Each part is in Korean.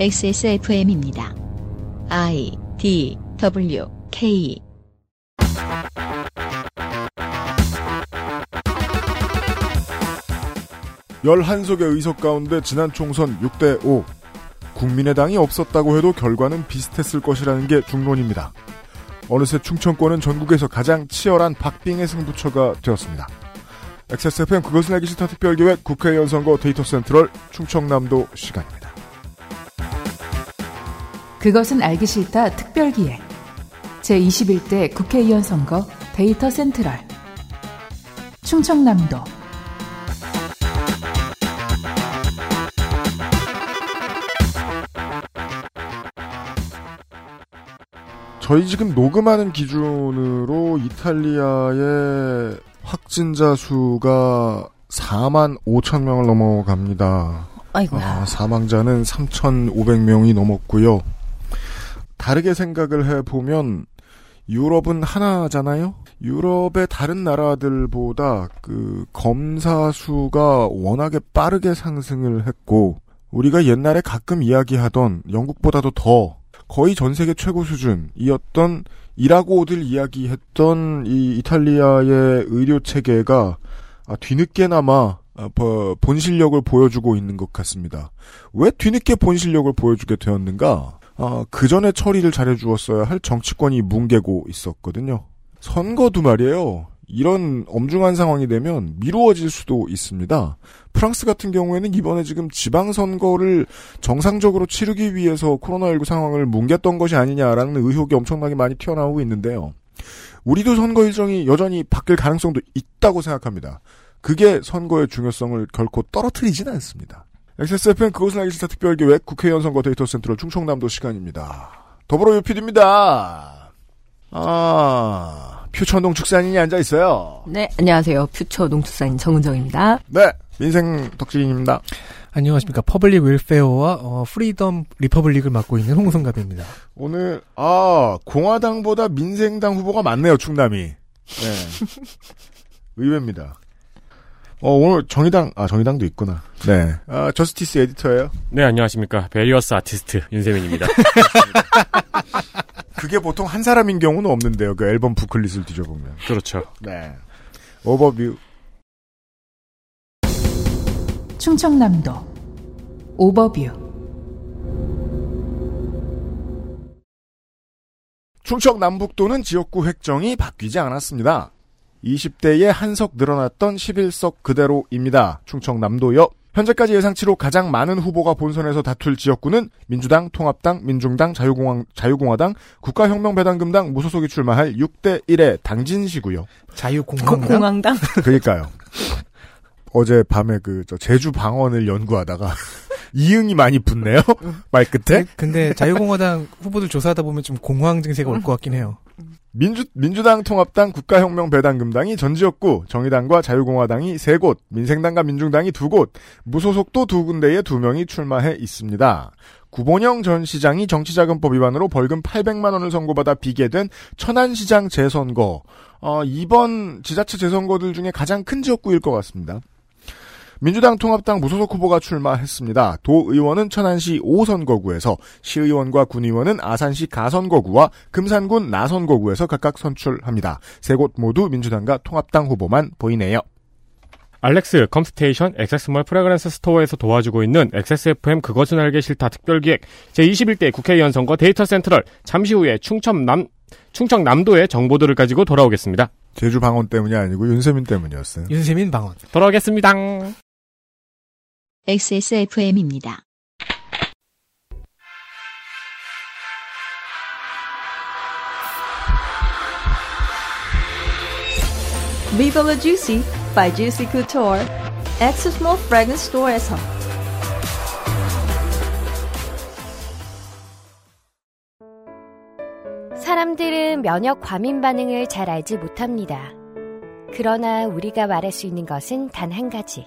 XSFM입니다. I D W K 11석의 의석 가운데 지난 총선 6대5 국민의당이 없었다고 해도 결과는 비슷했을 것이라는 게 중론입니다. 어느새 충청권은 전국에서 가장 치열한 박빙의 승부처가 되었습니다. XSFM 그것은 알기 싫다 특별기획 국회의원 선거 데이터 센트럴 충청남도 시간입니다. 그것은 알기 싫다 특별기획 제21대 국회의원 선거 데이터 센트럴 충청남도 저희 지금 녹음하는 기준으로 이탈리아의 확진자 수가 4만 5천 명을 넘어갑니다. 아이고야. 아, 사망자는 3,500명이 넘었고요. 다르게 생각을 해보면 유럽은 하나잖아요. 유럽의 다른 나라들보다 그 검사 수가 워낙에 빠르게 상승을 했고 우리가 옛날에 가끔 이야기하던 영국보다도 더 거의 전 세계 최고 수준이었던 일하고들 이야기했던 이 이탈리아의 의료 체계가 아, 뒤늦게나마 아, 본 실력을 보여주고 있는 것 같습니다. 왜 뒤늦게 본 실력을 보여주게 되었는가? 아, 그 전에 처리를 잘해주었어야 할 정치권이 뭉개고 있었거든요. 선거도 말이에요. 이런 엄중한 상황이 되면 미루어질 수도 있습니다. 프랑스 같은 경우에는 이번에 지금 지방선거를 정상적으로 치르기 위해서 코로나19 상황을 뭉갰던 것이 아니냐라는 의혹이 엄청나게 많이 튀어나오고 있는데요. 우리도 선거 일정이 여전히 바뀔 가능성도 있다고 생각합니다. 그게 선거의 중요성을 결코 떨어뜨리진 않습니다. XSFM 그것은 알기 싫다 특별기획 국회의원 선거 데이터 센트럴 충청남도 시간입니다. 더불어 유피디입니다. 아, 퓨처 농축산인이 앉아 있어요. 네, 안녕하세요. 퓨처 농축산인 정은정입니다. 네, 민생 덕질인입니다. 안녕하십니까. public welfare와 어, freedom republic을 맡고 있는 홍성갑입니다. 오늘, 아, 공화당보다 민생당 후보가 많네요, 충남이. 네. 의외입니다. 어, 오늘 정의당, 아, 정의당도 있구나. 네. 아, justice editor예요 네, 안녕하십니까. various artist 윤세민입니다. 그게 보통 한 사람인 경우는 없는데요. 그 앨범 booklet을 뒤져보면. 그렇죠. 네. 오버뷰. 충청남도 오버뷰 충청 남북도는 지역구 획정이 바뀌지 않았습니다. 20대에 한 석 늘어났던 11석 그대로입니다. 충청남도요. 현재까지 예상치로 가장 많은 후보가 본선에서 다툴 지역구는 민주당, 통합당, 민중당, 자유공화, 자유공화당, 국가혁명배당금당 무소속이 출마할 6대 1의 당진시고요. 자유공화당? 공황당? 그러니까요. 어제 밤에 그 저 제주 방언을 연구하다가 이응이 많이 붙네요. 말 끝에. 근데 자유공화당 후보들 조사하다 보면 좀 공황 증세가 올 것 같긴 해요. 민주, 민주당, 통합당, 국가혁명 배당금당이 전 지역구, 정의당과 자유공화당이 세 곳, 민생당과 민중당이 두 곳, 무소속도 두 군데에 두 명이 출마해 있습니다. 구본영 전 시장이 정치자금법 위반으로 벌금 800만 원을 선고받아 비계된 천안시장 재선거. 어, 이번 지자체 재선거들 중에 가장 큰 지역구일 것 같습니다. 민주당 통합당 무소속 후보가 출마했습니다. 도 의원은 천안시 5선거구에서 시의원과 군의원은 아산시 가선거구와 금산군 나선거구에서 각각 선출합니다. 세 곳 모두 민주당과 통합당 후보만 보이네요. 알렉스 컴스테이션 XSMALL fragrance store에서 도와주고 있는 XSFM 그것은 알기 싫다 특별기획 제21대 국회의원 선거 데이터 센트럴 잠시 후에 충청남 충청남도의 정보들을 가지고 돌아오겠습니다. 제주 방언 때문이 아니고 윤세민 때문이었어요. 윤세민 방언. 돌아오겠습니다. XSFM입니다. Viva la Juicy by Juicy Couture. Access Mall Fragrance Store에서 사람들은 면역 과민 반응을 잘 알지 못합니다. 그러나 우리가 말할 수 있는 것은 단 한 가지.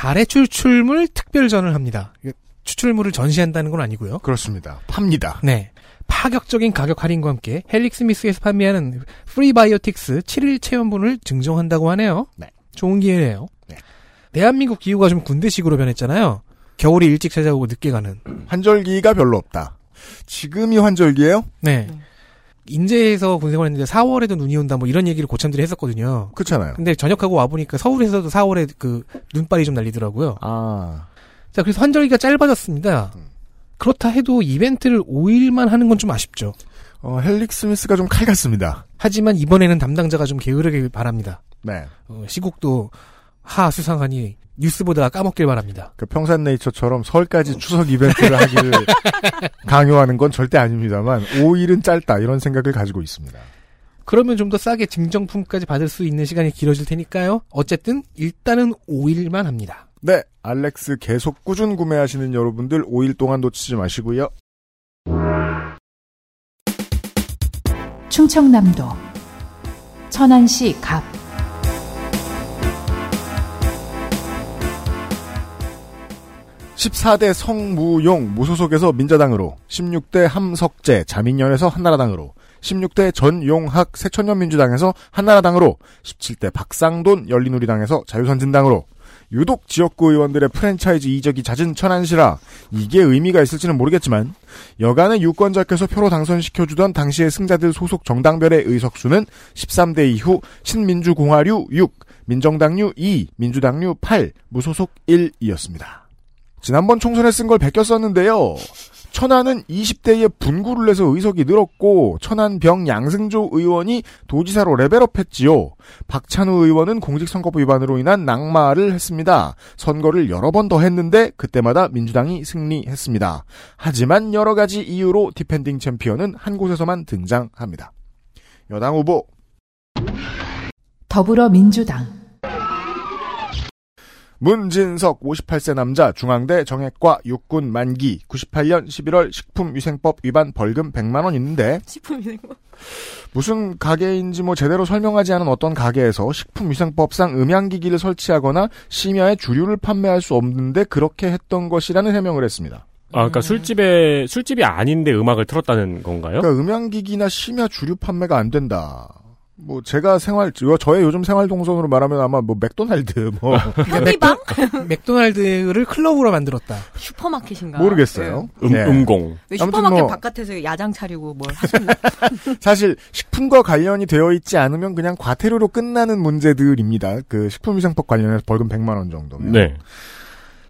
달의 추출물 특별전을 합니다. 추출물을 전시한다는 건 아니고요. 그렇습니다. 팝니다. 네. 파격적인 가격 할인과 함께 헬릭스미스에서 판매하는 프리바이오틱스 7일 체험분을 증정한다고 하네요. 네. 좋은 기회네요. 네. 대한민국 기후가 좀 군대식으로 변했잖아요. 겨울이 일찍 찾아오고 늦게 가는. 환절기가 별로 없다. 지금이 환절기예요? 네. 인제에서 군생활 했는데 4월에도 눈이 온다 뭐 이런 얘기를 고참들이 했었거든요. 그렇잖아요. 근데 전역하고 와보니까 서울에서도 4월에 그 눈발이 좀 날리더라고요. 아, 자, 그래서 환절기가 짧아졌습니다. 음. 그렇다 해도 이벤트를 5일만 하는 건 좀 아쉽죠. 어, 헬릭 스미스가 좀 칼 같습니다. 하지만 이번에는 담당자가 좀 게으르길 바랍니다. 네. 어, 시국도 하 수상하니 뉴스 보다 까먹길 바랍니다. 그 평산네이처처럼 설까지 추석 이벤트를 하기를 강요하는 건 절대 아닙니다만 5일은 짧다 이런 생각을 가지고 있습니다. 그러면 좀 더 싸게 증정품까지 받을 수 있는 시간이 길어질 테니까요. 어쨌든 일단은 5일만 합니다. 네, 알렉스 계속 꾸준 구매하시는 여러분들 5일 동안 놓치지 마시고요. 충청남도 천안시 갑 14대 성무용 무소속에서 민자당으로 16대 함석재 자민련에서 한나라당으로 16대 전용학 새천년민주당에서 한나라당으로 17대 박상돈 열린우리당에서 자유선진당으로 유독 지역구 의원들의 프랜차이즈 이적이 잦은 천안시라 이게 의미가 있을지는 모르겠지만 여간의 유권자께서 표로 당선시켜주던 당시의 승자들 소속 정당별의 의석수는 13대 이후 신민주공화류 6, 민정당류 2, 민주당류 8, 무소속 1이었습니다. 지난번 총선에 쓴 걸 베꼈었는데요. 천안은 20대에 분구를 내서 의석이 늘었고 천안병 양승조 의원이 도지사로 level up했지요. 박찬우 의원은 공직선거법 위반으로 인한 낙마를 했습니다. 선거를 여러 번 더 했는데 그때마다 민주당이 승리했습니다. 하지만 여러 가지 이유로 defending champion은 한 곳에서만 등장합니다. 여당 후보 더불어민주당 문진석 58세 남자 중앙대 정액과 육군 만기 98년 11월 식품위생법 위반 벌금 100만 원 있는데 식품위생법. 무슨 가게인지 뭐 제대로 설명하지 않은 어떤 가게에서 식품위생법상 음향기기를 설치하거나 심야에 주류를 판매할 수 없는데 그렇게 했던 것이라는 해명을 했습니다. 아, 그러니까 술집에 술집이 아닌데 음악을 틀었다는 건가요? 그러니까 음향기기나 심야 주류 판매가 안 된다. 뭐 제가 생활 저- 저의 요즘 생활 동선으로 말하면 아마 뭐 맥도날드 뭐 한미방? 맥도날드를 클럽으로 만들었다. 슈퍼마켓인가? 모르겠어요. 음, 네. 음공. 슈퍼마켓 뭐- 바깥에서 야장 차리고 뭘 하셨나? 사실 식품과 관련이 되어 있지 않으면 그냥 과태료로 끝나는 문제들입니다. 그 식품위생법 관련해서 벌금 100만 원 정도면. 네.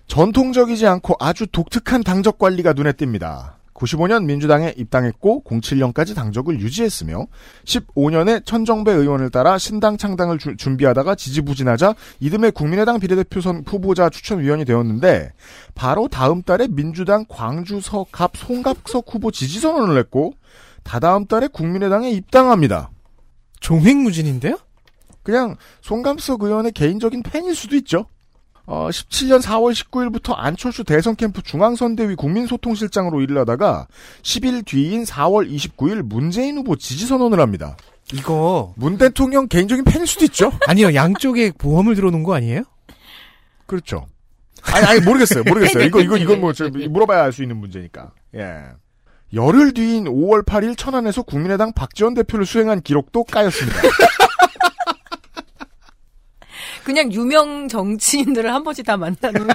전통적이지 않고 아주 독특한 당적 관리가 눈에 띕니다. 95년 민주당에 입당했고 07년까지 당적을 유지했으며 15년에 천정배 의원을 따라 신당 창당을 주- 준비하다가 지지부진하자 이듬해 국민의당 비례대표 선 후보자 추천위원이 되었는데 바로 다음 달에 민주당 광주서 갑 송갑석 후보 지지선언을 했고 다다음 달에 국민의당에 입당합니다. 종횡무진인데요? 그냥 송감석 의원의 개인적인 팬일 수도 있죠. 어, 17년 4월 19일부터 안철수 대선 캠프 중앙선대위 국민소통실장으로 일을 하다가 10일 뒤인 4월 29일 문재인 후보 지지선언을 합니다. 이거 문 대통령 개인적인 팬일 수도 있죠. 아니요 양쪽에 보험을 들어놓은 거 아니에요? 그렇죠. 아니, 아니, 모르겠어요. 모르겠어요. 이거, 이거, 이건 뭐, 저, 물어봐야 알 수 있는 문제니까. 예. 열흘 뒤인 5월 8일 천안에서 국민의당 박지원 대표를 수행한 기록도 까였습니다. 그냥 유명 정치인들을 한 번씩 다 만나는.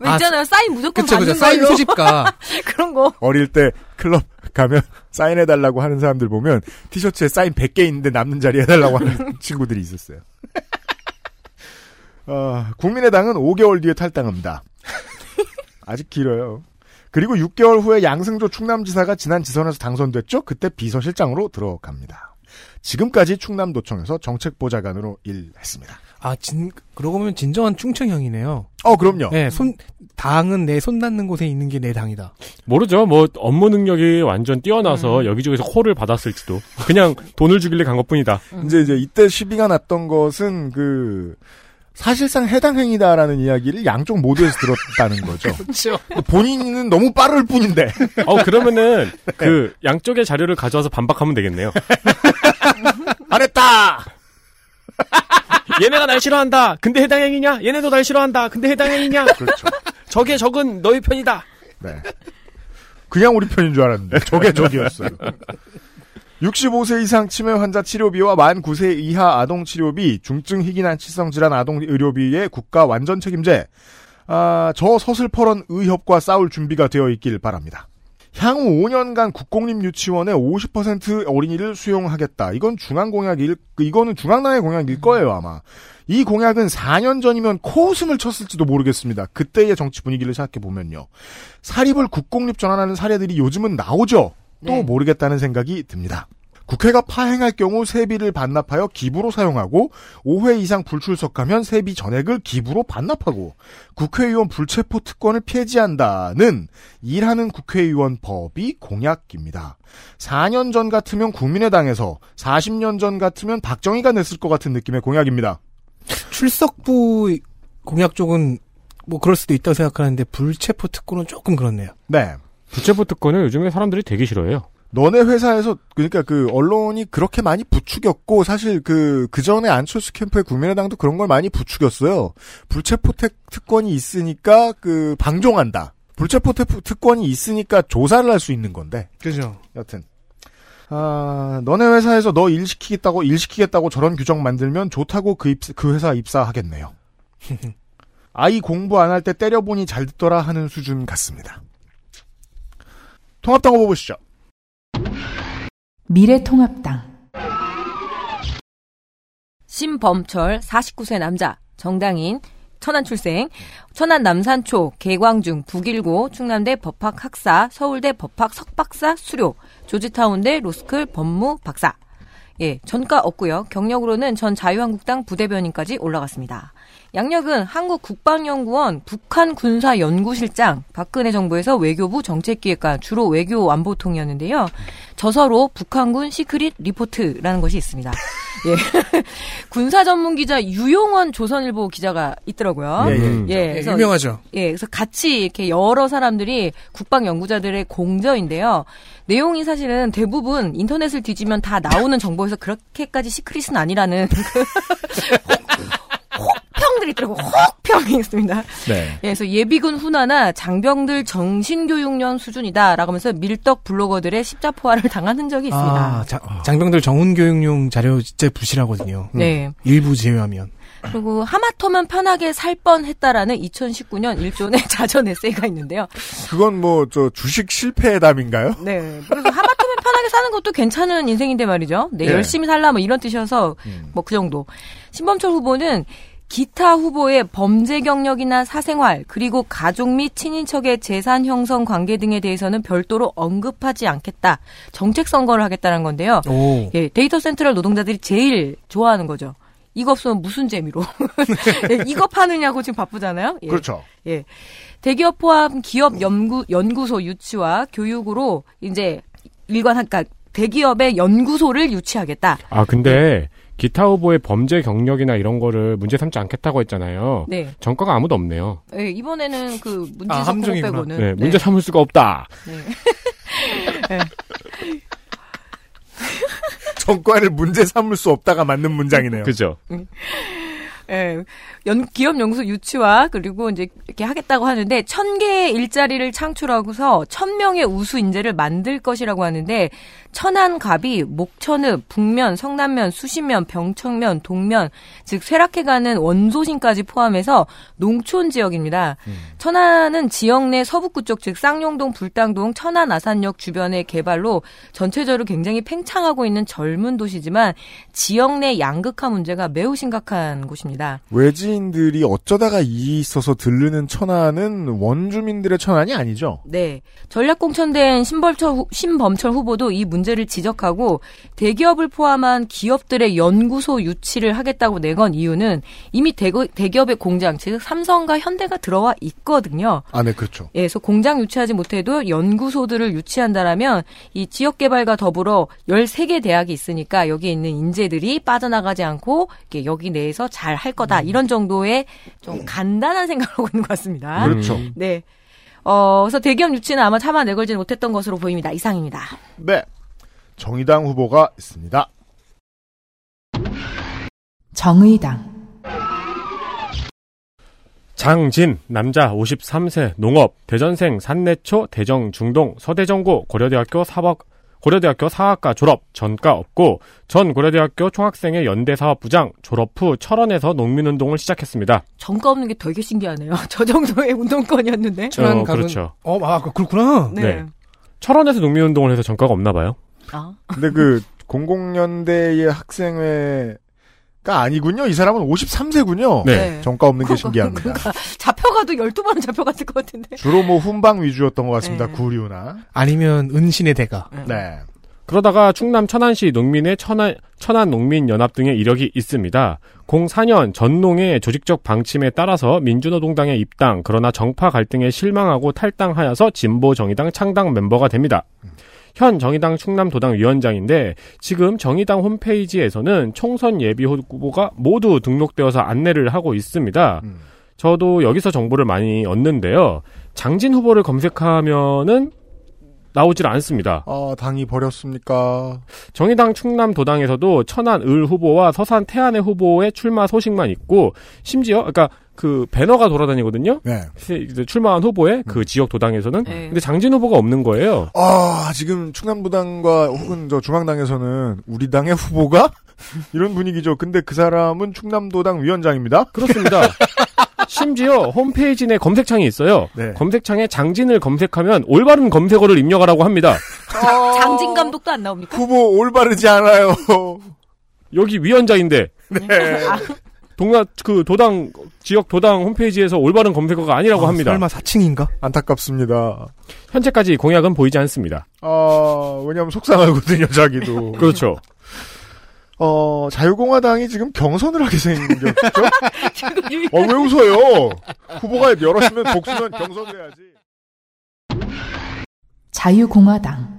왜 아, 있잖아요. 사인 무조건 그쵸 받는 그쵸 사인 걸로. 소집가 그런 거. 어릴 때 클럽 가면 사인해달라고 하는 사람들 보면 티셔츠에 사인 100개 있는데 남는 자리 해달라고 하는 친구들이 있었어요. 어, 국민의당은 5개월 뒤에 탈당합니다. 아직 길어요. 그리고 6개월 후에 양승조 충남지사가 지난 지선에서 당선됐죠? 그때 비서실장으로 들어갑니다. 지금까지 충남도청에서 정책보좌관으로 일했습니다. 아 진 그러고 보면 진정한 충청형이네요. 어, 그럼요. 네, 손 당은 내 손 닿는 곳에 있는 게 내 당이다. 모르죠. 뭐 업무 능력이 완전 뛰어나서 여기저기서 콜을 받았을지도. 그냥 돈을 주길래 간 것 뿐이다. 이제 이제 이때 시비가 났던 것은 그 사실상 해당 행위다라는 이야기를 양쪽 모두에서 들었다는 거죠. 그렇죠. 본인은 너무 빠를 뿐인데. 어 그러면은 그 양쪽의 자료를 가져와서 반박하면 되겠네요. 안 했다! 얘네가 날 싫어한다. 근데 해당 행위냐? 얘네도 날 싫어한다. 근데 해당 행위냐? 그렇죠. 적의 적은 너희 편이다. 네. 그냥 우리 편인 줄 알았는데 저게 저기였어요. 65세 이상 치매 환자 치료비와 만 9세 이하 아동 치료비, 중증 희귀난치성 질환 아동 의료비의 국가 완전 책임제. 아, 저 서슬퍼런 의협과 싸울 준비가 되어 있길 바랍니다. 향후 5년간 국공립 유치원에 50% 어린이를 수용하겠다. 이건 중앙 공약일, 이거는 중앙당의 공약일 거예요, 아마. 이 공약은 4년 전이면 코웃음을 쳤을지도 모르겠습니다. 그때의 정치 분위기를 생각해 보면요. 사립을 국공립 전환하는 사례들이 요즘은 나오죠. 또 네. 모르겠다는 생각이 듭니다. 국회가 파행할 경우 세비를 반납하여 기부로 사용하고 5회 이상 불출석하면 세비 전액을 기부로 반납하고 국회의원 불체포 특권을 폐지한다는 일하는 국회의원 법이 공약입니다. 4년 전 같으면 국민의당에서 40년 전 같으면 박정희가 냈을 것 같은 느낌의 공약입니다. 출석부 공약 쪽은 뭐 그럴 수도 있다고 생각하는데 불체포 특권은 조금 그렇네요. 네. 부채포 특권을 요즘에 사람들이 되게 싫어해요. 너네 회사에서 그러니까 그 언론이 그렇게 많이 부추겼고 사실 그그 전에 안철수 캠프의 국민의당도 그런 걸 많이 부추겼어요. 불체포 특- 특권이 있으니까 그 방종한다. 불체포 특- 특권이 있으니까 조사를 할 수 있는 건데. 그죠. 여튼 아 너네 회사에서 너 일 시키겠다고 일 시키겠다고 저런 규정 만들면 좋다고 그, 입, 그 회사 입사하겠네요. 아이 공부 안 할 때 때려보니 잘 듣더라 하는 수준 같습니다. 통합당 후보 보시죠. 미래통합당. 신범철 49세 남자 정당인 천안 출생 천안 남산초 개광중 북일고 충남대 법학 학사 서울대 법학 석박사 수료 조지타운대 로스쿨 법무 박사. 예 전과 없고요. 경력으로는 전 자유한국당 부대변인까지 올라갔습니다 양력은 한국 국방연구원 북한 군사연구실장 박근혜 정부에서 외교부 정책기획관 주로 외교 안보통이었는데요 저서로 북한군 secret report라는 것이 있습니다 예. 군사 전문 기자 유용원 조선일보 기자가 있더라고요. 예, 예. 음. 예, 예, 그래서 유명하죠. 예, 그래서 같이 이렇게 여러 사람들이 국방 연구자들의 공저인데요. 내용이 사실은 대부분 인터넷을 뒤지면 다 나오는 정보에서 그렇게까지 secret은 아니라는 그 혹평들이 있더라고. 혹평이 있습니다. 네. 예, 그래서 예비군 훈화나 장병들 정신교육련 수준이다라고 하면서 밀덕 블로거들의 십자포화를 당한 흔적이 있습니다. 아, 자- 장병들 정훈교육용 자료 진짜 부실하거든요. 네. 일부 제외하면. 그리고 하마터면 편하게 살 뻔했다라는 2019년 일존의 자전 에세이가 있는데요. 그건 뭐 저 주식 실패의 답인가요? 네. 그래서 하마터면 편하게 사는 것도 괜찮은 인생인데 말이죠. 네, 예. 열심히 살라 뭐 이런 뜻이어서 뭐그 정도. 신범철 후보는 기타 후보의 범죄 경력이나 사생활 그리고 가족 및 친인척의 재산 형성 관계 등에 대해서는 별도로 언급하지 않겠다. 정책 선거를 하겠다는 건데요. 오. 예, 데이터 센트럴 노동자들이 제일 좋아하는 거죠. 이거 없으면 무슨 재미로. 예, 이거 파느냐고 지금 바쁘잖아요. 예. 그렇죠. 예. 대기업 포함 기업 연구, 연구소 유치와 교육으로 이제 일관한, 그러니까 대기업의 연구소를 유치하겠다. 아 근데 기타 후보의 범죄 경력이나 이런 거를 문제 삼지 않겠다고 했잖아요. 네. 전과가 아무도 없네요. 예, 이번에는 그 아, 문제석 후보 함정이구나. 빼고는. 네, 문제 삼을 수가 없다. 정과를 문제 삼을 수 없다가 맞는 문장이네요. 그죠? 예, 연, 기업 연구소 유치와 그리고 이제 이렇게 하겠다고 하는데 천 개의 일자리를 창출하고서 천 명의 우수 인재를 만들 것이라고 하는데 천안 갑이 목천읍, 북면, 성남면, 수신면, 병청면, 동면 즉 쇠락해가는 원소신까지 포함해서 농촌 지역입니다. 천안은 지역 내 서북구 쪽 즉 쌍용동, 불당동, 천안 아산역 주변의 개발로 전체적으로 굉장히 팽창하고 있는 젊은 도시지만 지역 내 양극화 문제가 매우 심각한 곳입니다. 외 지인들이 어쩌다가 이 있어서 들르는 천안은 원주민들의 천안이 아니죠. 네. 전략공천된 신범철, 후- 신범철 후보도 이 문제를 지적하고 대기업을 포함한 기업들의 연구소 유치를 하겠다고 내건 이유는 이미 대거, 대기업의 공장, 즉 삼성과 현대가 들어와 있거든요. 아, 네, 그렇죠. 예, 그래서 공장 유치하지 못해도 연구소들을 유치한다라면 이 지역 개발과 더불어 13개 대학이 있으니까 여기 있는 인재들이 빠져나가지 않고 여기 내에서 잘할할 거다 이런 정도 의 좀 간단한 생각을 하고 있는 것 같습니다. 그렇죠. 네. 어, 그래서 대기업 유치는 아마 차마 내걸지 못했던 것으로 보입니다. 이상입니다. 네. 정의당 후보가 있습니다. 정의당, 장진, 남자 53세, 농업, 대전생, 산내초, 대정, 중동, 서대전고, 고려대학교 사법, 고려대학교 사학과 졸업, 전과 없고, 전 고려대학교 총학생회 연대사업부장, 졸업 후 철원에서 농민운동을 시작했습니다. 정가 없는 게 되게 신기하네요. 저 정도의 운동권이었는데. 천안 어, 가면- 그렇죠. 어, 아, 그- 그렇구나. 네. 네. 철원에서 농민운동을 해서 전과가 없나 봐요. 아, 근데 그 공공연대의 학생회 가 아니군요. 이 사람은 53세군요. 네. 정가 없는 게 신기합니다. 그러니까 잡혀가도 12번은 잡혀갔을 것 같은데. 주로 뭐 훈방 위주였던 것 같습니다. 네. 구류나. 아니면 은신의 대가. 네. 그러다가 충남 천안시 농민의 천안, 천안 농민연합 등의 이력이 있습니다. 04년 전농의 조직적 방침에 따라서 민주노동당에 입당, 그러나 정파 갈등에 실망하고 탈당하여서 진보정의당 창당 멤버가 됩니다. 현 정의당 충남도당 위원장인데 지금 정의당 홈페이지에서는 총선 예비 후보가 모두 등록되어서 안내를 하고 있습니다. 음. 저도 여기서 정보를 많이 얻는데요. 장진 후보를 검색하면은 나오질 않습니다. 아, 당이 버렸습니까? 정의당 충남도당에서도 천안 을 후보와 서산 태안의 후보의 출마 소식만 있고 심지어 그러니까 그 배너가 돌아다니거든요. 네. 출마한 후보의 그 지역 도당에서는 네. 근데 장진 후보가 없는 거예요. 아, 지금 충남부당과 혹은 저 중앙당에서는 우리 당의 후보가 이런 분위기죠. 근데 그 사람은 충남도당 위원장입니다. 그렇습니다. 심지어 홈페이지 내 검색창이 있어요. 네. 검색창에 장진을 검색하면 올바른 검색어를 입력하라고 합니다. 장진 감독도 안 나옵니까? 후보 올바르지 않아요. 여기 위원장인데 네. 동남 그 도당 지역 도당 홈페이지에서 올바른 검색어가 아니라고 아, 합니다. 설마 4층인가? 안타깝습니다. 현재까지 공약은 보이지 않습니다. 아, 왜냐면 속상하거든요, 자기도. 그렇죠. 어, 자유공화당이 지금 경선을 하게 생겼죠? 어, 왜 웃어요? 후보가 여럿이면 복수면 경선을 해야지. 자유공화당,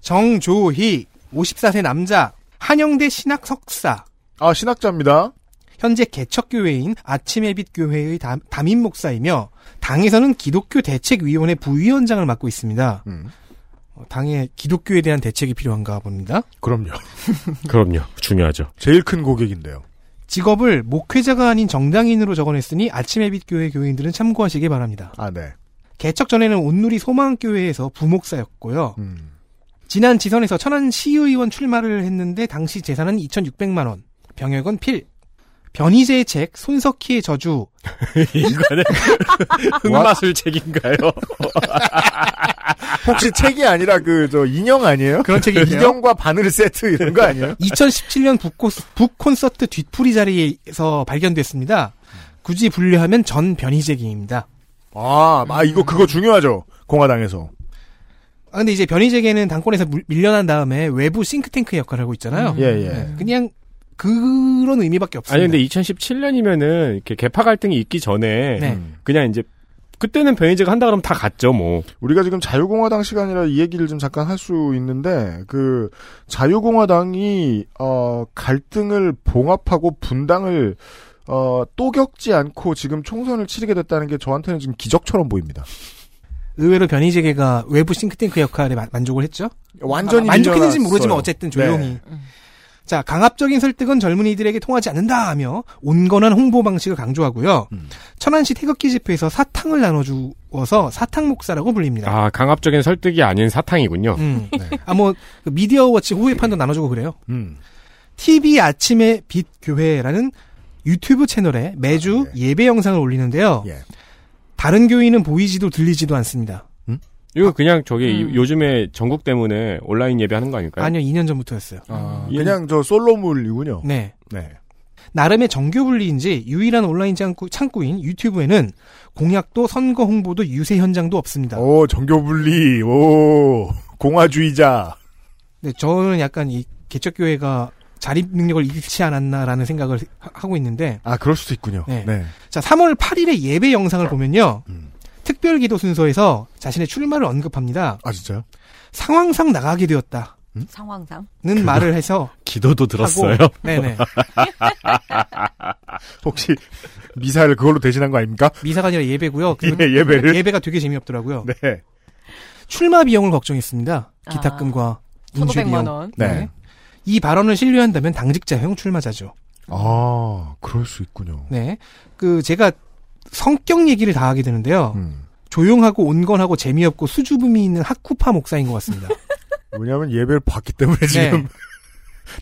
정조희, 54세 남자, 한영대 신학 석사, 아, 신학자입니다. 현재 개척교회인 아침의 빛 교회의 담, 담임 목사이며 당에서는 기독교 대책위원회 부위원장을 맡고 있습니다. 음, 어, 당에 기독교에 대한 대책이 필요한가 봅니다. 그럼요. 그럼요. 중요하죠. 제일 큰 고객인데요. 직업을 목회자가 아닌 정당인으로 적어냈으니 아침의 빛 교회 교인들은 참고하시기 바랍니다. 아, 네. 개척 전에는 온누리 소망교회에서 부목사였고요. 음. 지난 지선에서 천안 시의원 출마를 했는데 당시 재산은 2,600만 원, 병역은 필. 변희재의 책 손석희의 저주 이거는 흑마술 책인가요? 혹시 책이 아니라 그, 저, 인형 아니에요? 그런 책이. 인형과 바늘 세트 이런 거 아니에요? 2017년 북코, 북콘서트 뒤풀이 자리에서 발견됐습니다. 굳이 분류하면 전 변희재기입니다. 아, 아, 이거 그거 중요하죠. 공화당에서. 아, 근데 이제 변희재계는 당권에서 물- 밀려난 다음에 외부 싱크탱크 역할을 하고 있잖아요. 예, 예. 네, 그냥 그런 의미밖에 없습니다. 아니 근데 2017년이면은 이렇게 개파 갈등이 있기 전에 네. 음. 그냥 이제 그때는 변희재가 한다 그러면 다 갔죠 뭐. 우리가 지금 자유공화당 시간이라 이 얘기를 좀 잠깐 할 수 있는데 그 자유공화당이 어 갈등을 봉합하고 분당을 어 또 겪지 않고 지금 총선을 치르게 됐다는 게 저한테는 지금 기적처럼 보입니다. 의외로 변희재계가 외부 싱크탱크 역할에 마- 만족을 했죠. 완전히 아, 만족했는지. 모르지만 어쨌든 조용히. 네. 자, 강압적인 설득은 젊은이들에게 통하지 않는다 하며 온건한 홍보 방식을 강조하고요. 음. 천안시 태극기 집회에서 사탕을 나눠주어서 사탕 목사라고 불립니다. 아 강압적인 설득이 아닌 사탕이군요. 음. 네. 아, 뭐, 그 미디어 워치 호의판도 나눠주고 그래요. 음. TV 아침의 빛 교회라는 유튜브 채널에 매주 아, 예배 영상을 올리는데요. 예. 다른 교인은 보이지도 들리지도 않습니다. 이거 그냥 저기 음. 이- 요즘에 전국 때문에 온라인 예배하는 거 아닐까요? 아니요, 2년 전부터였어요. 아, 예. 그냥 저 솔로물이군요. 네. 네. 나름의 정교 분리인지 유일한 온라인 창구, 창구인 유튜브에는 공약도 선거 홍보도 유세 현장도 없습니다. 오 정교분리 오 공화주의자. 네, 저는 약간 이 개척교회가 자립 능력을 잃지 않았나라는 생각을 하- 하고 있는데 아 그럴 수도 있군요. 네. 네. 자 3월 8일의 예배 영상을 보면요 음. 특별 기도 순서에서 자신의 출마를 언급합니다. 아 진짜요? 상황상 나가게 되었다. 상황상. 는 말을 해서 기도도 들었어요. 하고, 네네. 혹시 미사를 그걸로 대신한 거 아닙니까? 미사가 아니라 예배고요. 그 예, 예배를. 예배가 되게 재미없더라고요. 네. 출마 비용을 걱정했습니다. 기탁금과 아, 인쇄 1,500만 비용. 원. 네. 이 발언을 신뢰한다면 당직자형 출마자죠. 아, 그럴 수 있군요. 네. 그 제가 성격 얘기를 다 하게 되는데요. 음. 조용하고 온건하고 재미없고 수줍음이 있는 학구파 목사인 것 같습니다. 왜냐하면 예배를 봤기 때문에 지금 네.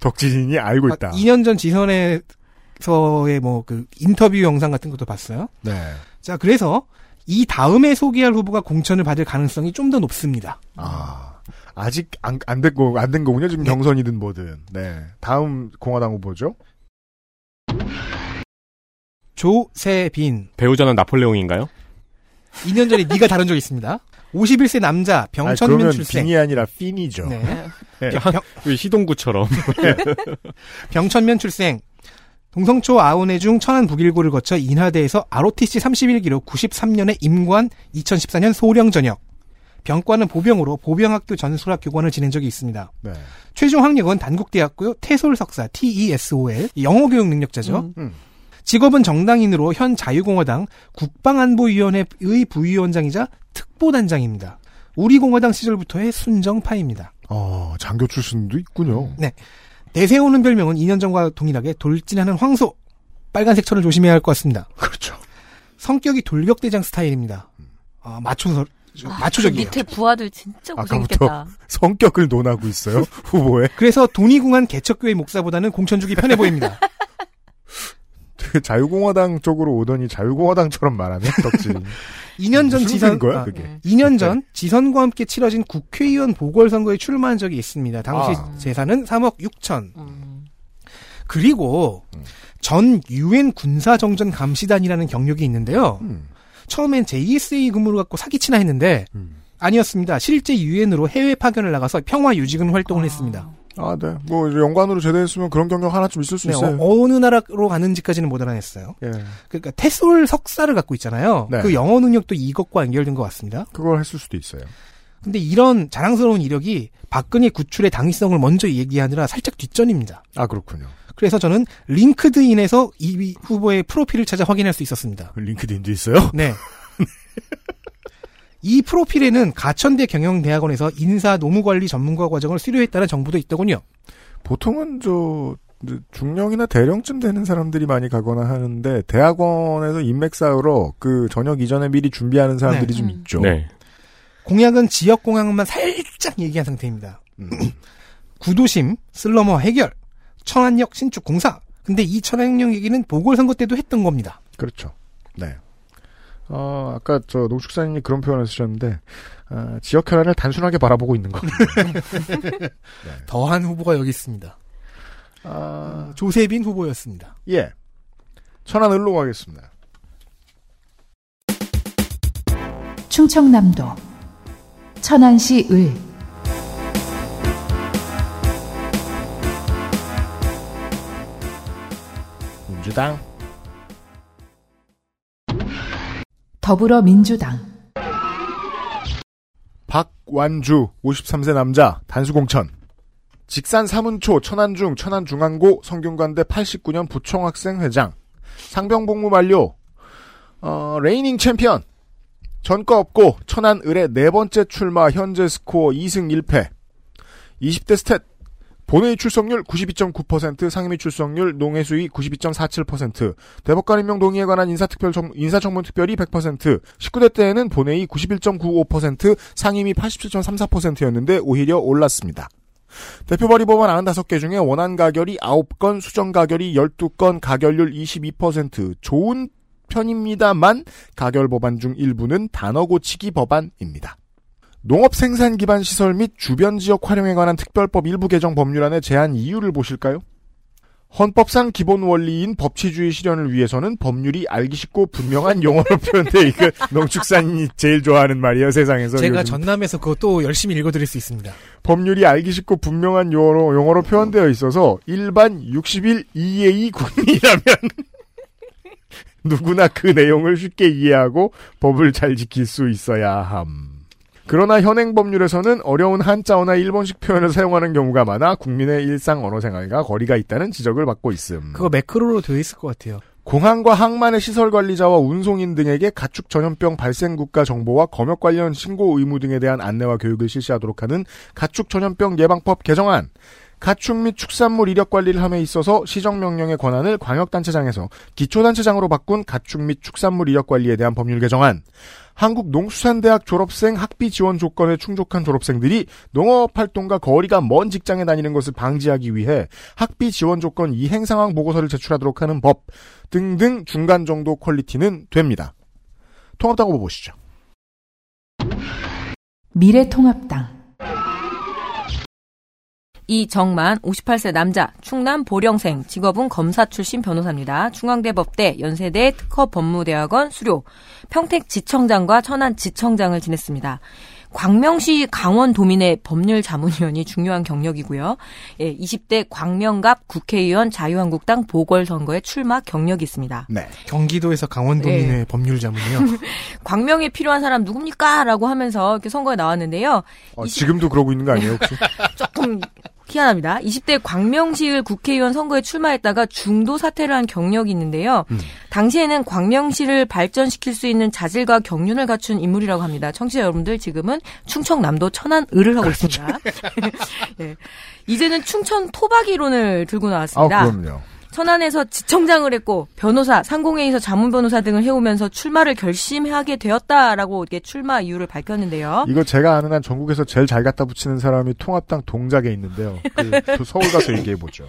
덕진인이 알고 있다. 2년 전 지선에서의 뭐 그 인터뷰 영상 같은 것도 봤어요. 네. 자, 그래서 이 다음에 소개할 후보가 공천을 받을 가능성이 좀 더 높습니다. 아, 아직 안, 안 됐고, 안 된 거군요. 지금 네. 경선이든 뭐든. 네. 다음 공화당 후보죠? 조세빈. 배우자는 나폴레옹인가요? 2년 전에 네가 다룬 적 있습니다. 51세 남자 아니, 병천면 그러면 출생. 빈이 아니라 핀이죠. 네. 네. 병, 왜 시동구처럼. 병천면 출생. 동성초 아우네 중 천안 북일고를 거쳐 인하대에서 ROTC 31기로 93년에 임관 2014년 소령 전역. 병과는 보병으로 보병학교 전술학 교관을 지낸 적이 있습니다. 네. 최종 학력은 단국대학교 태솔 석사 TESOL 영어 교육 능력자죠. 음. 음. 직업은 정당인으로 현 자유공화당 국방안보위원회의 부위원장이자 특보단장입니다. 우리 공화당 시절부터의 순정파입니다. 어, 장교 출신도 있군요. 내세우는 별명은 2년 전과 동일하게 돌진하는 황소. 빨간색 철을 조심해야 할 것 같습니다. 그렇죠. 성격이 돌격대장 스타일입니다. 아, 마초, 마초적이에요. 밑에 부하들 진짜 고생했겠다. 성격을 논하고 있어요. 후보에. 그래서 돈이 궁한 개척교회 목사보다는 공천 주기 편해 보입니다. 되게 자유공화당 쪽으로 오더니 자유공화당처럼 말하네, 덕진. 2년 전 지선, 거야, 아, 그게? 2년 전 지선과 함께 치러진 국회의원 보궐선거에 출마한 적이 있습니다. 당시 아. 재산은 3억 6천. 음. 그리고 음. 전 유엔 군사정전 감시단이라는 경력이 있는데요. 음. 처음엔 JSA 근무를 갖고 사기치나 했는데 음. 아니었습니다. 실제 유엔으로 해외 파견을 나가서 평화 유지군 활동을 했습니다. 아, 네. 뭐, 연관으로 제대했으면 그런 경력 하나쯤 있을 수 네, 있어요. 어, 느 나라로 가는지까지는 못 알아냈어요. 예. 그러니까 테솔 석사를 갖고 있잖아요. 네. 그 영어 능력도 이것과 연결된 것 같습니다. 그걸 했을 수도 있어요. 근데 이런 자랑스러운 이력이 박근혜 구출의 당위성을 먼저 얘기하느라 살짝 뒷전입니다. 아, 그렇군요. 그래서 저는 링크드인에서 이 후보의 프로필을 찾아 확인할 수 있었습니다. 링크드인도 있어요? 네. 이 프로필에는 가천대 경영대학원에서 인사 노무관리 전문가 과정을 수료했다는 정보도 있더군요. 보통은 저, 중령이나 대령쯤 되는 사람들이 많이 가거나 하는데, 대학원에서 인맥 쌓으러 그 저녁 이전에 미리 준비하는 사람들이 네. 좀 음. 있죠. 네. 공약은 지역 공약만 살짝 얘기한 상태입니다. 음. 구도심, 슬럼화 해결, 천안역 신축 공사. 근데 이 천안역 얘기는 보궐선거 때도 했던 겁니다. 그렇죠. 네. 어, 아까 저 농축사님이 그런 표현을 쓰셨는데, 어, 지역 혈안을 단순하게 바라보고 있는 거. 더한 후보가 여기 있습니다. 아, 조세빈 후보였습니다. 예. 천안을로 가겠습니다. 충청남도 천안시 을 민주당. 더불어민주당 박완주, 53세 남자, 단수공천. 직산 사문초, 천안중, 천안중앙고, 성균관대 89년 부총학생 회장. 상병복무 만료. 어, reigning champion. 전과 없고, 천안 을의 네 번째 출마, 현재 스코어 2승 1패. 20대 stat. 본회의 출석률 92.9%, 상임위 출석률, 농해수위 92.47%, 대법관 임명 동의에 관한 인사특별 정, 인사청문 특별이 100%, 19대 때에는 본회의 91.95%, 상임위 87.34%였는데 오히려 올랐습니다. 대표 발의 법안 95개 중에 원안 가결이 9건, 수정 가결이 12건, 가결률 22%, 좋은 편입니다만 가결 법안 중 일부는 단어 고치기 법안입니다. 농업 생산 기반 시설 및 주변 지역 활용에 관한 특별법 일부 개정 법률안의 제한 이유를 보실까요? 헌법상 기본 원리인 법치주의 실현을 위해서는 법률이 알기 쉽고 분명한 용어로 표현돼 이거 농축산인이 제일 좋아하는 말이에요 세상에서 제가 요즘. 전남에서 그것도 열심히 읽어드릴 수 있습니다. 법률이 알기 쉽고 분명한 용어로, 용어로 표현되어 있어서 일반 60일 이해의 국민이라면 누구나 그 내용을 쉽게 이해하고 법을 잘 지킬 수 있어야 함. 그러나 현행 법률에서는 어려운 한자어나 일본식 표현을 사용하는 경우가 많아 국민의 일상 언어 생활과 거리가 있다는 지적을 받고 있음. 그거 매크로로 되어 있을 것 같아요. 공항과 항만의 시설 관리자와 운송인 등에게 가축 전염병 발생 국가 정보와 검역 관련 신고 의무 등에 대한 안내와 교육을 실시하도록 하는 가축 전염병 예방법 개정안. 가축 및 축산물 이력 관리를 함에 있어서 시정 명령의 권한을 광역단체장에서 기초단체장으로 바꾼 가축 및 축산물 이력 관리에 대한 법률 개정안. 한국농수산대학 졸업생 학비 지원 조건에 충족한 졸업생들이 농업 활동과 거리가 먼 직장에 다니는 것을 방지하기 위해 학비 지원 조건 이행 상황 보고서를 제출하도록 하는 법 등등 중간 정도 퀄리티는 됩니다. 통합당 후보 보시죠. 미래통합당 이정만 58세 남자 충남 보령생 직업은 검사 출신 변호사입니다. 중앙대 법대 연세대 특허 법무대학원 수료 평택 지청장과 천안 지청장을 지냈습니다. 광명시 강원도민의 법률 자문위원이 중요한 경력이고요. 예, 20대 광명갑 국회의원 자유한국당 보궐선거에 출마 경력이 있습니다. 네. 경기도에서 강원도민의 법률 자문이요. 광명에 필요한 사람 누굽니까? 라고 하면서 이렇게 선거에 나왔는데요. 어, 지금도 그러고 있는 거 아니에요 혹시? 조금 희한합니다. 20대 광명시을 국회의원 선거에 출마했다가 중도 사퇴를 한 경력이 있는데요. 음. 당시에는 광명시를 발전시킬 수 있는 자질과 경륜을 갖춘 인물이라고 합니다. 청취자 여러분들 지금은 충청남도 천안을을 하고 있습니다. 예. 이제는 충청 토박이론을 들고 아 나왔습니다. 그럼요. 천안에서 지청장을 했고 변호사, 상공회의소 자문 변호사 등을 해오면서 출마를 결심하게 되었다라고 이게 출마 이유를 밝혔는데요. 이거 제가 아는 한 전국에서 제일 잘 갖다 붙이는 사람이 통합당 동작에 있는데요. 그, 그 서울 가서 얘기해 보죠.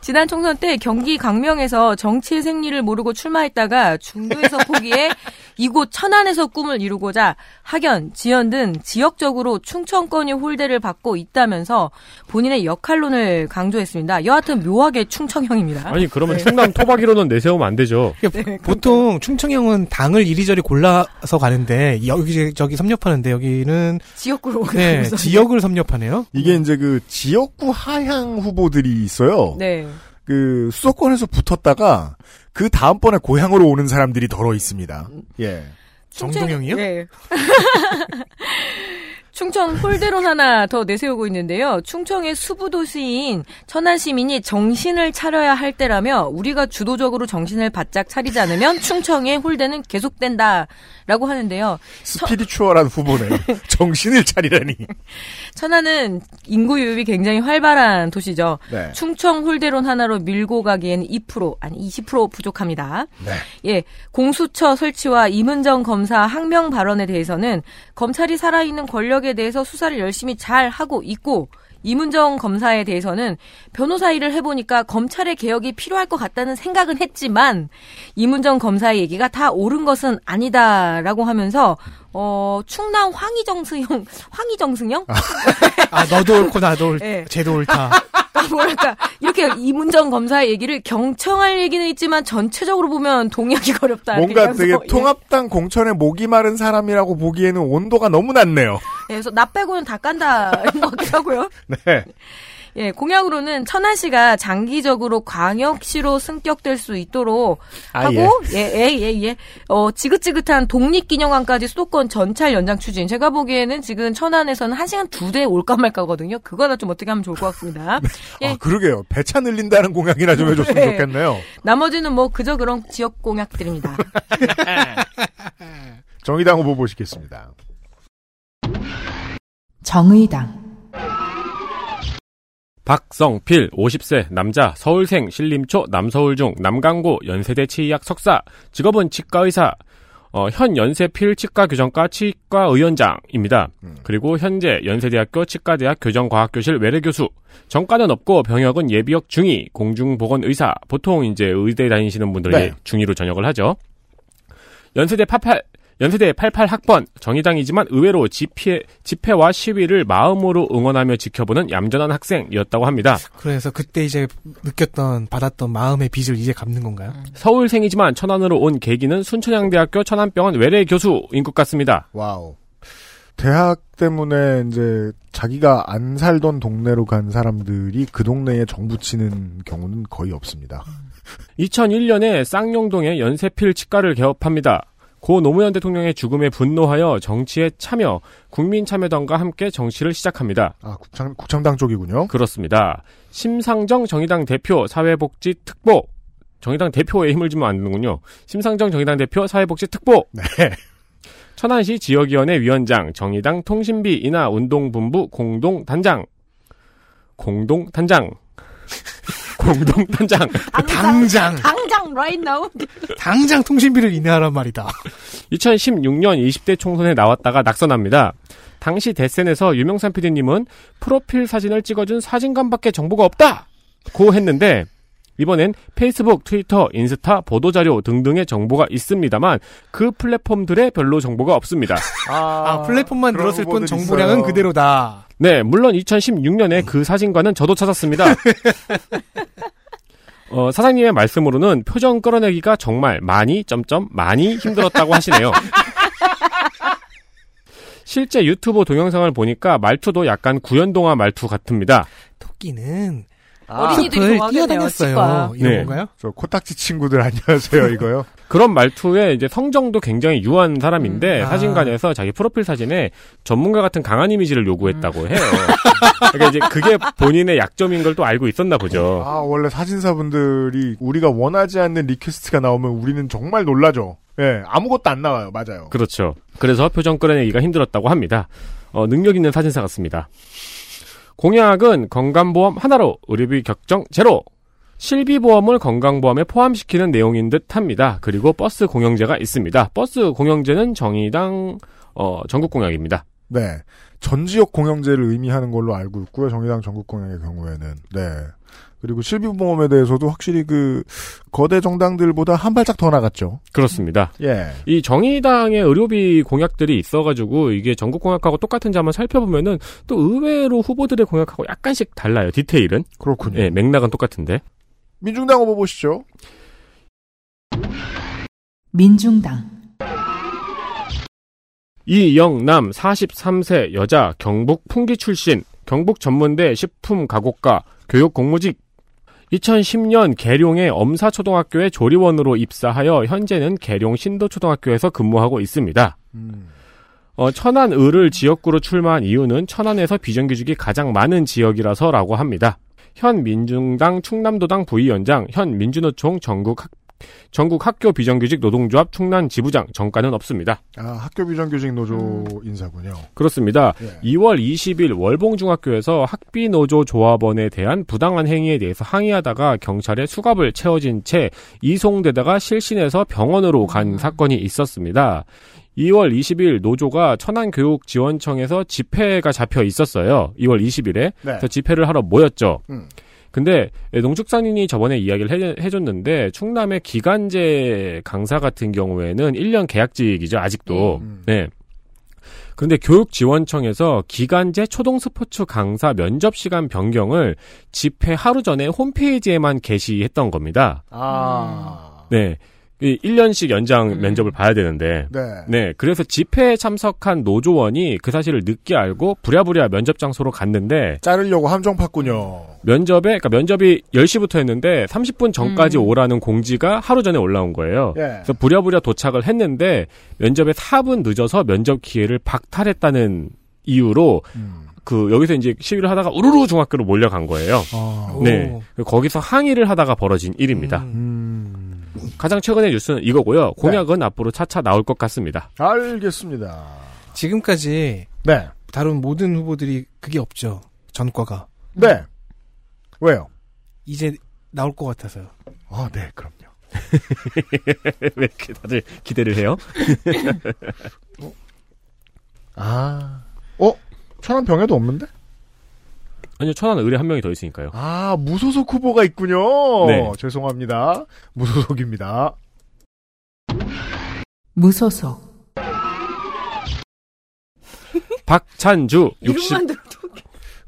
지난 총선 때 경기 강명에서 정치의 생리를 모르고 출마했다가 중도에서 포기해 이곳 천안에서 꿈을 이루고자 학연, 지연 등 지역적으로 충청권이 홀대를 받고 있다면서 본인의 역할론을 강조했습니다. 여하튼 묘하게 충청형입니다. 아니 그러면 충남 토박이로는 내세우면 안 되죠. 그러니까 보통 충청형은 당을 이리저리 골라서 가는데 여기 저기 섭렵하는데 여기는 지역구로 네. 지역을 섭렵하네요. 이게 이제 그 지역구 하향 후보들이 있어요. 네. 그 수도권에서 붙었다가 그 다음번에 고향으로 오는 사람들이 덜어 있습니다. 예. 정동영이요? 네. 충청 홀대론 하나 더 내세우고 있는데요. 충청의 수부도시인 천안 시민이 정신을 차려야 할 때라며 우리가 주도적으로 정신을 바짝 차리지 않으면 충청의 홀대는 계속된다라고 하는데요. 스피리추얼한 후보네요. 정신을 차리라니. 천안은 인구 유입이 굉장히 활발한 도시죠. 네. 충청 홀대론 하나로 밀고 가기에는 2% 아니 20% 부족합니다. 네. 예, 공수처 설치와 이문정 검사 항명 발언에 대해서는 검찰이 살아있는 권력 에 대해서 수사를 열심히 잘 하고 있고 이문정 검사에 대해서는 변호사 일을 해보니까 검찰의 개혁이 필요할 것 같다는 생각은 했지만 이문정 검사의 얘기가 다 옳은 것은 아니다라고 하면서 어 충남 황희정승형 황희정승형 아 너도 옳고 나도 옳, 네. 쟤도 옳다. 뭐랄까 이렇게 이문정 검사의 얘기를 경청할 얘기는 있지만 전체적으로 보면 동의하기 어렵다. 뭔가 되게 예. 통합당 공천에 목이 마른 사람이라고 보기에는 온도가 너무 낮네요. 예, 그래서 나 빼고는 다 깐다 이런 것 같기도 하고요. 네. 예, 공약으로는 천안 시가 장기적으로 광역시로 승격될 수 있도록 아, 하고 예, 예, 예, 예. 어, 지긋지긋한 독립기념관까지 수도권 전찰 연장 추진. 제가 보기에는 지금 천안에서는 한 시간 두 대 올까 말까거든요. 그거나 좀 어떻게 하면 좋을 것 같습니다. 예, 아, 그러게요. 배차 늘린다는 공약이나 좀 해줬으면 네. 좋겠네요. 나머지는 뭐 그저 그런 지역 공약들입니다. 정의당 후보 보시겠습니다. 정의당 박성필 50세 남자 서울생 신림초 남서울중 남강구 연세대 치의학 석사 직업은 치과의사 어, 현 연세필 치과교정과 치과의원장입니다. 그리고 현재 연세대학교 치과대학 교정과학교실 외래교수 정과는 없고 병역은 예비역 중위 공중보건의사 보통 이제 의대 다니시는 분들 네. 예, 중위로 전역을 하죠. 연세대 88 연세대 88학번 정의당이지만 의외로 집회, 집회와 시위를 마음으로 응원하며 지켜보는 얌전한 학생이었다고 합니다. 그래서 그때 이제 느꼈던 받았던 마음의 빚을 이제 갚는 건가요? 서울생이지만 천안으로 온 계기는 순천향대학교 천안병원 외래 교수인 것 같습니다. wow. 대학 때문에 이제 자기가 안 살던 동네로 간 사람들이 그 동네에 정 붙이는 경우는 거의 없습니다. 2001년에 쌍용동에 연세필 치과를 개업합니다. 고 노무현 대통령의 죽음에 분노하여 정치에 참여, 국민참여당과 함께 정치를 시작합니다. 아, 국참, 국참당 쪽이군요. 그렇습니다. 심상정 정의당 대표 사회복지 특보. 정의당 대표에 힘을 주면 안 되는군요. 심상정 정의당 대표 사회복지 특보. 네. 천안시 지역위원회 위원장, 정의당 통신비 인하 운동본부 공동단장. 공동단장. 공동 단장. 당장 당장 right now. 당장 통신비를 인하하란 말이다. 2016년 20대 총선에 나왔다가 낙선합니다. 당시 데센에서 유명산 PD님은 프로필 사진을 찍어준 사진관밖에 정보가 없다! 고 했는데, 이번엔 페이스북, 트위터, 인스타, 보도자료 등등의 정보가 있습니다만, 그 플랫폼들에 별로 정보가 없습니다. 아, 플랫폼만 그런 늘었을 뿐 정보량은 있어요. 그대로다. 네, 물론 2016년에 그 사진관은 저도 찾았습니다. 어, 사장님의 말씀으로는 표정 끌어내기가 정말 많이, 점점, 많이 힘들었다고 하시네요. 실제 유튜브 동영상을 보니까 말투도 약간 구연동화 말투 같습니다. 토끼는 어린이들이 숲을 좋아하겠네요, 뛰어다녔어요. 이런 네. 건가요? 저 코딱지 친구들 안녕하세요, 이거요. 그런 말투에 이제 성정도 굉장히 유한 사람인데 음, 아. 사진관에서 자기 프로필 사진에 전문가 같은 강한 이미지를 요구했다고 해요. 그러니까 이제 그게 본인의 약점인 걸 또 알고 있었나 보죠. 아, 원래 사진사분들이 우리가 원하지 않는 request가 나오면 우리는 정말 놀라죠. 예, 아무것도 안 나와요. 맞아요. 그렇죠. 그래서 표정 끌어내기가 힘들었다고 합니다. 어, 능력 있는 사진사 같습니다. 공약은 건강보험 하나로 의료비 격정 제로. 실비보험을 건강보험에 포함시키는 내용인 듯 합니다. 그리고 버스 공영제가 있습니다. 버스 공영제는 정의당 어, 전국 공약입니다. 네. 전 지역 공영제를 의미하는 걸로 알고 있고요. 정의당 전국 공약의 경우에는. 네. 그리고 실비보험에 대해서도 확실히 그 거대 정당들보다 한 발짝 더 나갔죠. 그렇습니다. 예. 이 정의당의 의료비 공약들이 있어가지고 이게 전국 공약하고 똑같은지 한번 살펴보면은 또 의외로 후보들의 공약하고 약간씩 달라요. 디테일은. 그렇군요. 예, 맥락은 똑같은데. 민중당 후보 보시죠. 민중당 이영남 43세 여자 경북 풍기 출신 경북 전문대 식품가곡과 교육 공무직 2010년 계룡의 엄사초등학교에 조리원으로 입사하여 현재는 계룡 신도초등학교에서 근무하고 있습니다. 음. 어, 천안 을을 지역구로 출마한 이유는 천안에서 비정규직이 가장 많은 지역이라서라고 합니다. 현 민중당 충남도당 부위원장, 현 민주노총 전국 학, 전국 학교 비정규직 노동조합 충남 지부장 정가는 없습니다. 아, 학교 비정규직 노조 인사군요. 그렇습니다. 예. 2월 20일 월봉중학교에서 학비 노조 조합원에 대한 부당한 행위에 대해서 항의하다가 경찰에 수갑을 채워진 채 이송되다가 실신해서 병원으로 간 사건이 있었습니다. 2월 20일 노조가 천안교육지원청에서 집회가 잡혀 있었어요. 2월 20일에. 네. 집회를 하러 모였죠. 음. 근데 농축산인이 저번에 이야기를 해, 줬는데 충남의 기간제 강사 같은 경우에는 1년 계약직이죠 아직도. 음. 네. 그런데 교육지원청에서 기간제 초등 스포츠 강사 면접 시간 변경을 집회 하루 전에 홈페이지에만 게시했던 겁니다. 아. 네. 이 1년씩 연장 음. 면접을 봐야 되는데. 네. 네. 그래서 집회에 참석한 노조원이 그 사실을 늦게 알고 부랴부랴 면접 장소로 갔는데 자르려고 함정 팠군요. 면접에 그러니까 면접이 10시부터 했는데 30분 전까지 음. 오라는 공지가 하루 전에 올라온 거예요. 예. 그래서 부랴부랴 도착을 했는데 면접에 4분 늦어서 면접 기회를 박탈했다는 이유로 음. 그 여기서 이제 시위를 하다가 우르르 중학교로 몰려간 거예요. 아. 오. 네. 거기서 항의를 하다가 벌어진 일입니다. 음. 음. 가장 최근의 뉴스는 이거고요. 공약은 앞으로 차차 나올 것 같습니다. 알겠습니다. 지금까지 네. 다룬 모든 후보들이 그게 없죠. 전과가. 네. 왜요? 이제 나올 것 같아서요. 아, 네, 그럼요. 왜 이렇게 다들 기대를 해요? 아. 어? 천안 병에도 없는데? 아니요, 천안 의뢰 한 명이 더 있으니까요. 아, 무소속 후보가 있군요. 네. 죄송합니다. 무소속입니다. 무소속 박찬주 60, 이름만 들어도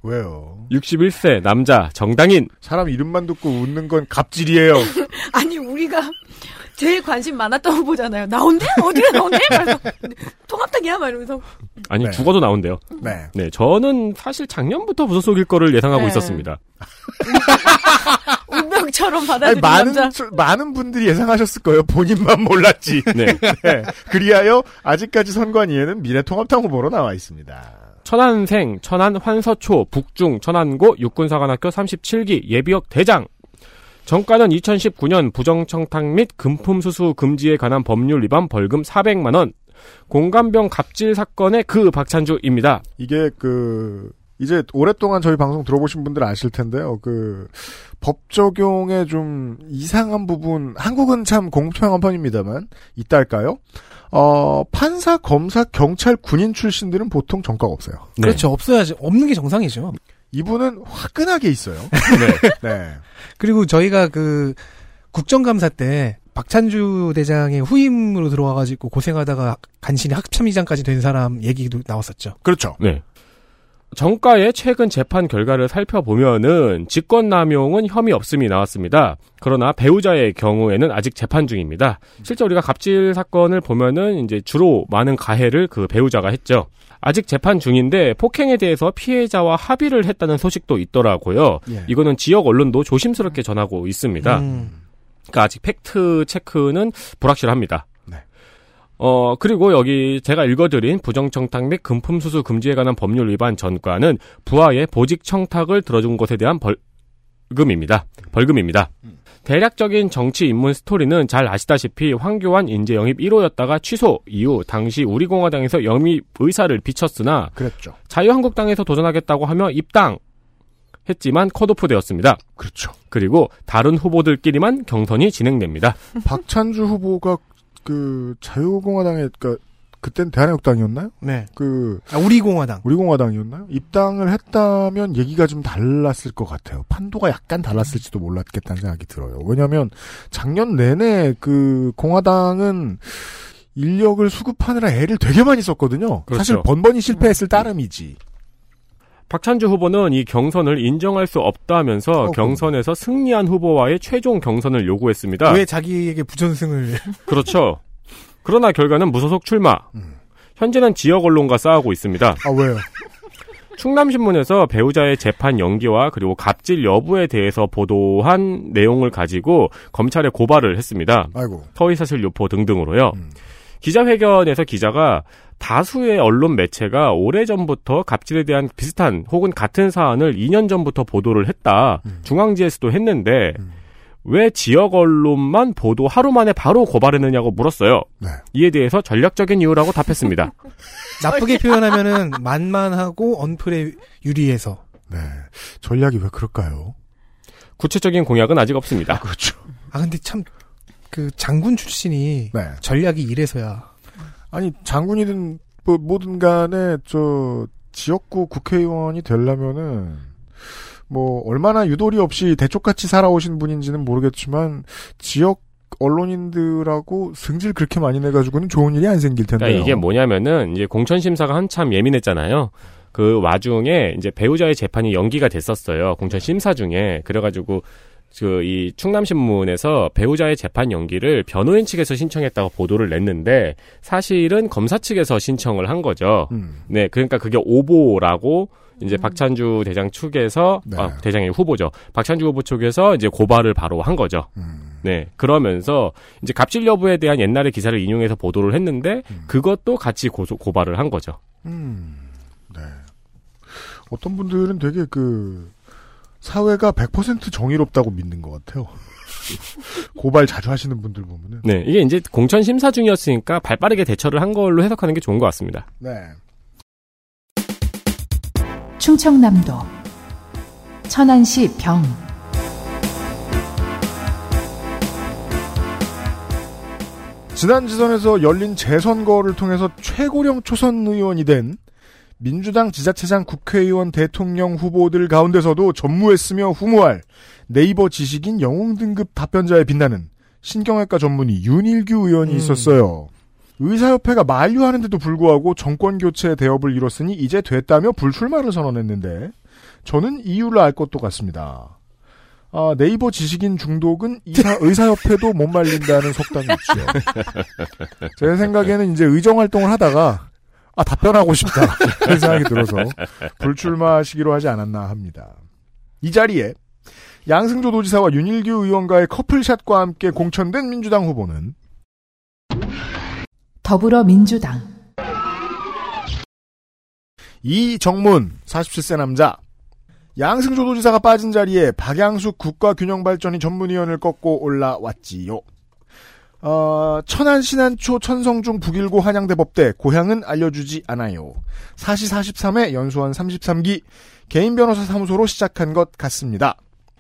왜요? 61세 남자 정당인 사람 이름만 듣고 웃는 건 갑질이에요. 아니 우리가 제일 관심 많았던 후보잖아요. 나온대? 어디가 나온대? 그래서 통합당 깜짝이야 막 이러면서 아니 네. 죽어도 나온대요. 네. 네, 저는 사실 작년부터 부서 속일 거를 예상하고 네. 있었습니다. 운명처럼 받아들인 많은 남자. 저- 많은 분들이 예상하셨을 거예요. 본인만 몰랐지. 네. 네. 그리하여 아직까지 선관위에는 미래통합당 후보로 나와 있습니다. 천안생, 천안 환서초, 북중, 천안고, 육군사관학교 37기, 예비역 대장. 정가는 2019년 부정청탁 및 금품수수 금지에 관한 법률 위반 벌금 400만원. 공감병 갑질 사건의 그 박찬주입니다. 이게 그 이제 오랫동안 저희 방송 들어보신 분들 아실 텐데요. 그 법 적용에 좀 이상한 부분 한국은 참 공평한 편입니다만 있달까요? 어, 판사, 검사, 경찰, 군인 출신들은 보통 정가가 없어요. 네. 그렇죠. 없어야지. 없는 게 정상이죠. 이분은 화끈하게 있어요. 네. 네. 그리고 저희가 그 국정감사 때 박찬주 대장의 후임으로 들어와가지고 고생하다가 간신히 학참위장까지 된 사람 얘기도 나왔었죠. 그렇죠. 네. 정가의 최근 재판 결과를 살펴보면은 직권남용은 혐의 없음이 나왔습니다. 그러나 배우자의 경우에는 아직 재판 중입니다. 실제 우리가 갑질 사건을 보면은 이제 주로 많은 가해를 그 배우자가 했죠. 아직 재판 중인데 폭행에 대해서 피해자와 합의를 했다는 소식도 있더라고요. 예. 이거는 지역 언론도 조심스럽게 전하고 있습니다. 음. 그러니까 아직 fact check는 불확실합니다. 네. 어, 그리고 여기 제가 읽어드린 부정청탁 및 금품수수 금지에 관한 법률 위반 전과는 부하의 보직 청탁을 들어준 것에 대한 벌금입니다. 벌금입니다. 대략적인 정치 입문 스토리는 잘 아시다시피 황교안 인재 영입 1호였다가 취소 이후 당시 우리공화당에서 영입 의사를 비쳤으나 그랬죠. 자유한국당에서 도전하겠다고 하며 입당 했지만 컷오프 되었습니다. 그렇죠. 그리고 다른 후보들끼리만 경선이 진행됩니다. 박찬주 후보가 그 자유공화당에 그 그땐 대한민국당이었나요? 네. 그 아, 우리 공화당. 우리공화당이었나요? 입당을 했다면 얘기가 좀 달랐을 것 같아요. 판도가 약간 달랐을지도 몰랐겠다는 생각이 들어요. 왜냐하면 작년 내내 그 공화당은 인력을 수급하느라 애를 되게 많이 썼거든요. 그렇죠. 사실 번번이 실패했을 따름이지. 박찬주 후보는 이 경선을 인정할 수 없다면서 어, 경선에서 승리한 후보와의 최종 경선을 요구했습니다. 왜 자기에게 부전승을 그렇죠. 그러나 결과는 무소속 출마. 음. 현재는 지역 언론과 싸우고 있습니다. 아 왜요? 충남신문에서 배우자의 재판 연기와 그리고 갑질 여부에 대해서 보도한 내용을 가지고 검찰에 고발을 했습니다. 아이고. 허위사실 유포 등등으로요. 음. 기자회견에서 기자가 다수의 언론 매체가 오래전부터 갑질에 대한 비슷한 혹은 같은 사안을 2년 전부터 보도를 했다. 음. 중앙지에서도 했는데 음. 왜 지역 언론만 보도 하루 만에 바로 고발했느냐고 물었어요. 네. 이에 대해서 전략적인 이유라고 답했습니다. 나쁘게 표현하면은 만만하고 언플에 유리해서 네. 전략이 왜 그럴까요? 구체적인 공약은 아직 없습니다. 그렇죠. 아 근데 참 그 장군 출신이 네. 전략이 이래서야 아니 장군이든 뭐 뭐든 간에 저 지역구 국회의원이 되려면은 뭐 얼마나 유도리 없이 대쪽같이 살아오신 분인지는 모르겠지만 지역 언론인들하고 승질 그렇게 많이 내가지고는 좋은 일이 안 생길 텐데요. 그러니까 이게 뭐냐면은 이제 공천 심사가 한참 예민했잖아요. 그 와중에 이제 배우자의 재판이 연기가 됐었어요. 공천 심사 중에 그래가지고 그 이 충남신문에서 배우자의 재판 연기를 변호인 측에서 신청했다고 보도를 냈는데 사실은 검사 측에서 신청을 한 거죠. 음. 네, 그러니까 그게 오보라고 이제 박찬주 대장 측에서 네. 아, 대장의 후보죠. 박찬주 후보 쪽에서 이제 고발을 바로 한 거죠. 음. 네, 그러면서 이제 갑질 여부에 대한 옛날의 기사를 인용해서 보도를 했는데 음. 그것도 같이 고소, 고발을 한 거죠. 음. 네. 어떤 분들은 되게 그 사회가 100% 정의롭다고 믿는 것 같아요. 고발 자주 하시는 분들 보면은. 네, 이게 이제 공천 심사 중이었으니까 발 빠르게 대처를 한 걸로 해석하는 게 좋은 것 같습니다. 네. 충청남도 천안시 병 지난 지선에서 열린 재선거를 통해서 최고령 초선 의원이 된 민주당 지자체장 국회의원 대통령 후보들 가운데서도 전무했으며 후무할 네이버 지식인 영웅 등급 답변자에 빛나는 신경외과 전문의 윤일규 의원이 음. 있었어요. 의사협회가 만류하는데도 불구하고 정권 교체 대업을 이뤘으니 이제 됐다며 불출마를 선언했는데 저는 이유를 알 것도 같습니다. 아, 네이버 지식인 중독은 이사, 의사협회도 못 말린다는 속담이 있죠. 제 생각에는 이제 의정 활동을 하다가 아, 답변하고 싶다. 그런 생각이 들어서 불출마하시기로 하지 않았나 합니다. 이 자리에 양승조 도지사와 윤일규 의원과의 커플샷과 함께 공천된 민주당 후보는 더불어민주당 이정문 47세 남자 양승조 도지사가 빠진 자리에 박양숙 국가균형발전위 전문위원을 꺾고 올라왔지요. 어, 천안 신안초 천성중 북일고 한양대 법대 고향은 알려주지 않아요. 사시 43회 연수원 33기 개인 변호사 사무소로 시작한 것 같습니다.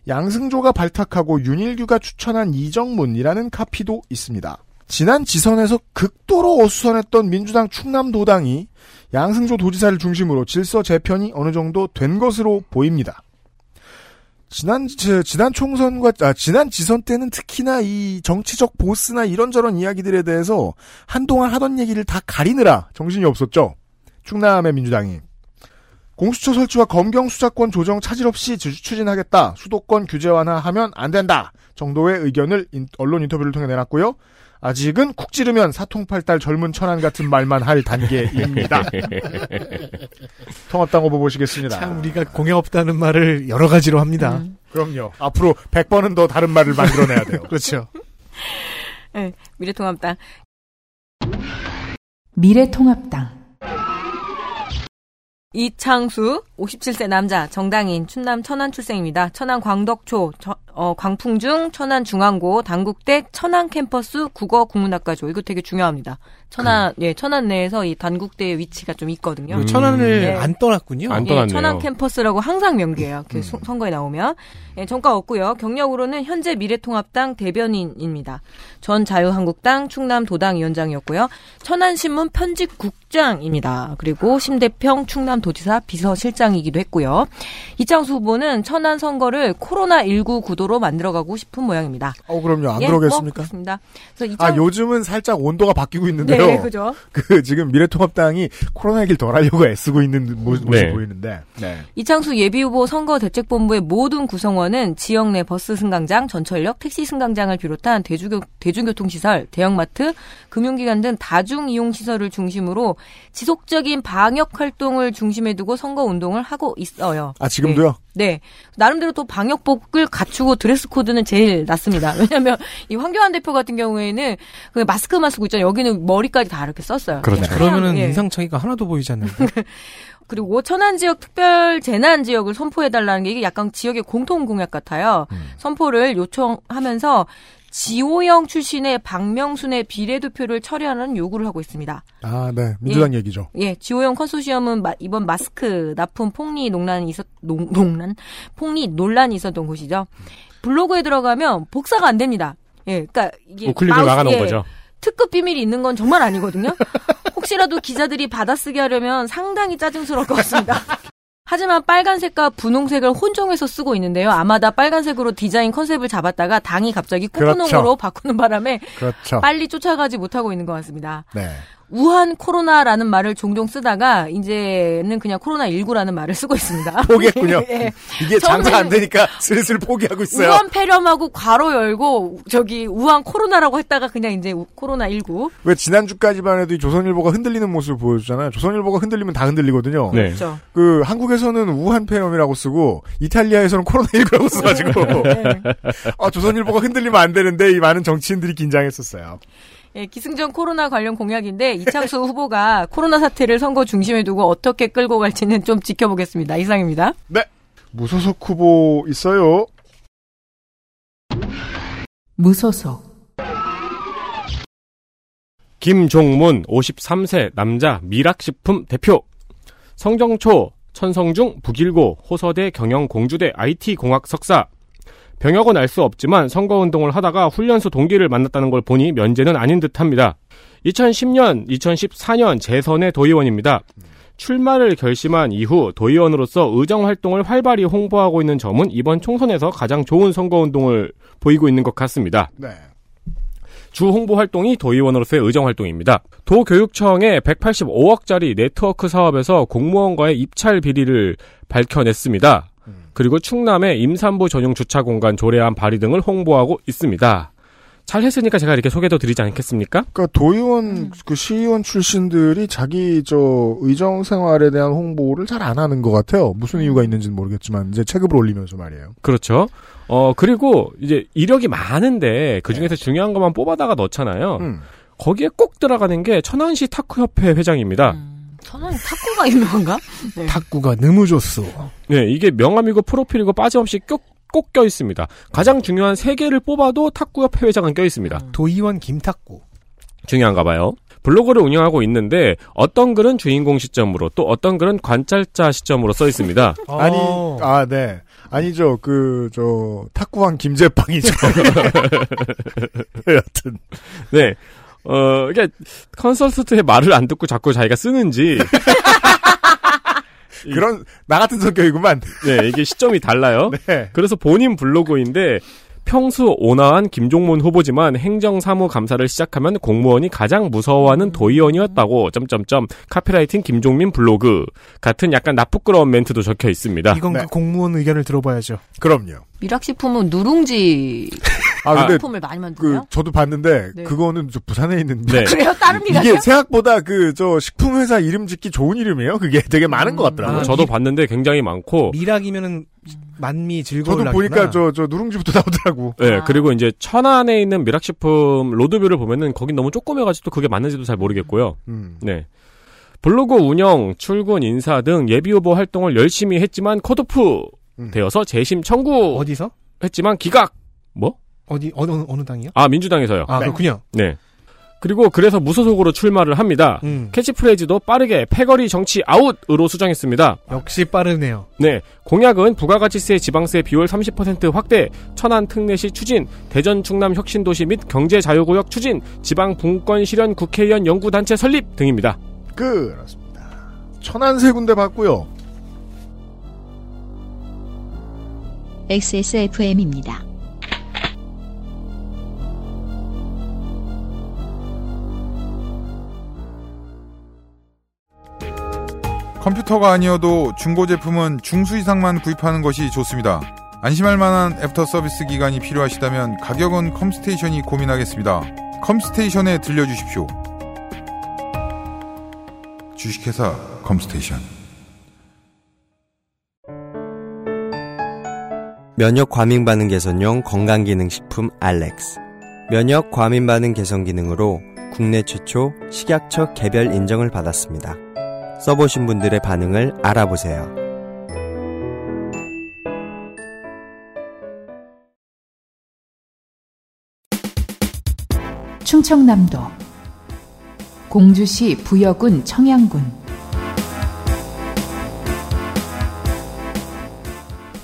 양승조가 발탁하고 윤일규가 추천한 이정문이라는 카피도 있습니다. 지난 지선에서 극도로 어수선했던 민주당 충남도당이 양승조 도지사를 중심으로 질서 재편이 어느 정도 된 것으로 보입니다. 지난 저, 지난 총선과 아, 지난 지선 때는 특히나 이 정치적 보스나 이런저런 이야기들에 대해서 한동안 하던 얘기를 다 가리느라 정신이 없었죠. 충남의 민주당이 공수처 설치와 검경 수사권 조정 차질 없이 주- 추진하겠다. 수도권 규제 완화하면 안 된다. 정도의 의견을 인- 언론 인터뷰를 통해 내놨고요. 아직은 쿡 찌르면 사통팔달 젊은 천안 같은 말만 할 단계입니다. 통합당 후보 보시겠습니다. 참 우리가 공약 없다는 말을 여러 가지로 합니다. 음. 그럼요. 앞으로 100번은 더 다른 말을 만들어내야 돼요. 그렇죠. 네, 미래통합당. 미래통합당 이창수 57세 남자 정당인 충남 천안 출생입니다. 천안 광덕초 저- 어, 광풍중 천안 중앙고 단국대 천안 캠퍼스 국어 국문학과죠. 이거 되게 중요합니다. 천안 예 천안 내에서 이 단국대의 위치가 좀 있거든요. 음. 천안을 네. 안 떠났군요. 안 예, 떠났네요. 천안 캠퍼스라고 항상 명기해요. 그 음. 소- 선거에 나오면. 예, 정가 없고요. 경력으로는 현재 미래통합당 대변인입니다. 전 자유한국당 충남 도당 위원장이었고요. 천안신문 편집국장입니다. 그리고 심대평 충남도지사 비서실장이기도 했고요. 이창수 후보는 천안 선거를 코로나 19 구도 로 만들어가고 싶은 모양입니다. 어, 그럼요. 안 예, 그러겠습니까? 뭐 그렇습니다. 그래서 이창... 아, 요즘은 살짝 온도가 바뀌고 있는데요. 네, 그죠. 그 지금 미래통합당이 코로나 얘기를 덜 하려고 애쓰고 있는 모- 모습이 네. 보이는데. 네. 이창수 예비후보 선거대책본부의 모든 구성원은 지역 내 버스 승강장, 전철역, 택시 승강장을 비롯한 대중교, 대중교통시설, 대형마트, 금융기관 등 다중이용시설을 중심으로 지속적인 방역 활동을 중심에 두고 선거운동을 하고 있어요. 아, 지금도요? 네. 나름대로 또 방역복을 갖추고 dress code는 제일 낫습니다. 왜냐면 이 황교안 대표 같은 경우에는 그 마스크만 쓰고 있잖아요. 여기는 머리까지 다 이렇게 썼어요. 그렇죠. 그냥 그러면은 예. 인상 차이가 하나도 보이지 않는데. 그리고 천안 지역 특별 재난 지역을 선포해 달라는 게 이게 약간 지역의 공통 공약 같아요. 선포를 요청하면서 지오영 출신의 박명숙 비례대표를 철회하는 요구를 하고 있습니다. 아, 네. 민주당 얘기죠. 예, 지오영 컨소시엄은 마- 이번 마스크 납품 폭리 논란이 있었 농, 논란 폭리 논란이 있었던 곳이죠. 블로그에 들어가면 복사가 안 됩니다. 예, 그러니까 이게 우클릭을 마우스- 막아놓은 예, 거죠. 특급 비밀이 있는 건 정말 아니거든요. 혹시라도 기자들이 받아쓰게 하려면 상당히 짜증스러울 것 같습니다. 하지만 빨간색과 분홍색을 혼종해서 쓰고 있는데요. 아마 다 빨간색으로 디자인 컨셉을 잡았다가 당이 갑자기 꾸분홍으로 그렇죠. 바꾸는 바람에 그렇죠. 빨리 쫓아가지 못하고 있는 것 같습니다. 네. 우한 코로나라는 말을 종종 쓰다가 이제는 그냥 코로나 19라는 말을 쓰고 있습니다. 포기했군요. 예. 이게 장사 안 되니까 슬슬 포기하고 있어요. 우한 폐렴하고 괄호 열고 저기 우한 코로나라고 했다가 그냥 이제 코로나 19 왜 지난주까지만 해도 이 조선일보가 흔들리는 모습을 보여주잖아요. 조선일보가 흔들리면 다 흔들리거든요. 네. 그렇죠. 그 한국에서는 우한 폐렴이라고 쓰고 이탈리아에서는 코로나 19라고 써가지고 네. 아 조선일보가 흔들리면 안 되는데 이 많은 정치인들이 긴장했었어요. 예, 기승전 코로나 관련 공약인데 이창수 후보가 코로나 사태를 선거 중심에 두고 어떻게 끌고 갈지는 좀 지켜보겠습니다. 이상입니다. 네. 무소속 후보 있어요. 무소속 김종문 53세 남자 미락식품 대표 성정초 천성중 북일고 호서대 경영공주대 IT공학 석사 병역은 알 수 없지만 선거운동을 하다가 훈련소 동기를 만났다는 걸 보니 면제는 아닌 듯 합니다. 2010년, 2014년 재선의 도의원입니다. 출마를 결심한 이후 도의원으로서 의정 활동을 활발히 홍보하고 있는 점은 이번 총선에서 가장 좋은 선거운동을 보이고 있는 것 같습니다. 네. 주 홍보 활동이 도의원으로서의 의정 활동입니다. 도교육청의 185억짜리 네트워크 사업에서 공무원과의 입찰 비리를 밝혀냈습니다. 그리고 충남의 임산부 전용 주차 공간 조례안 발의 등을 홍보하고 있습니다. 잘 했으니까 제가 이렇게 소개도 드리지 않겠습니까? 그러니까 도의원 그 시의원 출신들이 자기 저 의정 생활에 대한 홍보를 잘 안 하는 것 같아요. 무슨 이유가 있는지는 모르겠지만 이제 체급을 올리면서 말이에요. 그렇죠. 어, 그리고 이제 이력이 많은데 그 중에서 중요한 것만 뽑아다가 넣잖아요. 음. 거기에 꼭 들어가는 게 천안시 탁구협회 회장입니다. 음, 천안이 탁구가 유명한가? 네. 탁구가 너무 좋소. 네, 이게 명함이고 프로필이고 빠짐없이 꼭, 꼭 껴 있습니다. 가장 중요한 세 개를 뽑아도 탁구협회 회장은 껴 있습니다. 도의원 김탁구. 중요한가 봐요. 블로그를 운영하고 있는데 어떤 글은 주인공 시점으로 또 어떤 글은 관찰자 시점으로 써 있습니다. 아니, 어. 아, 네. 아니죠. 그, 저, 탁구왕 김제빵이죠. 여하튼. 네. 어, 이게 컨설턴트의 말을 안 듣고 자꾸 자기가 쓰는지 그런, 나 같은 성격이구만. 네, 이게 시점이 달라요. 네. 그래서 본인 블로그인데 평소 온화한 김종문 후보지만 행정사무 감사를 시작하면 공무원이 가장 무서워하는 도의원이었다고 점점점 카피라이팅 김종민 블로그 같은 약간 나쁘끄러운 멘트도 적혀 있습니다. 이건 네. 그 공무원 의견을 들어봐야죠. 그럼요. 미락식품은 누룽지 아, 근데, 품을 많이 그, 만드나요? 저도 봤는데, 네. 그거는 저 부산에 있는. 네. 그래요? 다른? 이게 생각보다 그, 저, 식품 회사 이름 짓기 좋은 이름이에요. 그게 되게 많은 것 같더라고요. 아, 저도 미- 봤는데 굉장히 많고 미락이면은 만미 즐거울 저도 보니까 저, 저, 누룽지부터 나오더라고. 네, 아. 그리고 이제 천안에 있는 미락식품 로드뷰를 보면은 거긴 너무 조그매가지고 또 그게 맞는지도 잘 모르겠고요. 음. 네. 블로그 운영, 출근, 인사 등 예비 후보 활동을 열심히 했지만 컷오프 음. 되어서 재심 청구 어디서? 했지만 기각. 뭐? 어디 어느 어느, 당이요? 아, 민주당에서요. 아 네. 그렇군요. 네. 그리고 그래서 무소속으로 출마를 합니다. 음. 캐치프레이즈도 빠르게 패거리 정치 아웃으로 수정했습니다. 역시 빠르네요. 네. 공약은 부가가치세 지방세 비율 30% 확대, 천안 특례시 추진, 대전 충남 혁신도시 및 경제자유구역 추진, 지방 분권 실현 국회의원 연구단체 설립 등입니다. 그렇습니다. 천안 세 군데 봤고요. XSFM입니다. 컴퓨터가 아니어도 중고 제품은 중수 이상만 구입하는 것이 좋습니다. 안심할 만한 애프터 서비스 기간이 필요하시다면 가격은 컴스테이션이 고민하겠습니다. 컴스테이션에 들려주십시오. 주식회사 컴스테이션. 면역 과민 반응 개선용 건강기능식품 알렉스. 면역 과민 반응 개선 기능으로 국내 최초 식약처 개별 인정을 받았습니다. 써보신 분들의 반응을 알아보세요. 충청남도 공주시 부여군 청양군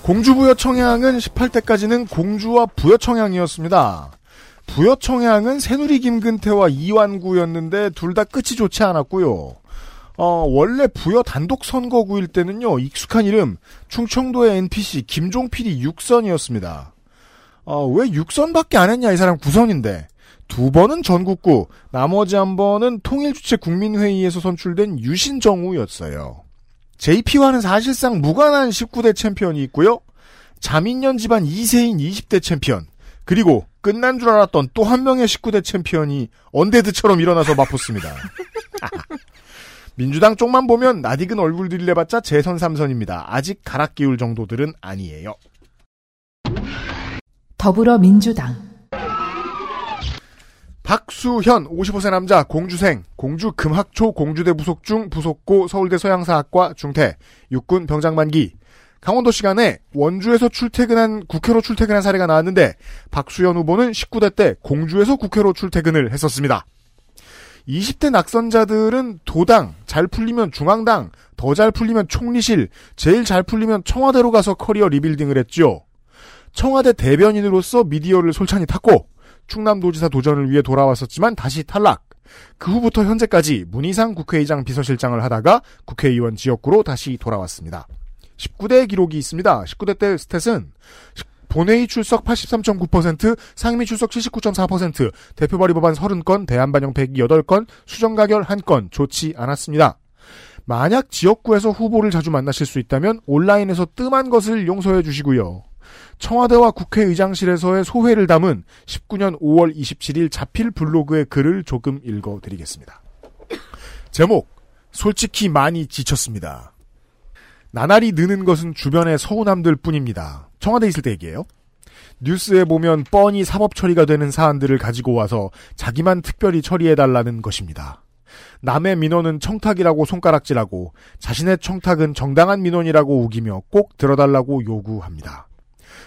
공주부여 청양은 18대까지는 공주와 부여 청양이었습니다. 부여 청양은 새누리 김근태와 이완구였는데 둘 다 끝이 좋지 않았고요. 어, 원래 부여 단독 선거구일 때는요, 익숙한 이름, 충청도의 NPC 김종필이 6선이었습니다. 어, 왜 6선밖에 안 했냐, 이 사람 9선인데. 두 번은 전국구, 나머지 한 번은 통일주체 국민회의에서 선출된 유신정우회였어요. JP와는 사실상 무관한 19대 챔피언이 있고요. 자민련 집안 2세인 20대 챔피언. 그리고 끝난 줄 알았던 또 한 명의 19대 챔피언이 undead처럼 일어나서 맞붙습니다. 민주당 쪽만 보면 낯익은 얼굴들이 내봤자 재선 3선입니다. 아직 가락 기울 정도들은 아니에요. 더불어민주당 박수현 55세 남자 공주생 공주 금학초 공주대 부속 중 부속고 서울대 서양사학과 중퇴 육군 병장 만기 강원도 시간에 원주에서 출퇴근한 국회로 출퇴근한 사례가 나왔는데 박수현 후보는 19대 때 공주에서 국회로 출퇴근을 했었습니다. 20대 낙선자들은 도당, 잘 풀리면 중앙당, 더 잘 풀리면 총리실, 제일 잘 풀리면 청와대로 가서 career rebuilding을 했죠. 청와대 대변인으로서 미디어를 솔찬히 탔고 충남도지사 도전을 위해 돌아왔었지만 다시 탈락. 그 후부터 현재까지 문희상 국회의장 비서실장을 하다가 국회의원 지역구로 다시 돌아왔습니다. 19대 기록이 있습니다. 19대 때 stat은 본회의 출석 83.9%, 상임위 출석 79.4%, 대표 발의 법안 30건, 대안 반영 108건, 수정 가결 1건 좋지 않았습니다. 만약 지역구에서 후보를 자주 만나실 수 있다면 온라인에서 뜸한 것을 용서해 주시고요. 청와대와 국회의장실에서의 소회를 담은 19년 5월 27일 자필 블로그의 글을 조금 읽어드리겠습니다. 제목, 솔직히 많이 지쳤습니다. 나날이 느는 것은 주변의 서운함들 뿐입니다. 청와대 있을 때 얘기예요. 뉴스에 보면 뻔히 사법 처리가 되는 사안들을 가지고 와서 자기만 특별히 처리해달라는 것입니다. 남의 민원은 청탁이라고 손가락질하고 자신의 청탁은 정당한 민원이라고 우기며 꼭 들어달라고 요구합니다.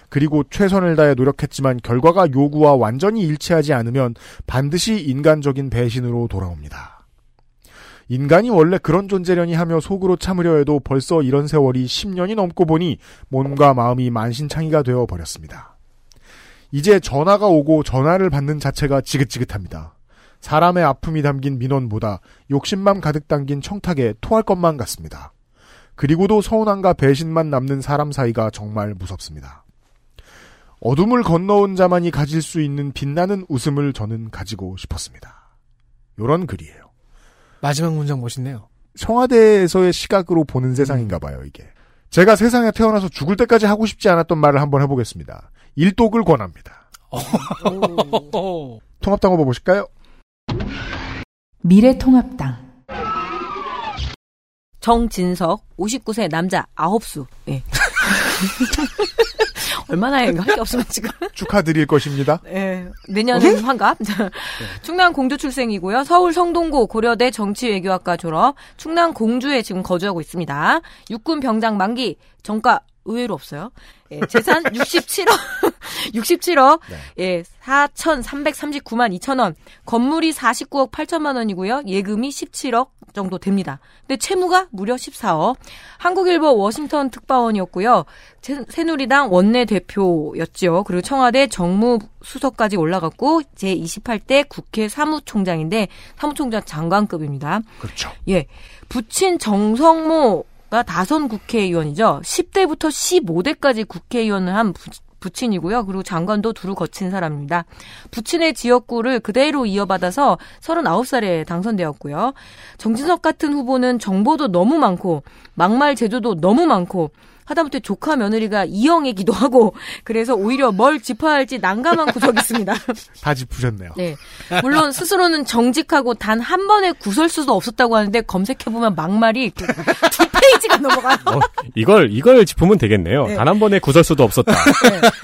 그리고 최선을 다해 노력했지만 결과가 요구와 완전히 일치하지 않으면 반드시 인간적인 배신으로 돌아옵니다. 인간이 원래 그런 존재려니 하며 속으로 참으려 해도 벌써 이런 세월이 10년이 넘고 보니 몸과 마음이 만신창이가 되어 버렸습니다. 이제 전화가 오고 전화를 받는 자체가 지긋지긋합니다. 사람의 아픔이 담긴 민원보다 욕심만 가득 담긴 청탁에 토할 것만 같습니다. 그리고도 서운함과 배신만 남는 사람 사이가 정말 무섭습니다. 어둠을 건너온 자만이 가질 수 있는 빛나는 웃음을 저는 가지고 싶었습니다. 요런 글이에요. 마지막 문장 멋있네요. 청와대에서의 시각으로 보는 세상인가 봐요, 이게. 제가 세상에 태어나서 죽을 때까지 하고 싶지 않았던 말을 한번 해보겠습니다. 일독을 권합니다. 통합당 후보 보실까요? 미래통합당 정진석 59세 남자 9수. 예. 얼마나 할게 없으면 지금. 축하드릴 것입니다. 예. 내년은 환갑. 충남 공주 출생이고요. 서울 성동고 고려대 정치외교학과 졸업. 충남 공주에 지금 거주하고 있습니다. 육군 병장 만기. 정가 의외로 없어요. 예, 재산 67억, 67억, 예, 4,339만 2천 원. 건물이 49억 8천만 원이고요. 예금이 17억 정도 됩니다. 근데 채무가 무려 14억. 한국일보 워싱턴 특파원이었고요. 새- 새누리당 원내 대표였죠. 그리고 청와대 정무수석까지 올라갔고 제28대 국회 사무총장인데 사무총장 장관급입니다. 그렇죠. 예. 부친 정성모가 다선 국회의원이죠. 10대부터 15대까지 국회의원을 한 부, 부친이고요. 그리고 장관도 두루 거친 사람입니다. 부친의 지역구를 그대로 이어받아서 39살에 당선되었고요. 정진석 같은 후보는 정보도 너무 많고 막말 제조도 너무 많고 하다못해 조카 며느리가 이영애기도 하고 그래서 오히려 뭘 짚어야 할지 난감한 구석이 있습니다. 다 짚으셨네요. 네. 물론 스스로는 정직하고 단 한 번의 구설수도 없었다고 하는데 검색해보면 막말이 두, 두 페이지가 넘어가요. 어, 이걸 이걸 짚으면 되겠네요. 네. 단한 번의 구설수도 없었다.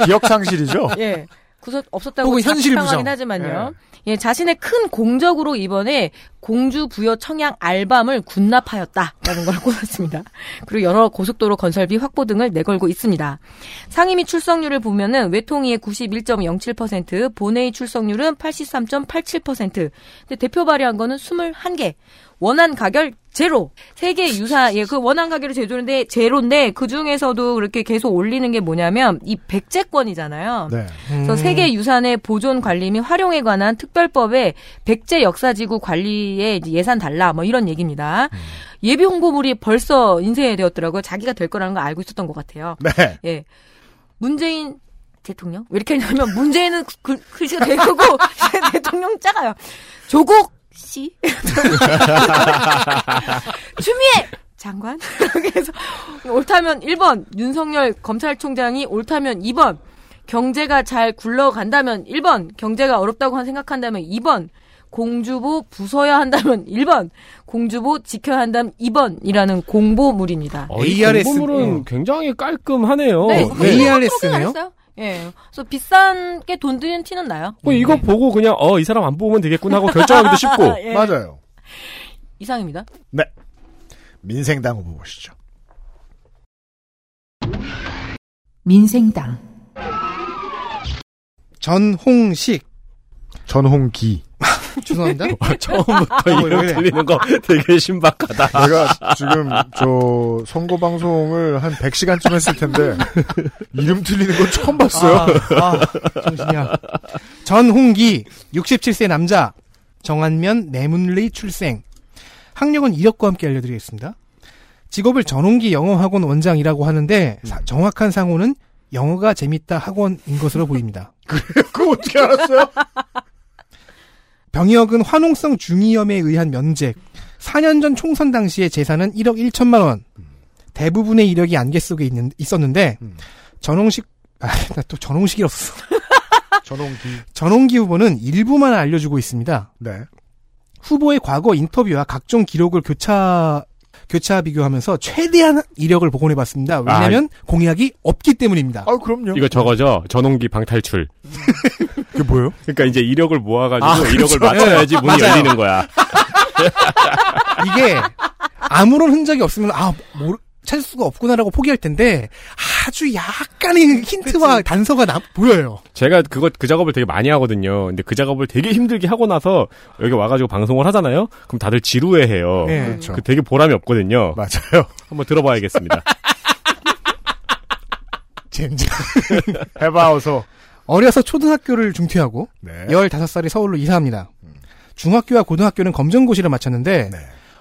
기억 상실이죠? 예. 구설 없었다고 혹은 현실 자책당하긴 부정. 하지만요. 예, 자신의 큰 공적으로 이번에 공주 부여 청양 알밤을 군납하였다라는 걸 꼽았습니다. 그리고 여러 고속도로 건설비 확보 등을 내걸고 있습니다. 상임위 출석률을 보면은 외통위의 91.07%, 본회의 출석률은 83.87%. 근데 대표 발의한 거는 21개. 원안 가결 제로. 세계 유사, 예, 그 원안 가결이 제로인데, 제로인데, 그 중에서도 그렇게 계속 올리는 게 뭐냐면, 이 백제권이잖아요. 네. 그래서 세계 유산의 보존 관리 및 활용에 관한 특별법에 백제 역사지구 관리에 예산 달라 뭐 이런 얘기입니다. 예비 홍보물이 벌써 인쇄되었더라고요. 자기가 될 거라는 걸 알고 있었던 것 같아요. 네. 예. 문재인 대통령? 왜 이렇게 하냐면 문재인은 글, 글씨가 되고 대통령 작아요. 조국 씨. 추미애 장관. 그래서 옳다면 1번 윤석열 검찰총장이 옳다면 2번 경제가 잘 굴러간다면 1번 경제가 어렵다고 생각한다면 2번 공주보 부숴야 한다면 1번 공주보 지켜야 한다면 2번이라는 공보물입니다. 어, 이 ARS. 공보물은 어. 굉장히 깔끔하네요. 네, 네. ARS 네요? 예. 그래서 비싼 게 돈 드는 티는 나요. 뭐 이거 보고 그냥 어 이 사람 안 뽑으면 되겠구나 하고 결정하기도 쉽고. 예. 맞아요. 이상입니다. 네. 민생당 후보 보시죠. 민생당 전홍식. 전홍기. 죄송합니다. 처음부터 왜 이름 그래? 틀리는 거 되게 신박하다. 내가 지금 저 선거 방송을 한 100시간쯤 했을 텐데 이름 틀리는 건 처음 봤어요. 아, 아, 정신이야. 전홍기, 67세 남자, 정안면 내문리 출생. 학력은 이력과 함께 알려드리겠습니다. 직업을 전홍기 영어학원 원장이라고 하는데 사- 정확한 상호는 영어가 재밌다 학원인 것으로 보입니다. 그거 어떻게 알았어요? 병역은 화농성 중이염에 의한 면책. 4년 전 총선 당시의 재산은 1억 1천만 원. 대부분의 이력이 안개 속에 있는, 있었는데 음. 전홍식 아, 나 또 전홍식이 없어. 전홍기. 전홍기 후보는 일부만 알려주고 있습니다. 네. 후보의 과거 인터뷰와 각종 기록을 교차 교차 비교하면서 최대한 이력을 복원해 봤습니다. 왜냐하면 공약이 없기 때문입니다. 아, 그럼요. 이거 저거죠. 전홍기 방탈출. 그게 뭐예요? 그러니까 이제 이력을 모아 가지고 아, 이력을 그렇죠. 맞춰야지 문이 맞아요. 열리는 거야. 이게 아무런 흔적이 없으면 아 모르, 찾을 수가 없구나라고 포기할 텐데 아주 약간의 힌트와 단서가 나, 보여요. 제가 그거 그 작업을 되게 많이 하거든요. 근데 그 작업을 되게 힘들게 하고 나서 여기 와가지고 방송을 하잖아요. 그럼 다들 지루해해요. 네. 그렇죠. 그 되게 보람이 없거든요. 맞아요. 한번 들어봐야겠습니다. 젠장. 해봐, 어서. 어려서 초등학교를 중퇴하고 네. 15살에 서울로 이사합니다. 중학교와 고등학교는 검정고시를 마쳤는데 네.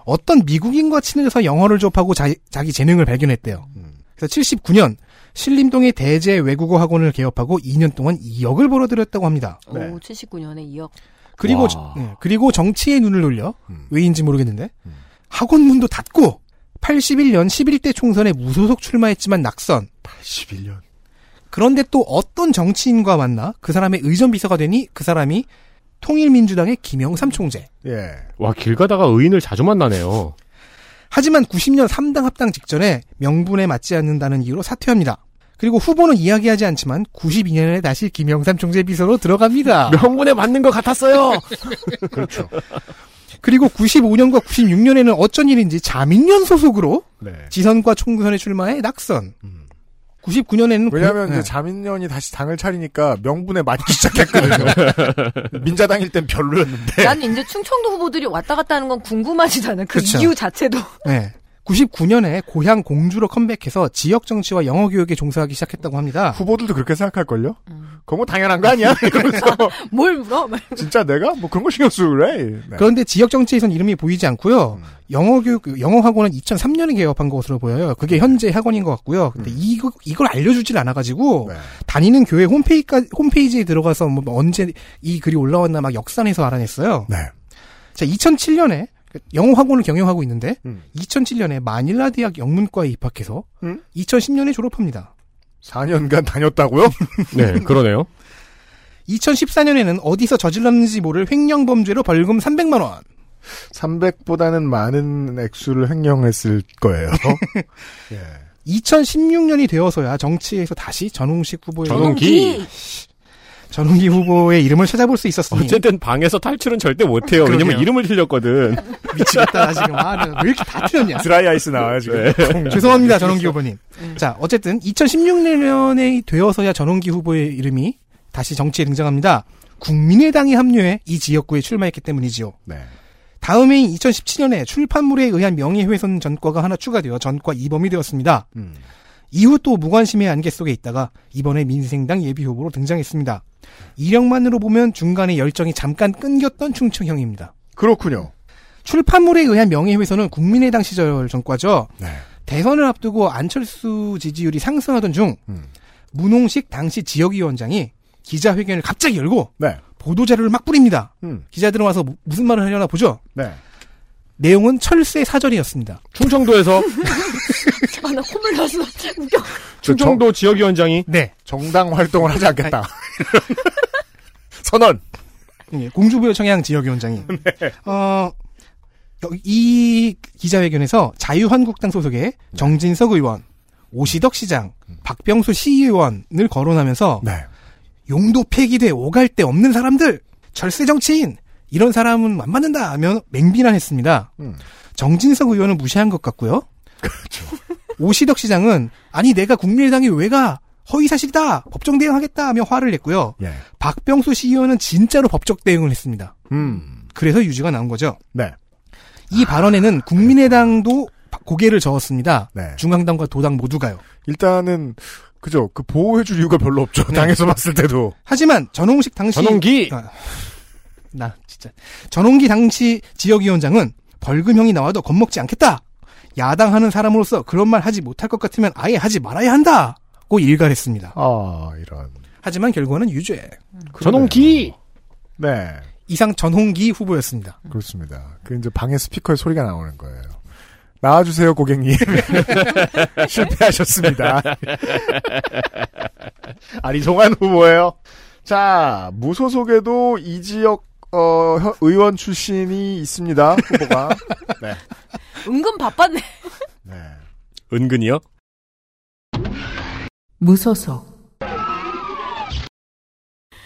어떤 미국인과 친해져서 영어를 접하고 자, 기 재능을 발견했대요. 음. 그래서 79년 신림동의 대제 외국어 학원을 개업하고 2년 동안 2억을 벌어들였다고 합니다. 네. 오, 79년에 2억. 그리고 와. 네, 그리고 정치에 눈을 돌려 음. 왜인지 모르겠는데 음. 학원 문도 닫고 81년 11대 총선에 무소속 출마했지만 낙선. 81년. 그런데 또 어떤 정치인과 만나 그 사람의 의전 비서가 되니 그 사람이 통일민주당의 김영삼 총재. 예. 와, 길 가다가 의인을 자주 만나네요. 하지만 90년 3당 합당 직전에 명분에 맞지 않는다는 이유로 사퇴합니다. 그리고 후보는 이야기하지 않지만 92년에 다시 김영삼 총재 비서로 들어갑니다. 명분에 맞는 것 같았어요. 그렇죠. 그리고 95년과 96년에는 어쩐 일인지 자민련 소속으로 네. 지선과 총선에 출마해 낙선. 음. 99년에는 왜냐하면 네. 이제 자민련이 다시 당을 차리니까 명분에 맞기 시작했거든요. 민자당일 땐 별로였는데. 난 이제 충청도 후보들이 왔다 갔다 하는 건 궁금하지도 않아. 그 그쵸. 이유 자체도. 네. 99년에 고향 공주로 컴백해서 지역 정치와 영어 교육에 종사하기 시작했다고 합니다. 후보들도 그렇게 생각할걸요? 음. 그거 뭐 당연한 거 아니야? 이러면서 뭘 물어? 막 진짜 내가 뭐 그런 거 신경 쓰고 그래. 네. 그런데 지역 정치에선 이름이 보이지 않고요. 음. 영어 교육 영어 학원은 2003년에 개업한 것으로 보여요. 그게 현재 학원인 것 같고요. 근데 이거 이걸 알려주질 않아가지고 네. 다니는 교회 홈페이지까 홈페이지에 들어가서 뭐 언제 이 글이 올라왔나 막 역산해서 알아냈어요. 네. 자, 2007년에 영어 학원을 경영하고 있는데 음. 2007년에 마닐라 대학 영문과에 입학해서 음? 2010년에 졸업합니다. 4년간 다녔다고요? 네, 그러네요. 2014년에는 어디서 저질렀는지 모를 횡령 범죄로 벌금 300만 원. 300보다는 많은 액수를 횡령했을 거예요. 예. 2016년이 되어서야 정치에서 다시 전홍식 후보의 전홍기. 전홍기 후보의 이름을 찾아볼 수 있었으니 어쨌든 방에서 탈출은 절대 못해요. 왜냐면 이름을 틀렸거든. 미치겠다 나 지금 아, 내가 왜 이렇게 다 틀렸냐. 드라이 아이스 나와요, 지금. 네. 죄송합니다 전홍기 후보님. 자 어쨌든 2016년에 되어서야 전홍기 후보의 이름이 다시 정치에 등장합니다. 국민의당이 합류해 이 지역구에 출마했기 때문이지요. 네. 다음 해인 2017년에 출판물에 의한 명예훼손 전과가 하나 추가되어 전과 2범이 되었습니다. 음. 이후 또 무관심의 안개 속에 있다가 이번에 민생당 예비후보로 등장했습니다. 이력만으로 보면 중간에 열정이 잠깐 끊겼던 충청형입니다. 그렇군요. 출판물에 의한 명예훼손은 국민의당 시절 전과죠. 네. 대선을 앞두고 안철수 지지율이 상승하던 중 음. 문홍식 당시 지역위원장이 기자회견을 갑자기 열고 네. 보도 자료를 막 뿌립니다. 음. 기자들은 와서 무- 무슨 말을 하려나 보죠. 네. 내용은 철새 사절이었습니다. 충청도에서 아, 나 콧물 났어. 웃겨. 충청도 지역위원장이 네. 정당 활동을 하지 않겠다. 선언. 예, 공주부여 청양 지역위원장이. 어, 여기 이 기자회견에서 자유한국당 소속의 정진석 의원, 오시덕 시장, 박병수 시의원을 거론하면서 네. 용도 폐기돼 오갈 데 없는 사람들, 절세 정치인 이런 사람은 안 받는다 하며 맹비난했습니다. 음. 정진석 의원은 무시한 것 같고요. 오시덕 시장은 아니 내가 국민의당이 왜 가 허위사실이다 법정 대응하겠다 하며 화를 냈고요. 예. 박병수 시의원은 진짜로 법적 대응을 했습니다. 음. 그래서 유지가 나온 거죠. 네. 이 발언에는 국민의당도 고개를 저었습니다. 네. 중앙당과 도당 모두가요. 일단은 그죠. 그 보호해줄 이유가 별로 없죠. 네. 당에서 봤을 때도. 하지만 전홍식 당시 전홍기 아, 나 진짜 전홍기 당시 지역위원장은 벌금형이 나와도 겁먹지 않겠다. 야당하는 사람으로서 그런 말 하지 못할 것 같으면 아예 하지 말아야 한다고 일갈했습니다. 아 이런. 하지만 결과는 유죄. 전홍기 네. 이상 전홍기 후보였습니다. 그렇습니다. 그 이제 방에 스피커에 소리가 나오는 거예요. 나와주세요, 고객님. 실패하셨습니다. 아리송한 후보예요. 자, 무소속에도 이 지역 어, 혀- 의원 출신이 있습니다. 후보가. 네. 은근 바빴네. 은근히요? 무소속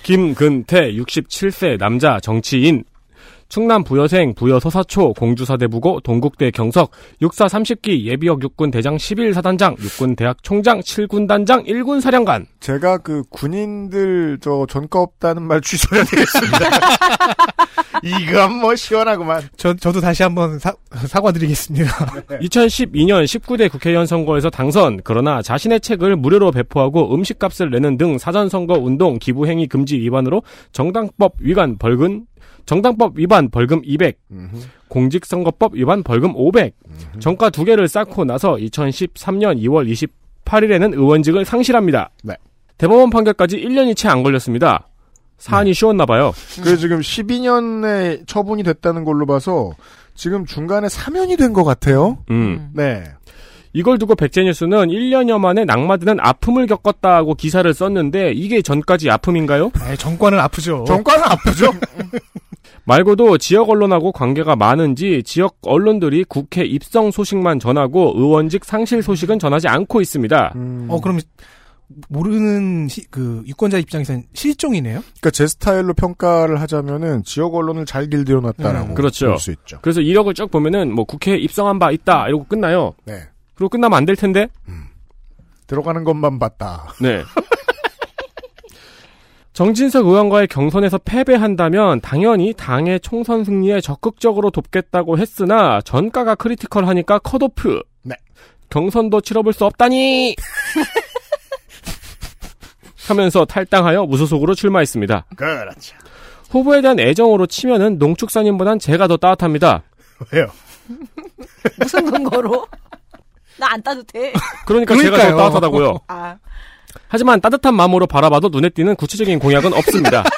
김근태 67세 남자 정치인 충남 부여생 부여 서 사초 공주사대부고 동국대 경석 육사 30기 예비역 육군 대장 11사단장 육군 대학 총장 7군 단장 1군 사령관 제가 그 군인들 저 전과 없다는 말 취소해야 되겠습니다. 이건 뭐 시원하구만. 저, 저도 다시 한번 사, 사과드리겠습니다. 2012년 19대 국회의원 선거에서 당선 그러나 자신의 책을 무료로 배포하고 음식값을 내는 등 사전선거 운동 기부행위 금지 위반으로 정당법 위반 벌금 정당법 위반 벌금 200 공직선거법 위반 벌금 500 정가 두 개를 쌓고 나서 2013년 2월 28일에는 의원직을 상실합니다. 네. 대법원 판결까지 1년이 채 안 걸렸습니다. 사안이 쉬웠나 봐요. 그래서 지금 12년에 처분이 됐다는 걸로 봐서 지금 중간에 사면이 된 것 같아요. 음. 네. 이걸 두고 백제뉴스는 1년여 만에 낙마드는 아픔을 겪었다고 기사를 썼는데 이게 전까지 아픔인가요? 네, 정권은 아프죠. 정과는 아프죠? 말고도 지역 언론하고 관계가 많은지 지역 언론들이 국회 입성 소식만 전하고 의원직 상실 소식은 전하지 않고 있습니다. 어, 그럼 모르는 시- 그 유권자 입장에서는 실종이네요. 그러니까 제 스타일로 평가를 하자면은 지역 언론을 잘 길들여놨다라고 음. 그렇죠. 볼 수 있죠. 그래서 이력을 쭉 보면은 뭐 국회에 입성한 바 있다 이러고 끝나요. 네. 그리고 끝나면 안 될 텐데. 들어가는 것만 봤다. 네. 정진석 의원과의 경선에서 패배한다면 당연히 당의 총선 승리에 적극적으로 돕겠다고 했으나 전가가 크리티컬하니까 컷오프. 네. 경선도 치러볼 수 없다니. 하면서 탈당하여 무소속으로 출마했습니다. 그렇죠. 후보에 대한 애정으로 치면은 농축산인보단 제가 더 따뜻합니다. 왜요? 무슨 근거로? 나 안 따뜻해. 그러니까 제가 그러니까요. 더 따뜻하다고요. 아, 하지만 따뜻한 마음으로 바라봐도 눈에 띄는 구체적인 공약은 없습니다.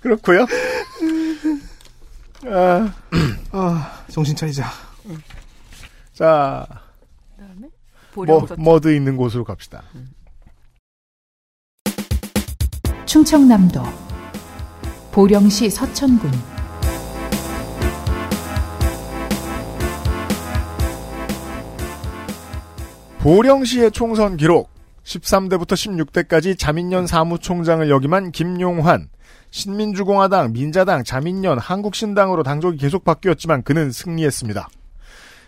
그렇고요. 아, 아, 정신 차리자. 자, 그다음에 뭐, 보령 머드 있는 곳으로 갑시다. 충청남도 보령시 서천군 보령시의 총선 기록 13대부터 16대까지 자민련 사무총장을 역임한 김용환 신민주공화당, 민자당, 자민련, 한국신당으로 당적이 계속 바뀌었지만 그는 승리했습니다.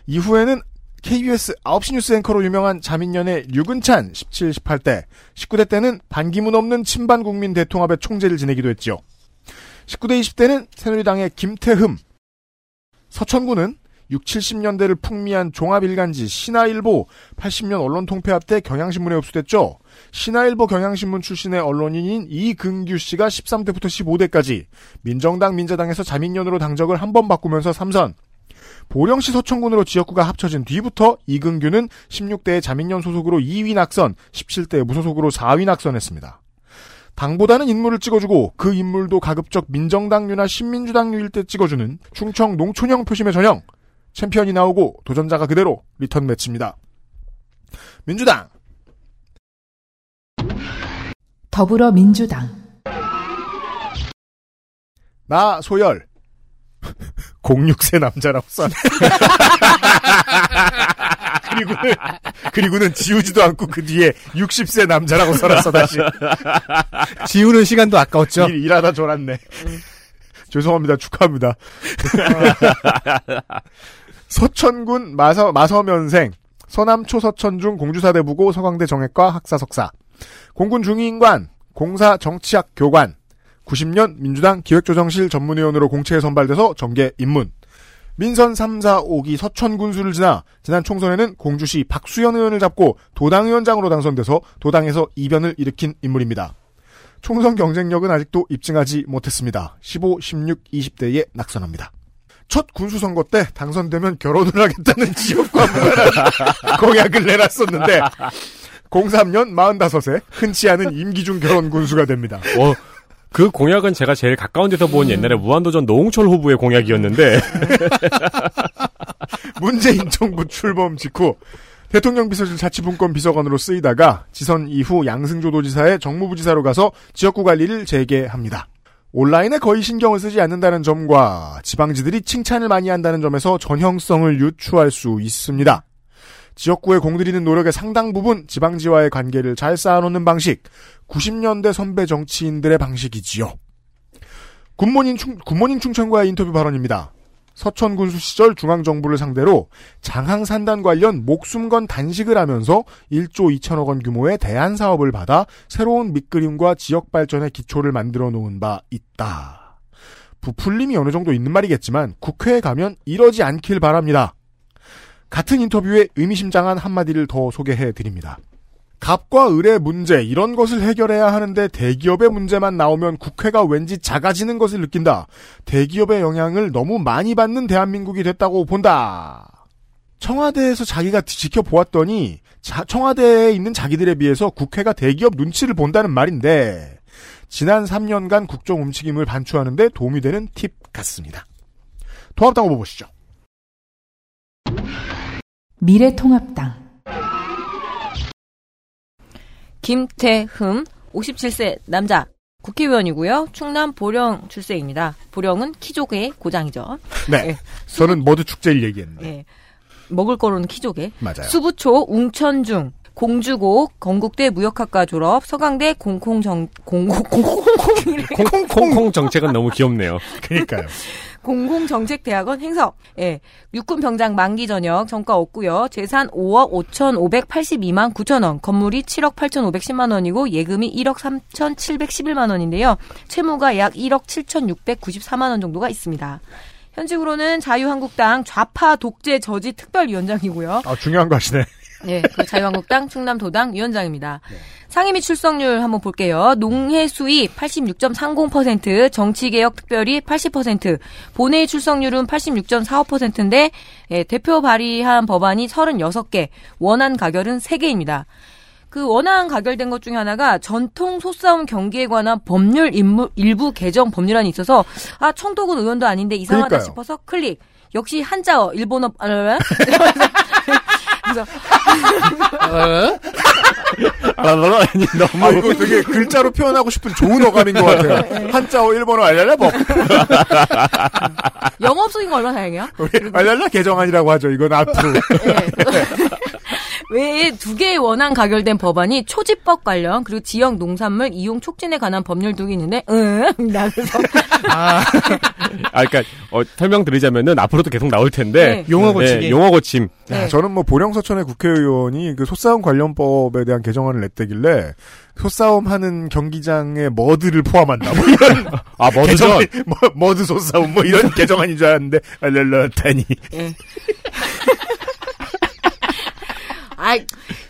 이후에는 KBS 9시 뉴스 앵커로 유명한 자민련의 류근찬 17, 18대, 19대 때는 반기문 없는 친반 국민 대통합의 총재를 지내기도 했죠. 19대 20대는 새누리당의 김태흠, 서천구는 6, 70년대를 풍미한 종합일간지 신화일보 80년 언론통폐합 때 경향신문에 흡수됐죠. 신화일보 경향신문 출신의 언론인인 이근규 씨가 13대부터 15대까지 민정당 민자당에서 자민련으로 당적을 한 번 바꾸면서 삼선. 보령시 서천군으로 지역구가 합쳐진 뒤부터 이근규는 16대의 자민련 소속으로 2위 낙선, 17대 무소속으로 4위 낙선했습니다. 당보다는 인물을 찍어주고 그 인물도 가급적 민정당류나 신민주당류일 때 찍어주는 충청 농촌형 표심의 전형. 챔피언이 나오고 도전자가 그대로 리턴 매치입니다. 민주당 더불어민주당 나 소열 06세 남자라고 써. 그리고는 그리고는 지우지도 않고 그 뒤에 60세 남자라고 써놨어 다시. 지우는 시간도 아까웠죠. 일, 일하다 졸았네. 죄송합니다. 축하합니다. 서천군 마서, 마서면생, 서남초 서천중 공주사대부고 서강대 정액과 학사석사, 공군 중위인관, 공사 정치학 교관, 90년 민주당 기획조정실 전문위원으로 공채에 선발돼서 정계 입문. 민선 3, 4, 5기 서천 군수를 지나 지난 총선에는 공주시 박수현 의원을 잡고 도당위원장으로 당선돼서 도당에서 이변을 일으킨 인물입니다. 총선 경쟁력은 아직도 입증하지 못했습니다. 15, 16, 20대에 낙선합니다. 첫 군수선거 때 당선되면 결혼을 하겠다는 지역과 공약을 내놨었는데 03년 45세 흔치 않은 임기중 결혼 군수가 됩니다. 어, 그 공약은 제가 제일 가까운 데서 본 옛날에 무한도전 노홍철 후보의 공약이었는데 문재인 정부 출범 직후 대통령 비서실 자치분권 비서관으로 쓰이다가 지선 이후 양승조 도지사의 정무부지사로 가서 지역구 관리를 재개합니다. 온라인에 거의 신경을 쓰지 않는다는 점과 지방지들이 칭찬을 많이 한다는 점에서 전형성을 유추할 수 있습니다. 지역구에 공들이는 노력의 상당 부분 지방지와의 관계를 잘 쌓아놓는 방식, 90년대 선배 정치인들의 방식이지요. 굿모닝, 충, 굿모닝 충청과의 인터뷰 발언입니다. 서천 군수 시절 중앙정부를 상대로 장항산단 관련 목숨 건 단식을 하면서 1조 2천억 원 규모의 대안 사업을 받아 새로운 밑그림과 지역 발전의 기초를 만들어 놓은 바 있다. 부풀림이 어느 정도 있는 말이겠지만 국회에 가면 이러지 않길 바랍니다. 같은 인터뷰에 의미심장한 한마디를 더 소개해 드립니다. 갑과 을의 문제 이런 것을 해결해야 하는데 대기업의 문제만 나오면 국회가 왠지 작아지는 것을 느낀다. 대기업의 영향을 너무 많이 받는 대한민국이 됐다고 본다. 청와대에서 자기가 지켜보았더니 자- 청와대에 있는 자기들에 비해서 국회가 대기업 눈치를 본다는 말인데 지난 3년간 국정 움직임을 반추하는데 도움이 되는 팁 같습니다. 통합당 후보 보시죠. 미래통합당 김태흠 57세 남자 국회의원이고요. 충남 보령 출생입니다. 보령은 키조개의 고장이죠. 네. 예. 저는 머드 축제를 얘기했는데. 예. 먹을 거로는 키조개. 맞아요. 수부초 웅천중 공주고 건국대 무역학과 졸업 서강대 공콩정 공공 공공공이래 콩콩 정책은 너무 귀엽네요. 그러니까요. 공공정책대학원 행석. 예. 육군 병장 만기 전역 전과 없고요. 재산 5억 5,582만 9천 원. 건물이 7억 8,510만 원이고 예금이 1억 3,711만 원인데요. 채무가 약 1억 7,694만 원 정도가 있습니다. 현직으로는 자유한국당 좌파 독재 저지 특별위원장이고요. 아, 중요한 거 하시네. 네, 그 자유한국당 충남도당 위원장입니다. 상임위 출석률 한번 볼게요. 농해수위 86.30%, 정치개혁 특별위 80%, 본회의 출석률은 86.45%인데 예, 대표 발의한 법안이 36개, 원안 가결은 3개입니다. 그 원안 가결된 것 중에 하나가 전통 소싸움 경기에 관한 법률 일부, 일부 개정 법률안이 있어서 아 청도군 의원도 아닌데 이상하다 그러니까요. 싶어서 클릭. 역시 한자어 일본어 아, 그래서 너무 아, 이거 되게 글자로 표현하고 싶은 좋은 어감인 것 네. 같아요. 한자어 일본어 알랄라 법. 영업 속인 거 얼마나 다행이야? 우리 알랄라 개정안이라고 하죠. 이건 앞으로. 외에 두 개의 원안 가결된 법안이 초지법 관련 그리고 지역 농산물 이용 촉진에 관한 법률 등이 있는데 응? 나 그래서 아, 그러니까 어, 설명드리자면은 앞으로도 계속 나올 텐데 네. 용어 고치기. 네, 용어 고침. 네. 야, 저는 뭐 보령서천의 국회의원이 그 소싸움 관련법에 대한 개정안을 냈다길래 소싸움 하는 경기장에 머드를 포함한다. 뭐 이런 아 머드전. 뭐, 머드 소싸움 뭐 이런 개정안인 줄 알았는데 알랄라타니. 예. 아,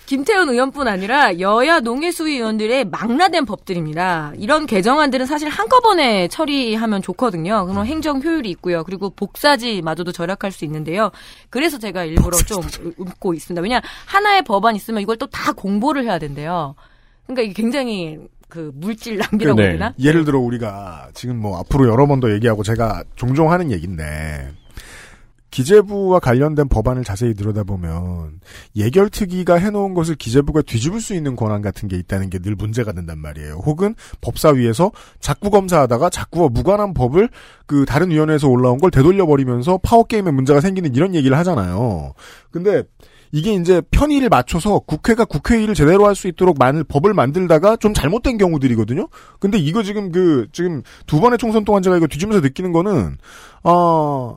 김태훈 의원뿐 아니라 여야 농해수위 의원들의 망라된 법들입니다. 이런 개정안들은 사실 한꺼번에 처리하면 좋거든요. 그럼 행정 효율이 있고요. 그리고 복사지마저도 절약할 수 있는데요. 그래서 제가 일부러 좀 웃고 있습니다. 왜냐 하나의 법안 있으면 이걸 또 다 공보를 해야 된대요. 그러니까 이게 굉장히 그 물질 낭비라고 해야 네. 되나? 예를 들어 우리가 지금 뭐 앞으로 여러 번 더 얘기하고 제가 종종 하는 얘기인데 기재부와 관련된 법안을 자세히 들여다보면 예결특위가 해놓은 것을 기재부가 뒤집을 수 있는 권한 같은 게 있다는 게 늘 문제가 된단 말이에요. 혹은 법사위에서 자꾸 검사하다가 자꾸 무관한 법을 그 다른 위원회에서 올라온 걸 되돌려 버리면서 파워 게임에 문제가 생기는 이런 얘기를 하잖아요. 근데 이게 이제 편의를 맞춰서 국회가 국회 일을 제대로 할 수 있도록 만 법을 만들다가 좀 잘못된 경우들이거든요. 근데 이거 지금 그 지금 두 번의 총선 동안 제가 이거 뒤지면서 느끼는 거는 어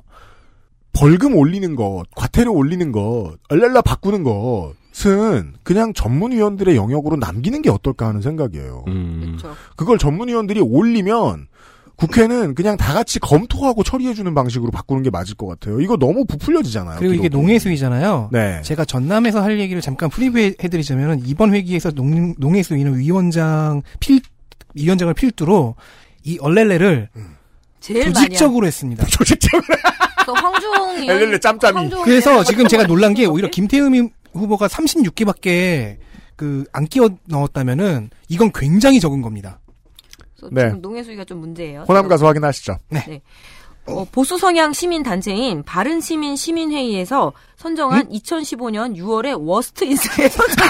벌금 올리는 것, 과태료 올리는 것, 얼랄라 바꾸는 것은 그냥 전문위원들의 영역으로 남기는 게 어떨까 하는 생각이에요. 음. 그걸 전문위원들이 올리면 국회는 그냥 다 같이 검토하고 처리해주는 방식으로 바꾸는 게 맞을 것 같아요. 이거 너무 부풀려지잖아요. 그리고 이게 기록이. 농해수위잖아요. 네. 제가 전남에서 할 얘기를 잠깐 프리뷰해드리자면 이번 회기에서 농, 농해수위는 위원장 필 위원장을 필두로 이 얼렐레를 많이 조직적으로 했습니다. 조직적으로. 또 황주홍 의원 엘렐레 짬짬이. 그래서 의원 지금 제가 놀란 게? 오히려 김태흠 후보가 36개밖에 그 안 끼워 넣었다면은 이건 굉장히 적은 겁니다. 네. 지금 농해 수위가 좀 문제예요. 호남 가서 확인하시죠. 어, 보수 성향 시민 단체인 바른 시민 시민회의에서 선정한 2015년 6월에 worst 인사에 선정.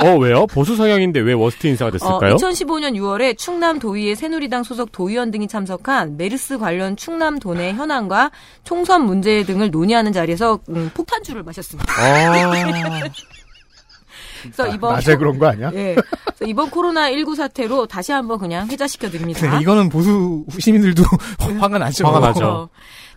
어, 왜요? 보수 성향인데 왜 worst 인사가 어, 됐을까요? 2015년 6월에 충남 도의회 새누리당 소속 도의원 등이 참석한 메르스 관련 충남 도내 현황과 총선 문제 등을 논의하는 자리에서 음, 폭탄주를 마셨습니다. 아, 그래서 이번 낮에 그런 거 아니야? 예. 그래서 이번 코로나 19 사태로 다시 한번 그냥 회자시켜 드립니다. 네, 이거는 보수 시민들도 화가 나죠. 화가 나죠. 어,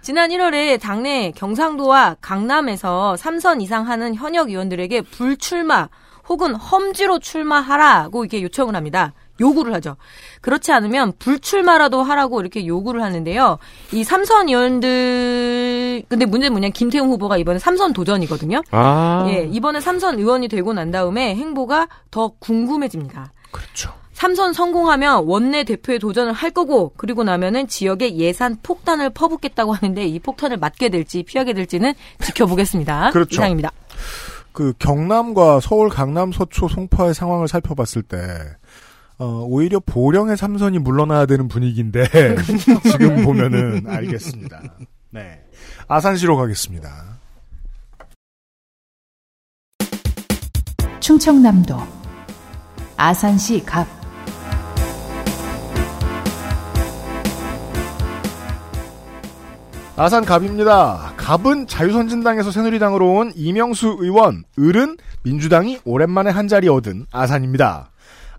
지난 1월에 당내 경상도와 강남에서 3선 이상 하는 현역 의원들에게 불출마 혹은 험지로 출마하라고 이렇게 요청을 합니다. 요구를 하죠. 그렇지 않으면 불출마라도 하라고 이렇게 요구를 하는데요. 이 삼선 의원들 근데 문제는 뭐냐 김태웅 후보가 이번에 삼선 도전이거든요. 아. 예, 이번에 삼선 의원이 되고 난 다음에 행보가 더 궁금해집니다. 그렇죠. 삼선 성공하면 원내 대표에 도전을 할 거고 그리고 나면은 지역에 예산 폭탄을 퍼붓겠다고 하는데 이 폭탄을 맞게 될지 피하게 될지는 지켜보겠습니다. 그렇죠. 이상입니다. 그 경남과 서울, 강남, 서초, 송파의 상황을 살펴봤을 때 어, 오히려 보령의 삼선이 물러나야 되는 분위기인데 지금 보면은 알겠습니다. 네. 아산시로 가겠습니다. 충청남도 아산시 갑 아산 갑입니다. 갑은 자유선진당에서 새누리당으로 온 이명수 의원, 을은 민주당이 오랜만에 한 자리 얻은 아산입니다.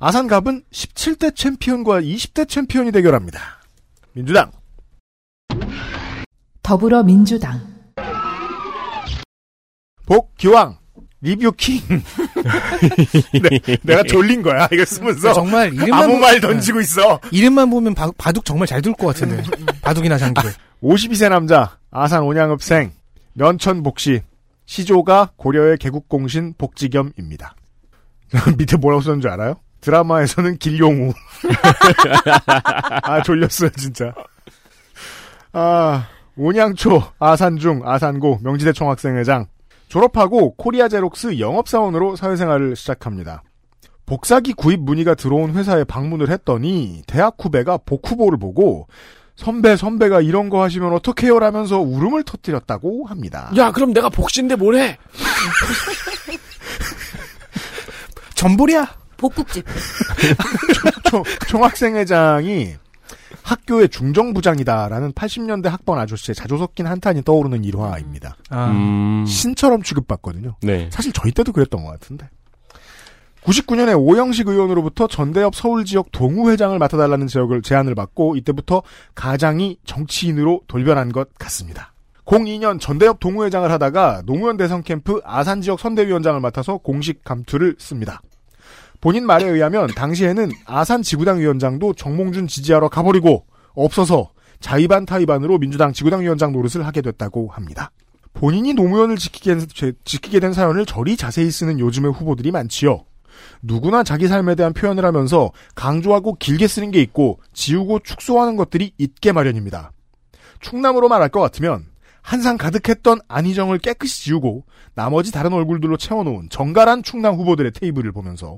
아산 갑은 17대 챔피언과 20대 챔피언이 대결합니다. 민주당. 더불어민주당 복기왕. 리뷰킹. 네, 내가 졸린 거야. 이거 쓰면서. 정말 이름만 아무 보- 말 던지고 있어. 이름만 보면 바, 바둑 정말 잘 둘 것 같은데. 바둑이나 장기를. 52세 남자, 아산 온양읍생, 면천 복시, 시조가 고려의 개국공신 복지겸입니다. 밑에 뭐라고 썼는 줄 알아요? 드라마에서는 길용우. 아, 졸렸어요, 진짜. 아, 온양초, 아산중, 아산고, 명지대 총학생회장. 졸업하고 코리아 제록스 영업사원으로 사회생활을 시작합니다. 복사기 구입 문의가 들어온 회사에 방문을 했더니 대학 후배가 복 후보를 보고 선배 선배가 이런 거 하시면 어떡해요 라면서 울음을 터뜨렸다고 합니다. 야, 그럼 내가 복신데 뭘 해? 전보리야. 복국집. 총, 총학생회장이 학교의 중정부장이다라는 80년대 학번 아저씨의 자주 섞인 한탄이 떠오르는 일화입니다. 아, 음. 신처럼 취급받거든요. 네. 사실 저희 때도 그랬던 것 같은데. 99년에 오영식 의원으로부터 전대협 서울 지역 동우회장을 맡아달라는 지역을 제안을 받고 이때부터 가장이 정치인으로 돌변한 것 같습니다. 02년 전대협 동우회장을 하다가 노무현 대선 캠프 아산 지역 선대위원장을 맡아서 공식 감투를 씁니다. 본인 말에 의하면 당시에는 아산 지구당 위원장도 정몽준 지지하러 가버리고 없어서 자의반 타의반으로 민주당 지구당 위원장 노릇을 하게 됐다고 합니다. 본인이 노무현을 지키게 지키게 된 사연을 저리 자세히 쓰는 요즘의 후보들이 많지요. 누구나 자기 삶에 대한 표현을 하면서 강조하고 길게 쓰는 게 있고 지우고 축소하는 것들이 있게 마련입니다. 충남으로 말할 것 같으면 한상 가득했던 안희정을 깨끗이 지우고 나머지 다른 얼굴들로 채워놓은 정갈한 충남 후보들의 테이블을 보면서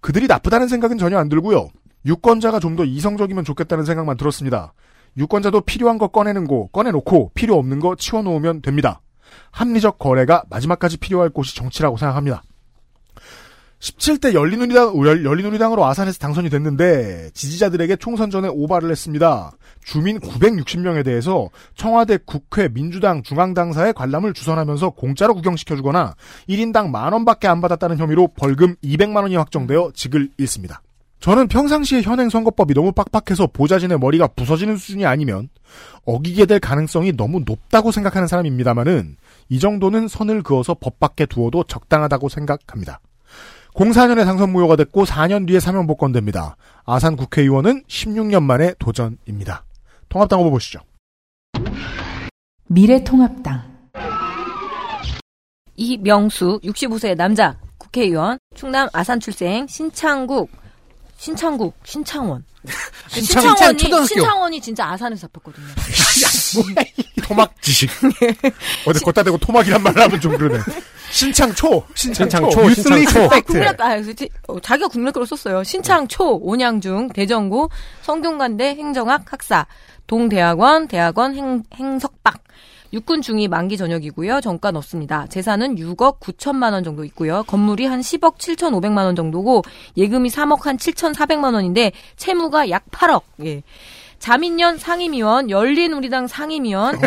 그들이 나쁘다는 생각은 전혀 안 들고요. 유권자가 좀 더 이성적이면 좋겠다는 생각만 들었습니다. 유권자도 필요한 거 꺼내는 거 꺼내놓고 필요 없는 거 치워놓으면 됩니다. 합리적 거래가 마지막까지 필요할 곳이 정치라고 생각합니다. 17대 열린우리당, 열- 열린우리당으로 아산에서 당선이 됐는데 지지자들에게 총선 전에 오바를 했습니다. 주민 960명에 대해서 청와대 국회 민주당 중앙당사에 관람을 주선하면서 공짜로 구경시켜주거나 1인당 만원밖에 안 받았다는 혐의로 벌금 200만원이 확정되어 직을 잃습니다. 저는 평상시에 현행 선거법이 너무 빡빡해서 보좌진의 머리가 부서지는 수준이 아니면 어기게 될 가능성이 너무 높다고 생각하는 사람입니다만은 이 정도는 선을 그어서 법 밖에 두어도 적당하다고 생각합니다. 04년에 당선 무효가 됐고 4년 뒤에 사면 복권됩니다. 아산 국회의원은 16년 만에 도전입니다. 통합당 후보 보시죠. 미래통합당 이명수 65세 남자 국회의원 충남 아산 출생 신창국 신창국 신창원 신창- 신창원이 초등학교. 신창원이 진짜 아산에서 잡혔거든요. 토막 지식. 어디 걷다 대고 토막이란 말을 하면 좀 그러네. 신창초, 신창초, 신창초. 국민학 아, 그치? 어, 자기가 국민학교로 썼어요. 신창초, 온양중, 대전구, 성균관대 행정학 학사, 동대학원, 대학원 행, 행석박. 육군 중위 만기 전역이고요. 정가는 없습니다. 재산은 6억 9천만 원 정도 있고요. 건물이 한 10억 7천5백만 원 정도고 예금이 3억 한 7천4백만 원인데 채무가 약 8억. 예. 자민련 상임위원, 열린우리당 상임위원.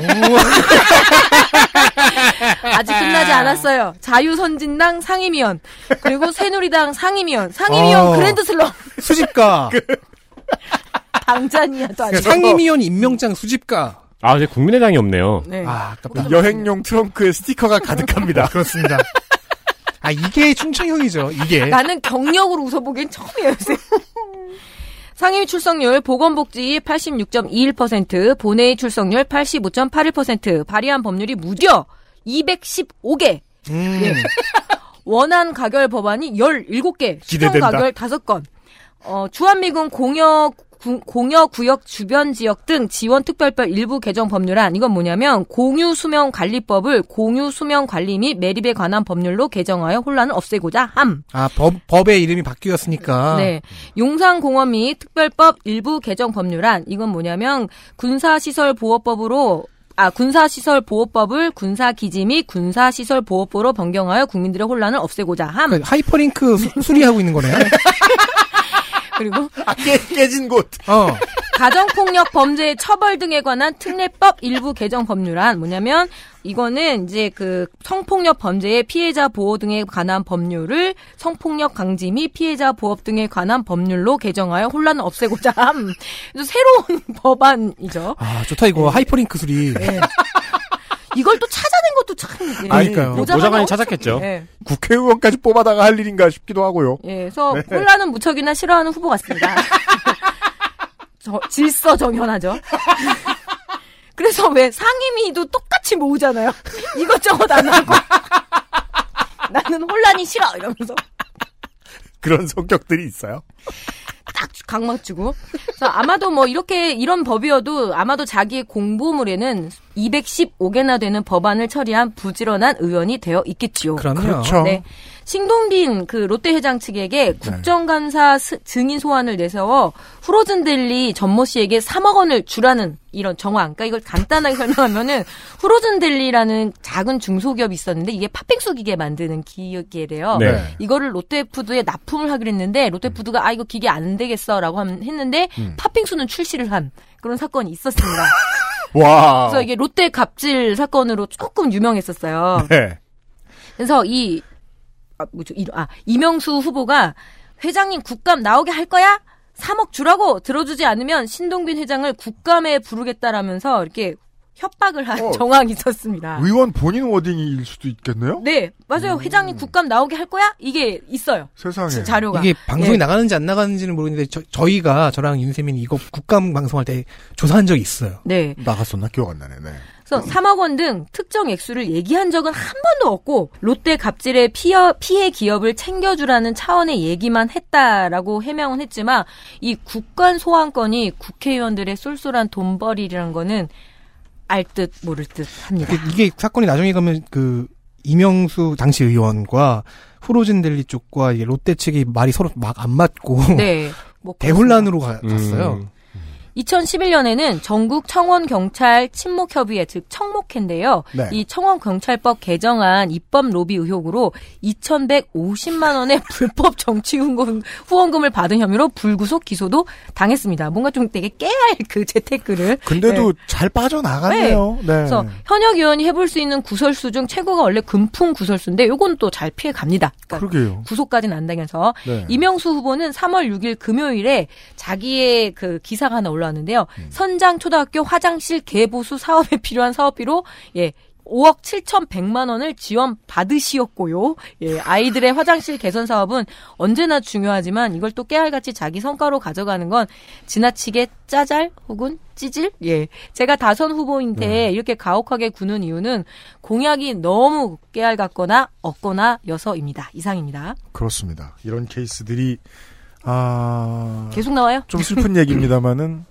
아직 끝나지 않았어요. 자유선진당 상임위원. 그리고 새누리당 상임위원. 상임위원 어. 그랜드슬럼. 수집가. 당찬이야도 아니고. 상임위원 임명장 수집가. 아, 이제 국민의당이 없네요. 네. 아, 아깝다. 여행용 트렁크에 스티커가 가득합니다. 그렇습니다. 아, 이게 충청형이죠, 이게. 나는 경력으로 웃어보기엔 처음이에요, 요새. 상임위 출석률 보건복지 86.21%, 본회의 출석률 85.81%, 발의한 법률이 무려 215개, 음. 예. 원안 가결 법안이 17개, 수정 기대된다. 가결 5건, 어, 주한미군 공여 구- 공여 구역 주변 지역 등 지원 특별법 일부 개정 법률안 이건 뭐냐면 공유 수명 관리법을 공유 수명 관리 및 매립에 관한 법률로 개정하여 혼란을 없애고자 함. 아, 법, 법의 이름이 바뀌었으니까. 네. 용산 공원 및 특별법 일부 개정 법률안 이건 뭐냐면 군사 시설 보호법으로 아 군사시설보호법을 군사기지 및 군사시설보호법으로 변경하여 국민들의 혼란을 없애고자 함. 그 하이퍼링크 수, 수리하고 있는 거네요. 그리고 아, 깨, 깨진 곳. 어. 가정폭력 범죄 처벌 등에 관한 특례법 일부 개정 법률안 뭐냐면 이거는 이제 그 성폭력 범죄의 피해자 보호 등에 관한 법률을 성폭력 방지 및 피해자 보호 등에 관한 법률로 개정하여 혼란을 없애고자 함. 새로운 법안이죠. 아, 좋다, 이거. 하이퍼링크 수리. 네. 이걸 또 찾아낸 것도 참. 예. 그러니까요. 보좌가 보좌관이 엄청- 찾았겠죠. 예. 국회의원까지 뽑아다가 할 일인가 싶기도 하고요. 예, 그래서 혼란은 무척이나 싫어하는 후보 같습니다. 저, 질서 정연하죠. 그래서 왜 상임위도 똑같이 모으잖아요. 이것저것 안 하고. 나는 혼란이 싫어 이러면서 그런 성격들이 있어요. 딱각 맞추고. 그래서 아마도 뭐 이렇게 이런 법이어도 아마도 자기의 공보물에는 215개나 되는 법안을 처리한 부지런한 의원이 되어 있겠지요. 그럼요. 그렇죠. 네. 신동빈 그 롯데 회장 측에게 국정감사 스- 증인 소환을 내세워 후로즌 델리 전모 씨에게 3억 원을 주라는 이런 정황. 그러니까 이걸 간단하게 설명하면은 후로즌 델리라는 작은 중소기업이 있었는데 이게 팥빙수 기계 만드는 기계래요. 네. 이거를 롯데푸드에 납품을 하기로 했는데 롯데푸드가 아 이거 기계 안 되겠어라고 함- 했는데 음. 팥빙수는 출시를 한 그런 사건이 있었습니다. 와. 그래서 이게 롯데 갑질 사건으로 조금 유명했었어요. 네. 그래서 이 아, 뭐죠? 이, 아, 이명수 후보가 회장님 국감 나오게 할 거야? 3억 주라고 들어주지 않으면 신동빈 회장을 국감에 부르겠다라면서 이렇게 협박을 한 어. 정황이 있었습니다. 의원 본인 워딩일 수도 있겠네요? 네, 맞아요. 회장님 국감 나오게 할 거야? 이게 있어요. 세상에. 지- 자료가. 이게 방송이 예. 나가는지 안 나가는지는 모르겠는데 저, 희가 저랑 윤세민이 이거 국감 방송할 때 조사한 적이 있어요. 네. 나갔었나? 기억 안 나네. 네. 그래서 3억 원 등 특정 액수를 얘기한 적은 한 번도 없고 롯데 갑질의 피해, 피해 기업을 챙겨주라는 차원의 얘기만 했다라고 해명은 했지만 이 국관 소환권이 국회의원들의 쏠쏠한 돈벌이라는 거는 알 듯 모를 듯 합니다. 이게, 이게 사건이 나중에 가면 그 이명수 당시 의원과 후로진 델리 쪽과 이게 롯데 측이 말이 서로 막 안 맞고 네. 뭐 대혼란으로 가, 음. 갔어요. 2011년에는 전국 청원 경찰 친목 협의회 즉 청목회인데요. 네. 이 청원 경찰법 개정안 입법 로비 의혹으로 2,150만 원의 불법 정치 후원금, 후원금을 받은 혐의로 불구속 기소도 당했습니다. 뭔가 좀 되게 깨알 그 재테크를 근데도 잘 빠져나갔네요. 네. 그래서 현역 의원이 해볼 수 있는 구설수 중 최고가 원래 금풍 구설수인데 요건 또 잘 피해 갑니다. 그러니까 그러게요. 구속까지는 안 당해서 네. 이명수 후보는 3월 6일 금요일에 자기의 그 기사가 하나 올라 왔는데요. 음. 선장 초등학교 화장실 개보수 사업에 필요한 사업비로 예 5억 7,100만 원을 지원 받으시었고요. 예, 아이들의 화장실 개선 사업은 언제나 중요하지만 이걸 또 깨알같이 자기 성과로 가져가는 건 지나치게 짜잘 혹은 찌질? 예. 제가 다선 후보인데 네. 이렇게 가혹하게 구는 이유는 공약이 너무 깨알 같거나 없거나 여서입니다. 이상입니다. 그렇습니다. 이런 케이스들이 아... 계속 나와요? 좀 슬픈 얘기입니다만은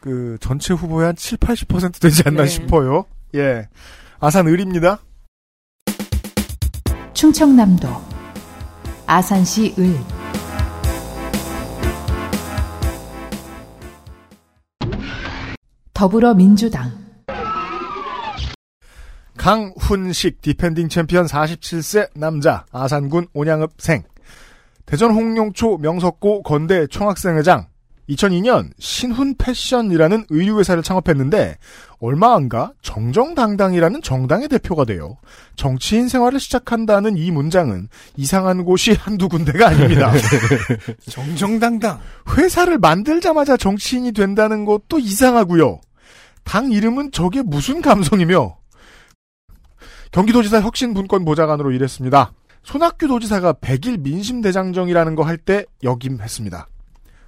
그 전체 후보의 한 7, 80% 되지 않나 네. 싶어요. 예. 아산 을입니다. 충청남도 아산시 을 더불어민주당 강훈식 defending champion 47세 남자 아산군 온양읍생 대전 홍룡초 명석고 건대 총학생회장 2002년 신훈 패션이라는 의류회사를 창업했는데 얼마 안가 정정당당이라는 정당의 대표가 돼요. 정치인 생활을 시작한다는 이 문장은 이상한 곳이 한두 군데가 아닙니다. 정정당당. 회사를 만들자마자 정치인이 된다는 것도 이상하고요. 당 이름은 저게 무슨 감성이며 경기도지사 혁신분권 보좌관으로 일했습니다. 손학규 도지사가 100일 민심대장정이라는 거 할 때 역임했습니다.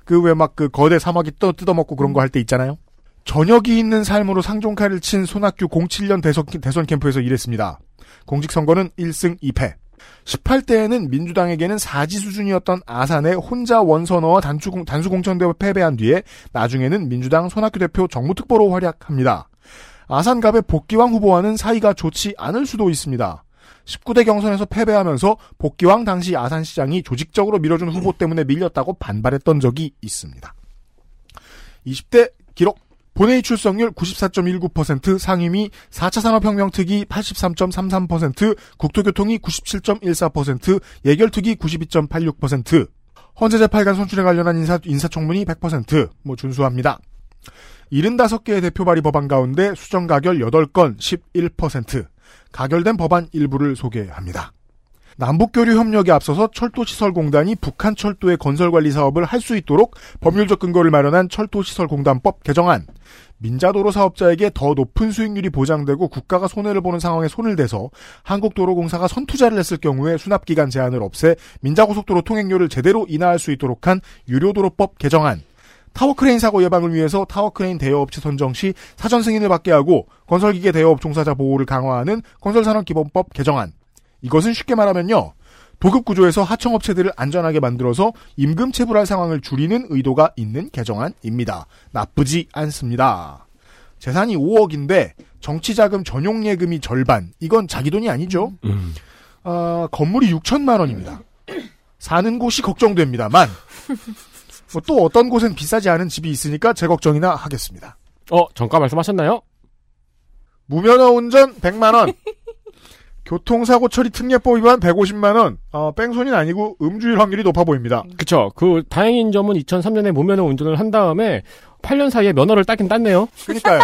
그 왜막그 거대 사막이 떠 뜯어먹고 그런 거 할 때 있잖아요. 저녁이 있는 삶으로 상종칼을 친 손학규 07년 대선, 대선 캠프에서 일했습니다. 공직선거는 1승 2패. 18대에는 민주당에게는 사지 수준이었던 아산에 혼자 원선어와 단수, 단수공천대로 패배한 뒤에 나중에는 민주당 손학규 대표 정무특보로 활약합니다. 아산갑의 복귀왕 후보와는 사이가 좋지 않을 수도 있습니다. 19대 경선에서 패배하면서 복귀왕 당시 아산시장이 조직적으로 밀어준 후보 때문에 밀렸다고 반발했던 적이 있습니다. 20대 기록 본회의 출석률 94.19%, 상임위 4차 산업혁명 특위 83.33%, 국토교통위 97.14%, 예결특위 92.86%, 헌재재팔관 선출에 관련한 인사, 인사청문이 100%, 뭐 준수합니다. 75개의 대표 발의 법안 가운데 수정 가결 8건 11%, 가결된 법안 일부를 소개합니다. 남북교류 협력에 앞서서 철도시설공단이 북한 철도의 건설관리 사업을 할 수 있도록 법률적 근거를 마련한 철도시설공단법 개정안, 민자도로 사업자에게 더 높은 수익률이 보장되고 국가가 손해를 보는 상황에 손을 대서 한국도로공사가 선투자를 했을 경우에 수납기간 제한을 없애 민자고속도로 통행료를 제대로 인하할 수 있도록 한 유료도로법 개정안, 타워크레인 사고 예방을 위해서 타워크레인 대여업체 선정 시 사전 승인을 받게 하고 건설기계 대여업 종사자 보호를 강화하는 건설산업기본법 개정안. 이것은 쉽게 말하면요. 도급 구조에서 하청업체들을 안전하게 만들어서 임금 체불할 상황을 줄이는 의도가 있는 개정안입니다. 나쁘지 않습니다. 재산이 5억인데 정치자금 전용 예금이 절반. 이건 자기 돈이 아니죠. 음. 어, 건물이 6천만 원입니다. 사는 곳이 걱정됩니다만 뭐 또 어떤 곳엔 비싸지 않은 집이 있으니까 제 걱정이나 하겠습니다. 어, 정가 말씀하셨나요? 무면허 운전 100만 원. 교통사고 처리 특례법 위반 150만 원. 어, 뺑소니는 아니고 음주일 확률이 높아 보입니다. 그쵸. 그, 다행인 점은 2003년에 무면허 운전을 한 다음에 8년 사이에 면허를 따긴 땄네요. 그러니까요.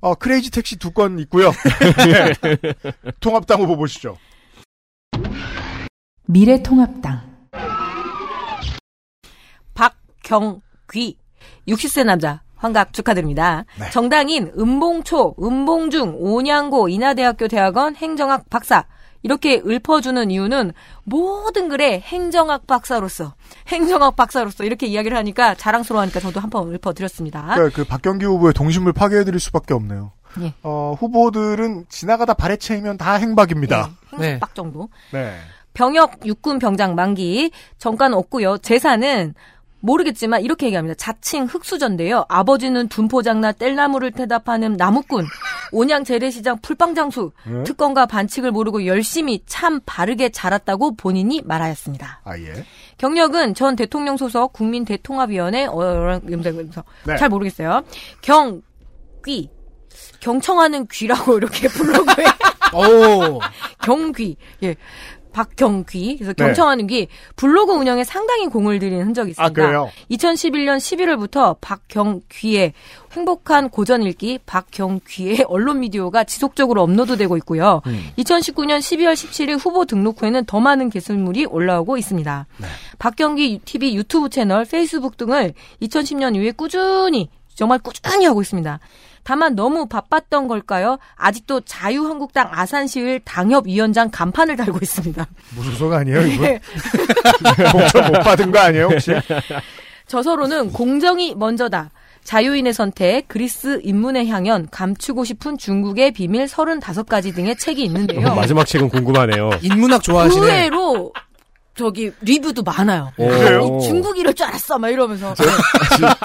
어, 크레이지 택시 두 건 있고요. 네. 통합당 후보 보시죠. 미래통합당 박경귀 60세 남자 환갑 축하드립니다. 정당인 은봉초, 은봉중, 온양고, 인하대학교 대학원 행정학 박사 이렇게 읊어주는 이유는 모든 글에 행정학 박사로서 행정학 박사로서 이렇게 이야기를 하니까 자랑스러워하니까 저도 한 번 읊어드렸습니다. 그, 그 박경기 후보의 동심을 파괴해드릴 수밖에 없네요. 예. 어, 후보들은 지나가다 발해체이면 다 행박입니다. 행정박 정도. 네. 병역 육군 병장 만기 정가는 없고요. 재산은 모르겠지만 이렇게 얘기합니다. 자칭 흑수저인데요. 아버지는 둔포장나 뗄나무를 태다 파는 나무꾼, 온양 재래시장 풀빵장수, 네? 특권과 반칙을 모르고 열심히 참 바르게 자랐다고 본인이 말하였습니다. 아, 예. 경력은 전 대통령 소속 국민대통합위원회 어, 염색면서 네. 잘 모르겠어요. 경귀 경청하는 귀라고 이렇게 블로그에 오. 경귀 예. 박경귀 그래서 네. 경청하는 귀 블로그 운영에 상당히 공을 들인 흔적이 있습니다. 아, 그래요? 2011년 11월부터 박경귀의 행복한 고전 읽기 박경귀의 언론 미디어가 지속적으로 업로드되고 있고요. 음. 2019년 12월 17일 후보 등록 후에는 더 많은 개설물이 올라오고 있습니다. 네. 박경기 TV 유튜브 채널, 페이스북 등을 2010년 이후에 꾸준히 정말 꾸준히 하고 있습니다. 다만 너무 바빴던 걸까요? 아직도 자유한국당 아산시을 당협위원장 간판을 달고 있습니다. 무소속 아니에요, 이분? 공천 못 받은 거 아니에요, 혹시? 저서로는 공정이 먼저다. 자유인의 선택, 그리스 인문의 향연, 감추고 싶은 중국의 비밀 35가지 등의 책이 있는데요. 마지막 책은 궁금하네요. 인문학 의외로 저기 리뷰도 많아요. 오. 그래요? 어, 중국 이럴 줄 알았어 막 이러면서. 지,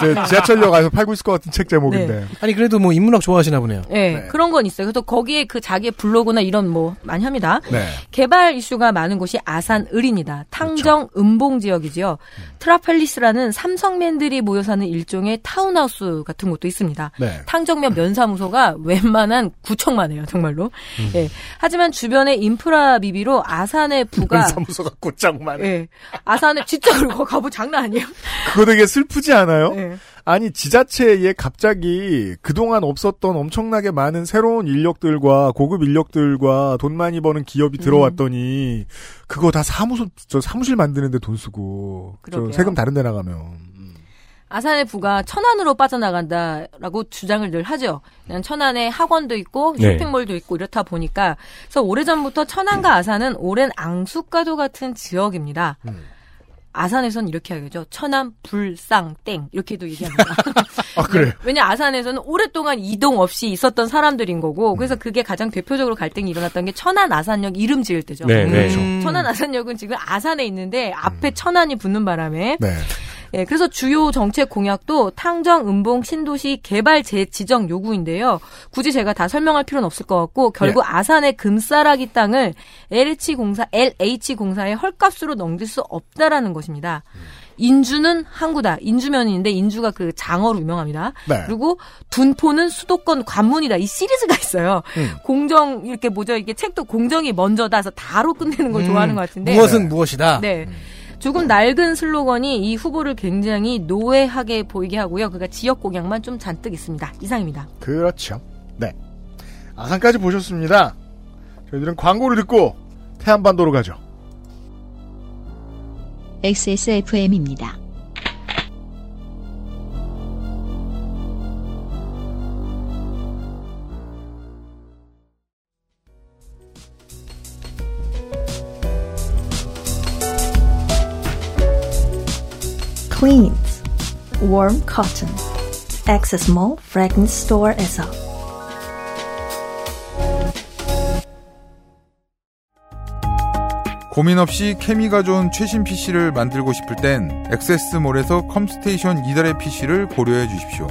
네, 지하철역 안에서 팔고 있을 것 같은 책 제목인데. 아니 그래도 뭐 인문학 좋아하시나 보네요. 네, 그런 건 있어요. 그래서 거기에 그 자기의 블로그나 이런 뭐 많이 합니다. 네. 개발 이슈가 많은 곳이 아산 을입니다. 탕정 음봉 지역이지요. 트라펠리스라는 삼성맨들이 모여 사는 일종의 타운하우스 같은 곳도 있습니다. 네. 탕정면 면사무소가 웬만한 구청만 해요, 정말로. 예. 하지만 주변의 인프라 비비로 아산의 부가 사무소가 곧 장만. 예. 아산에 진짜 그리고 가보 장난 아니에요. 그거 되게 슬프지 않아요? 네. 아니 지자체에 갑자기 그동안 없었던 엄청나게 많은 새로운 인력들과 고급 인력들과 돈 많이 버는 기업이 음. 들어왔더니 그거 다 사무소 저 사무실 만드는데 돈 쓰고 저 그러게요. 세금 다른 데 나가면 아산의 부가 천안으로 빠져나간다라고 주장을 늘 하죠. 천안에 학원도 있고 네. 쇼핑몰도 있고 이렇다 보니까 그래서 오래전부터 천안과 아산은 오랜 앙숙과도 같은 지역입니다. 아산에서는 이렇게 하겠죠. 천안 불쌍 땡 이렇게도 얘기합니다. 아 그래 왜냐 아산에서는 오랫동안 이동 없이 있었던 사람들인 거고 그래서 그게 가장 대표적으로 갈등이 일어났던 게 천안 아산역 이름 지을 때죠. 네, 네. 음. 천안 아산역은 지금 아산에 있는데 앞에 천안이 붙는 바람에 네 예, 그래서 주요 정책 공약도 탕정, 음봉, 신도시 개발 재지정 요구인데요. 굳이 제가 다 설명할 필요는 없을 것 같고 결국 아산의 금싸라기 땅을 LH 공사, LH 공사에 헐값으로 넘길 수 없다라는 것입니다. 인주는 항구다. 인주면인데 인주가 그 장어로 유명합니다. 네. 그리고 둔포는 수도권 관문이다. 이 시리즈가 있어요. 음. 공정 이렇게 뭐죠? 이게 책도 공정이 먼저다. 해서 다로 끝내는 걸 음, 좋아하는 것 같은데 무엇은 무엇이다. 네. 조금 낡은 슬로건이 이 후보를 굉장히 노회하게 보이게 하고요. 그가 지역 공약만 좀 잔뜩 있습니다. 이상입니다. 그렇죠 네 아산까지 보셨습니다 저희들은 광고를 듣고 태안반도로 가죠 XSFM입니다. Cleans Warm Cotton. Access Mall Fragrance Store에서. 고민 없이 케미가 좋은 최신 PC를 만들고 싶을 땐 액세스몰에서 컴스테이션 이달의 PC를 고려해 주십시오.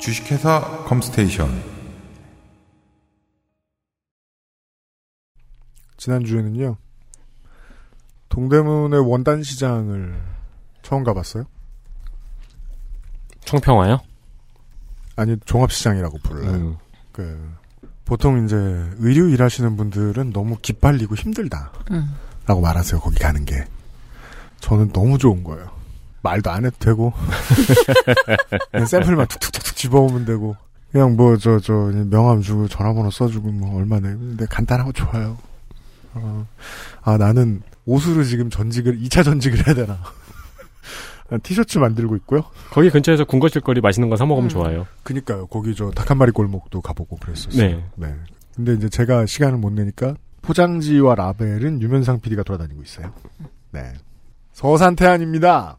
주식회사 컴스테이션. 지난주에는요 동대문의 원단 시장을 처음 가봤어요 청평화요? 아니 종합시장이라고 불러요 음. 그 보통 이제 의류 일하시는 분들은 너무 기빨리고 힘들다. 음. 라고 말하세요. 거기 가는 게. 저는 너무 좋은 거예요. 말도 안 해도 되고 그냥 샘플만 툭툭툭툭 집어오면 되고 그냥 뭐 저저 명함 주고 전화번호 써주고 뭐 얼마 내 근데 간단하고 좋아요. 어, 아 나는 옷으로 지금 전직을 2차 전직을 해야 되나? 티셔츠 만들고 있고요. 거기 근처에서 군것질거리 맛있는 거 사 먹으면 음. 좋아요. 그니까요. 거기 저 닭한 마리 골목도 가보고 그랬었어요. 네. 근데 이제 제가 시간을 못 내니까 포장지와 라벨은 유면상 PD가 돌아다니고 있어요. 네. 서산태안입니다.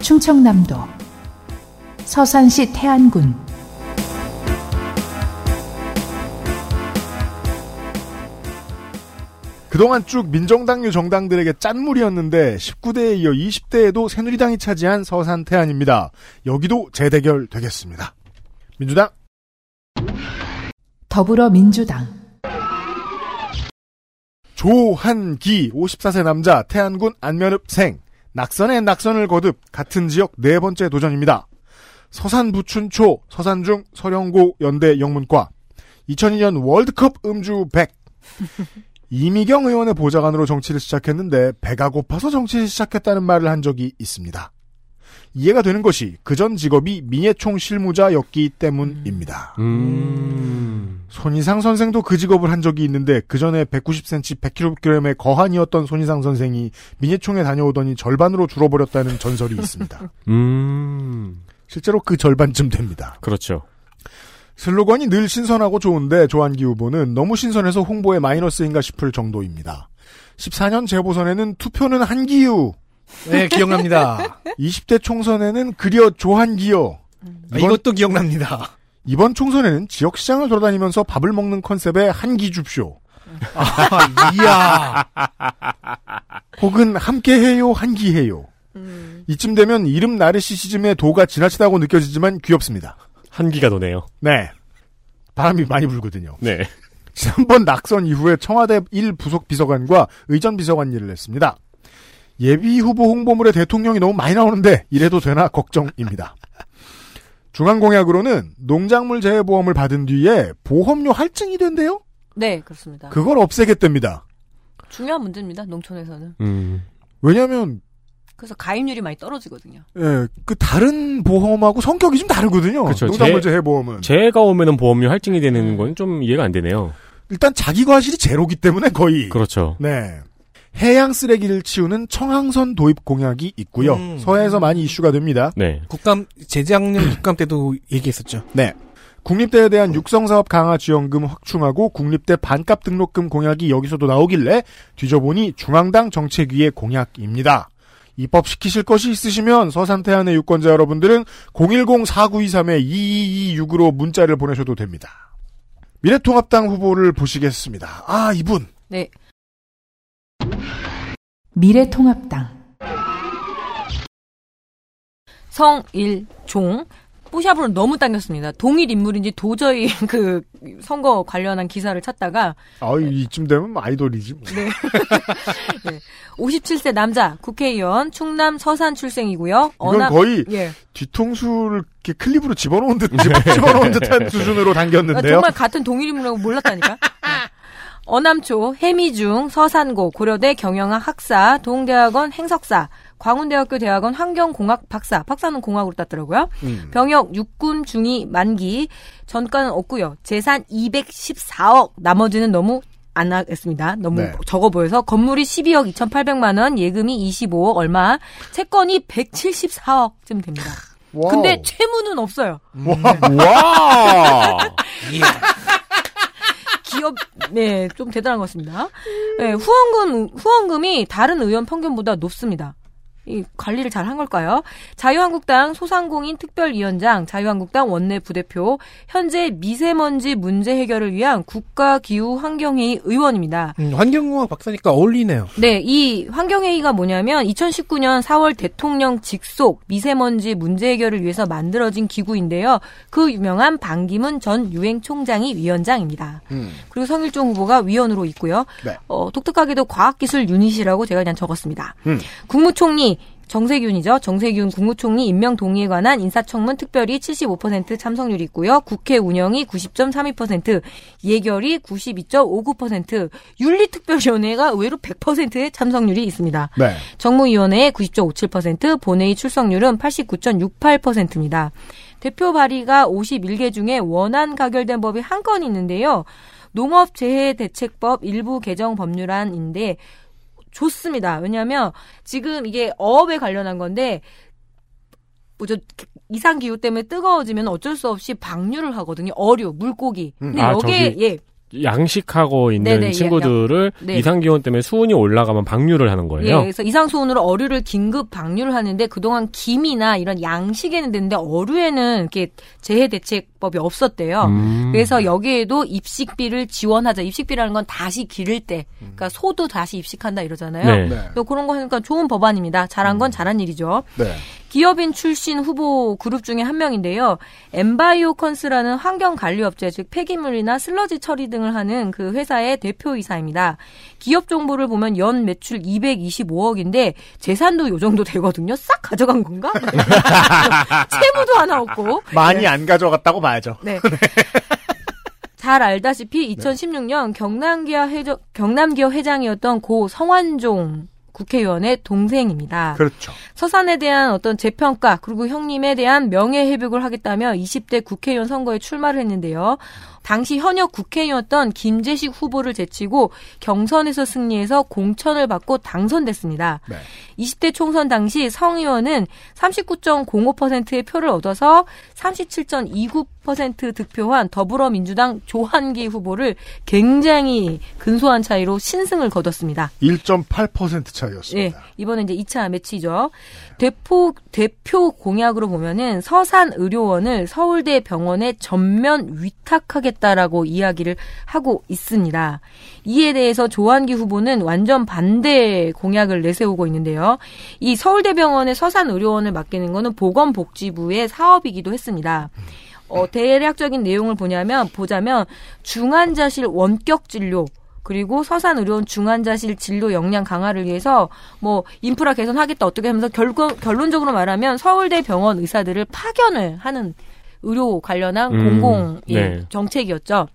충청남도 서산시 태안군 그동안 쭉 민정당류 정당들에게 짠물이었는데 19대에 이어 20대에도 새누리당이 차지한 서산 태안입니다. 여기도 재대결 되겠습니다. 민주당 더불어민주당 조한기 54세 남자 태안군 안면읍생 낙선에 낙선을 거듭 같은 지역 네 번째 도전입니다. 서산 부춘초 서산중 서령고 연대 영문과 2002년 월드컵 음주 100 이미경 의원의 보좌관으로 정치를 시작했는데 배가 고파서 정치를 시작했다는 말을 한 적이 있습니다. 이해가 되는 것이 그 전 직업이 민예총 실무자였기 때문입니다. 음. 손희상 선생도 그 직업을 한 적이 있는데 그 전에 190cm 100kg의 거한이었던 손희상 선생이 민예총에 다녀오더니 절반으로 줄어버렸다는 전설이 있습니다. 음. 실제로 그 절반쯤 됩니다. 그렇죠. 슬로건이 늘 신선하고 좋은데 조한기 후보는 너무 신선해서 홍보에 마이너스인가 싶을 정도입니다. 14년 재보선에는 투표는 한기유, 네, 기억납니다. 20대 총선에는 그려 조한기요. 아, 이것도 기억납니다. 이번 총선에는 지역시장을 돌아다니면서 밥을 먹는 컨셉의 한기 줍쇼. 아, 이야. 혹은 함께해요, 한기해요. 음. 이쯤 되면 이름 나르시시즘의 도가 지나치다고 느껴지지만 귀엽습니다. 한기가 도네요. 네. 바람이 많이 불거든요. 네. 지난번 낙선 이후에 청와대 1 부속 비서관과 의전 비서관 일을 했습니다. 예비 후보 홍보물에 대통령이 너무 많이 나오는데 이래도 되나 걱정입니다. 중앙공약으로는 농작물 재해보험을 받은 뒤에 보험료 할증이 된대요? 네, 그렇습니다. 그걸 없애겠답니다. 중요한 문제입니다. 농촌에서는. 음. 왜냐하면 그래서 가입률이 많이 떨어지거든요. 예, 그 다른 보험하고 성격이 좀 다르거든요. 그쵸, 농작물 재- 재해 보험은 재해가 오면은 보험료 할증이 음. 되는 건 좀 이해가 안 되네요. 일단 자기 과실이 제로기 때문에 거의 그렇죠. 네. 해양 쓰레기를 치우는 청항선 도입 공약이 있고요. 음. 서해에서 많이 이슈가 됩니다. 네. 국감 재작년 국감 때도 얘기했었죠. 네. 국립대에 대한 육성사업 강화 지원금 확충하고 국립대 반값 등록금 공약이 여기서도 나오길래 뒤져보니 중앙당 정책위의 공약입니다. 입법시키실 것이 있으시면 서산태안의 유권자 여러분들은 010-4923-2226으로 문자를 보내셔도 됩니다. 미래통합당 후보를 보시겠습니다. 아, 이분. 네. 미래통합당 성일종. 뽀샵으로 너무 당겼습니다. 동일 인물인지 도저히 그 선거 관련한 기사를 찾다가 아, 이쯤 되면 아이돌이지. 뭐. 네. 네. 57세 남자 국회의원 충남 서산 출생이고요. 이건 거의 예. 뒤통수를 이렇게 클립으로 집어넣은 듯, 집어넣은 듯한 수준으로 아, 당겼는데요. 정말 같은 동일 인물이라고 몰랐다니까. 네. 어남초, 해미중, 서산고, 고려대 경영학 학사, 동대학원 행석사, 광운대학교 대학원 환경공학 박사, 박사는 공학으로 땄더라고요. 음. 병역 육군 중위 만기, 전과는 없고요. 재산 214억, 나머지는 너무 안 하겠습니다. 너무 네. 적어 보여서 건물이 12억 2,800만 원, 예금이 25억 얼마, 채권이 174억쯤 됩니다. 와우. 근데 채무는 없어요. 와! 기업 네 좀 대단한 것 같습니다. 네, 후원금 후원금이 다른 의원 평균보다 높습니다. 이 관리를 잘 한 걸까요? 자유한국당 소상공인 특별위원장, 자유한국당 원내 부대표, 현재 미세먼지 문제 해결을 위한 국가기후환경회의 의원입니다. 음, 환경공학 박사니까 어울리네요. 네, 이 환경회의가 뭐냐면 2019년 4월 대통령 직속 미세먼지 문제 해결을 위해서 만들어진 기구인데요. 그 유명한 반기문 전 유엔 총장이 위원장입니다. 음. 그리고 성일종 후보가 위원으로 있고요. 네. 어, 독특하게도 과학기술 유닛이라고 제가 그냥 적었습니다. 음. 국무총리 정세균이죠. 정세균 국무총리 임명 동의에 관한 인사청문 특별히 75% 참석률이 있고요. 국회 운영이 90.32%, 예결이 92.59%, 윤리특별위원회가 의외로 100%의 참석률이 있습니다. 네. 정무위원회 90.57%, 본회의 출석률은 89.68%입니다. 대표 발의가 51개 중에 원안 가결된 법이 한 건 있는데요. 농업재해대책법 일부 개정 법률안인데 좋습니다. 왜냐하면 지금 이게 어업에 관련한 건데 뭐죠 이상 기후 때문에 뜨거워지면 어쩔 수 없이 방류를 하거든요. 어류, 물고기. 음. 근데 아, 여기에 저기 예 양식하고 있는 네네, 예, 친구들을 네. 이상 기온 때문에 수온이 올라가면 방류를 하는 예, 거예요. 그래서 이상 수온으로 어류를 긴급 방류를 하는데 그동안 김이나 이런 양식에는 됐는데 어류에는 이렇게 재해 대책법이 없었대요. 음. 그래서 여기에도 입식비를 지원하자. 입식비라는 건 다시 기를 때, 그러니까 소도 다시 입식한다 이러잖아요. 네. 네. 또 그런 거 하니까 좋은 법안입니다. 잘한 건 잘한 일이죠. 네. 기업인 출신 후보 그룹 중에 한 명인데요. 엠바이오 컨스라는 환경 관리 업체, 즉 폐기물이나 슬러지 처리 등을 하는 그 회사의 대표이사입니다. 기업 정보를 보면 연 매출 225억인데 재산도 요 정도 되거든요. 싹 가져간 건가? 채무도 하나 없고. 많이 안 가져갔다고 봐야죠. 네. 잘 알다시피 2016년 경남기업 회장, 경남기업 회장이었던 고 성완종 국회의원의 동생입니다. 그렇죠. 서산에 대한 어떤 재평가 그리고 형님에 대한 명예회복을 하겠다며 20대 국회의원 선거에 출마를 했는데요. 당시 현역 국회의원이었던 김재식 후보를 제치고 경선에서 승리해서 공천을 받고 당선됐습니다. 네. 20대 총선 당시 성 의원은 39.05%의 표를 얻어서 10% 득표한 더불어민주당 조한기 후보를 굉장히 근소한 차이로 신승을 거뒀습니다. 1.8% 차이였습니다. 예, 이번에 이제 2차 매치죠. 대표, 대표 공약으로 보면은 서산 의료원을 서울대 병원에 전면 위탁하 겠다라고 이야기를 하고 있습니다. 이에 대해서 조한기 후보는 완전 반대 공약을 내세우고 있는데요. 이 서울대병원에 서산 의료원을 맡기는 거는 보건복지부의 사업이기도 했습니다. 어, 대략적인 내용을 보냐면 보자면 중환자실 원격 진료 그리고 서산 의료원 중환자실 진료 역량 강화를 위해서 뭐 인프라 개선하겠다 어떻게 하면서 결국 결론적으로 말하면 서울대 병원 의사들을 파견을 하는 의료 관련한 음, 공공 예, 네. 정책이었죠.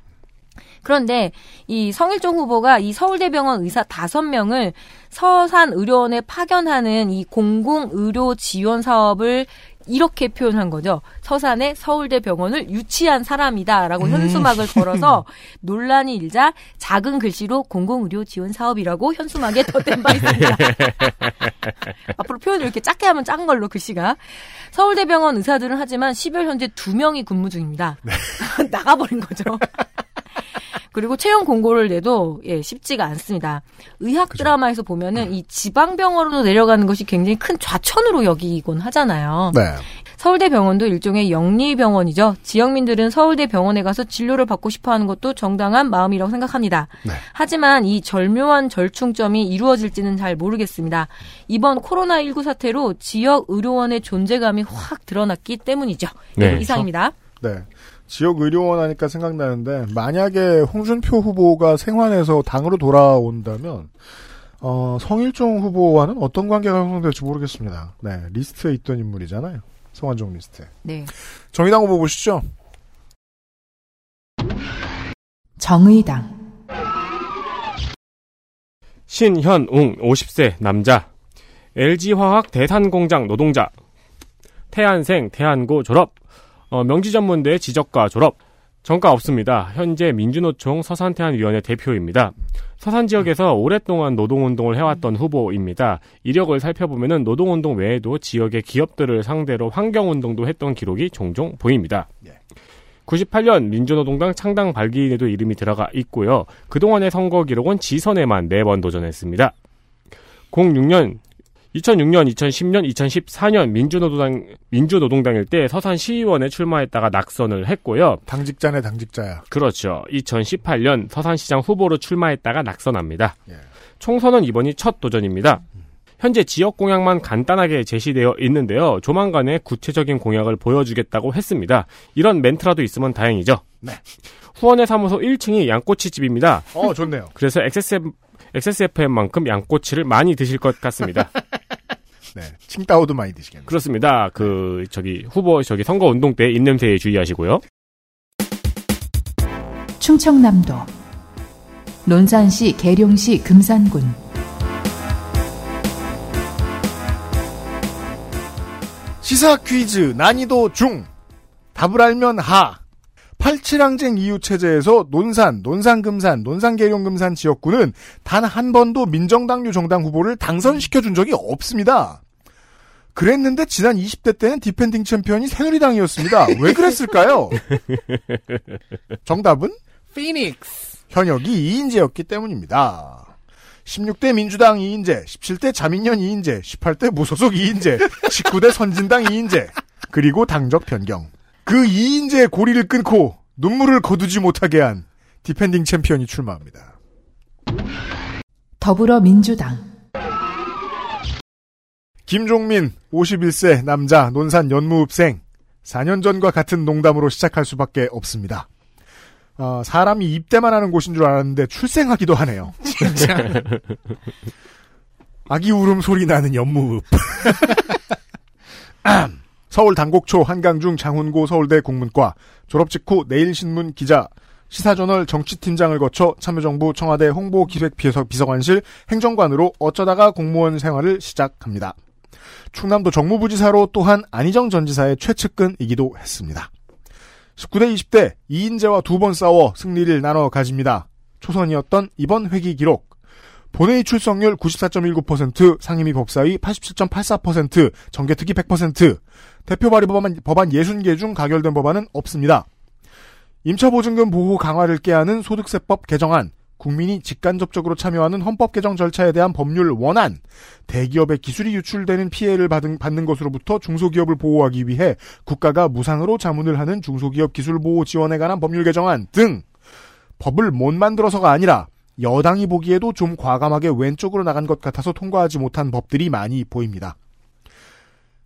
그런데 이 성일종 후보가 이 서울대병원 의사 다섯 명을 서산 의료원에 파견하는 이 공공 의료 지원 사업을 이렇게 표현한 거죠. 서산에 서울대 병원을 유치한 사람이다라고 음. 현수막을 걸어서 논란이 일자 작은 글씨로 공공의료 지원 사업이라고 현수막에 덧댄 바 있습니다. 앞으로 표현을 이렇게 작게 하면 작은 걸로 글씨가. 서울대병원 의사들은 하지만 10월 현재 두 명이 근무 중입니다. 나가버린 거죠. 그리고 채용 공고를 내도 예, 쉽지가 않습니다. 의학 드라마에서 보면은 이 지방병원으로 내려가는 것이 굉장히 큰 좌천으로 여기곤 하잖아요. 네. 서울대 병원도 일종의 영리병원이죠. 지역민들은 서울대 병원에 가서 진료를 받고 싶어 하는 것도 정당한 마음이라고 생각합니다. 하지만 이 절묘한 절충점이 이루어질지는 잘 모르겠습니다. 이번 코로나19 사태로 지역 의료원의 존재감이 확 드러났기 때문이죠. 네. 이상입니다. 네. 지역 의료원 하니까 생각나는데 만약에 홍준표 후보가 생환해서 당으로 돌아온다면 어, 성일종 후보와는 어떤 관계가 형성될지 모르겠습니다. 네, 리스트에 있던 인물이잖아요. 성완종 리스트에. 네. 정의당 후보 보시죠. 정의당 신현웅 50세 남자 LG화학 대산공장 노동자 태안생 태안고 졸업 어, 명지전문대 지적과 졸업 전과 없습니다. 현재 민주노총 서산태안위원회 대표입니다. 서산 지역에서 오랫동안 노동운동을 해왔던 후보입니다. 이력을 살펴보면 노동운동 외에도 지역의 기업들을 상대로 환경운동도 했던 기록이 종종 보입니다. 98년 민주노동당 창당 발기인에도 이름이 들어가 있고요. 그동안의 선거 기록은 지선에만 4번 도전했습니다. 06년 2006년, 2010년, 2014년 민주노동당 민주노동당일 때 서산 시의원에 출마했다가 낙선을 했고요. 당직자네 당직자야. 그렇죠. 2018년 서산시장 후보로 출마했다가 낙선합니다. 총선은 이번이 첫 도전입니다. 현재 지역 공약만 간단하게 제시되어 있는데요. 조만간에 구체적인 공약을 보여주겠다고 했습니다. 이런 멘트라도 있으면 다행이죠. 네. 후원의 사무소 1층이 양꼬치 집입니다. 어, 좋네요. 그래서 XSF, XSFM만큼 양꼬치를 많이 드실 것 같습니다. 네. 칭따오도 많이 드시겠네요. 그렇습니다. 그 저기 후보 저기 선거 운동 때 입냄새에 주의하시고요. 충청남도 논산시 계룡시 금산군 시사 퀴즈 난이도 중 답을 알면 하 87항쟁 이후 체제에서 논산, 논산금산, 논산계룡금산 지역구는 단 한 번도 민정당류 정당 후보를 당선시켜 준 적이 없습니다. 그랬는데 지난 20대 때는 defending champion이 새누리당이었습니다. 왜 그랬을까요? 정답은 피닉스. 현역이 이인제였기 때문입니다. 16대 민주당 이인제, 17대 자민련 이인제, 18대 무소속 이인제, 19대 선진당 이인제, 그리고 당적 변경. 그 이인제의 고리를 끊고 눈물을 거두지 못하게 한 defending champion이 출마합니다. 더불어민주당 김종민, 51세 남자, 논산 연무읍생. 4년 전과 같은 농담으로 시작할 수밖에 없습니다. 어, 사람이 입대만 하는 곳인 줄 알았는데 출생하기도 하네요. 아기 울음 소리 나는 연무읍. 서울 당곡초 한강중 장훈고 서울대 국문과 졸업 직후 내일신문 기자 시사저널 정치팀장을 거쳐 참여정부 청와대 홍보기획비서관실 행정관으로 어쩌다가 공무원 생활을 시작합니다. 충남도 정무부지사로 또한 안희정 전 지사의 최측근이기도 했습니다. 19대 20대 2인제와 두 번 싸워 승리를 나눠 가집니다. 초선이었던 이번 회기 기록. 본회의 출석률 94.19%, 상임위 법사위 87.84%, 정개특위 100%, 대표 발의 법안, 법안 60개 중 가결된 법안은 없습니다. 임차보증금 보호 강화를 깨하는 소득세법 개정안, 국민이 직간접적으로 참여하는 헌법 개정 절차에 대한 법률 원안, 대기업의 기술이 유출되는 피해를 받은, 받는 것으로부터 중소기업을 보호하기 위해 국가가 무상으로 자문을 하는 중소기업 기술 보호 지원에 관한 법률 개정안 등 법을 못 만들어서가 아니라 여당이 보기에도 좀 과감하게 왼쪽으로 나간 것 같아서 통과하지 못한 법들이 많이 보입니다.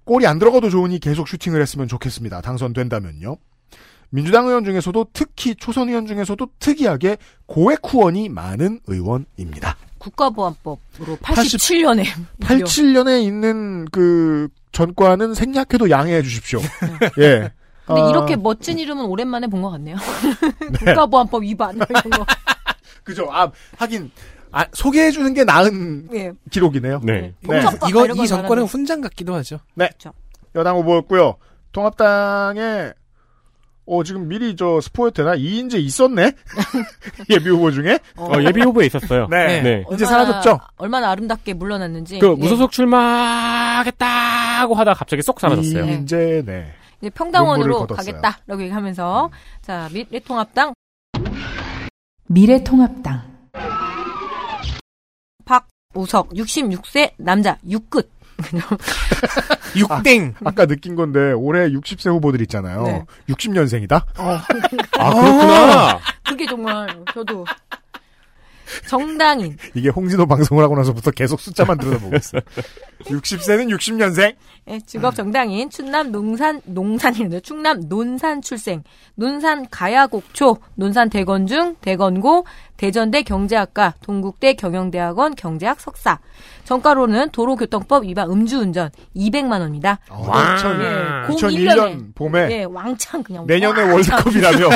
골이 안 들어가도 좋으니 계속 슈팅을 했으면 좋겠습니다. 당선된다면요. 민주당 의원 중에서도 특히 초선 의원 중에서도 특이하게 고액 후원이 많은 의원입니다. 국가보안법으로 87년에 87년에 있는 그 전과는 생략해도 양해해 주십시오. 예. 근데 아, 이렇게 멋진 이름은 오랜만에 본 것 같네요. 국가보안법 위반 이런 거. 그죠. 아 하긴 아, 소개해 주는 게 나은 예. 기록이네요. 네. 봉선법 이거 걸이 정권은 훈장 같기도 하죠. 네. 여당 후보였고요. 통합당에 어 지금 미리 저 스포일 되나 이인재 있었네 예비 후보 중에 어, 예비 후보에 있었어요. 네. 네. 이제 얼마나- 사라졌죠? 얼마나 아름답게 물러났는지. 그 예. 무소속 출마하겠다고 하다가 갑자기 쏙 사라졌어요. 이인재 네. 이제 평당원으로. 가겠다라고 얘기하면서 자 미래통합당 미래통합당 박우석 66세 남자 6끝 육땡. 아 까 느낀 건데 올해 60세 후보들 있잖아요. 네. 60년생이다. 아, 그렇구나. 그게 정말 저도 정당인 이게 홍진호 방송을 하고 나서부터 계속 숫자만 들여다보고 있어요. 60세는 60년생. 예, 직업 정당인 충남 농산 농산이는데 충남 논산 출생 논산 가야곡초 논산 대건중 대건고 대전대 경제학과 동국대 경영대학원 경제학 석사 정가로는 도로교통법 위반 음주운전 200만 원입니다. 와. 예, 2001년 01년에 봄에 예, 왕창 그냥 내년에 왕창. 월드컵이라며.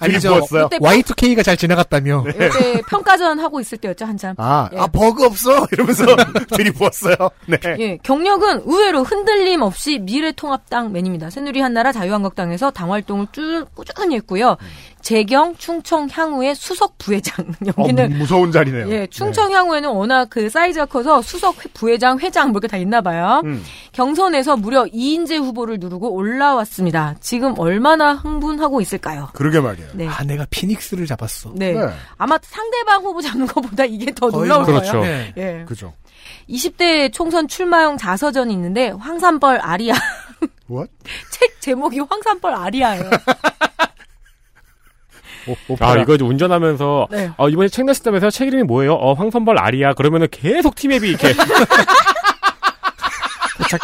아니죠. 부었어요. Y2K가 잘 지나갔다며. 이때 평가전 하고 있을 때였죠 한참. 아, 예. 아 버그 없어 이러면서 들이부었어요. 네. 예, 경력은 의외로 흔들림 없이 미래통합당 맨입니다. 새누리 한나라 자유한국당에서 당 활동을 쭉 꾸준히 했고요. 재경 충청 향후의 수석 부회장 어, 여기는 무서운 자리네요. 예, 충청 향후에는 워낙 그 사이즈가 커서 수석 회- 부회장, 회장 뭐 이렇게 다 있나 봐요. 음. 경선에서 무려 이인재 후보를 누르고 올라왔습니다. 지금 얼마나 흥분하고 있을까요? 그러게 말이에요. 네. 아, 내가 피닉스를 잡았어. 네. 네. 아마 상대방 후보 잡는 것보다 이게 더 놀라울 뭐- 거예요. 그렇죠. 네. 예. 그죠. 20대 총선 출마용 자서전이 있는데 황산벌 아리아 What? 책 제목이 황산벌 아리아예요. 오, 아. 이거 이제 운전하면서, 네. 어, 이번에 책 냈다면서요? 책 이름이 뭐예요? 어, 황선벌 아리아. 그러면은 계속 티맵이 이렇게. 목적,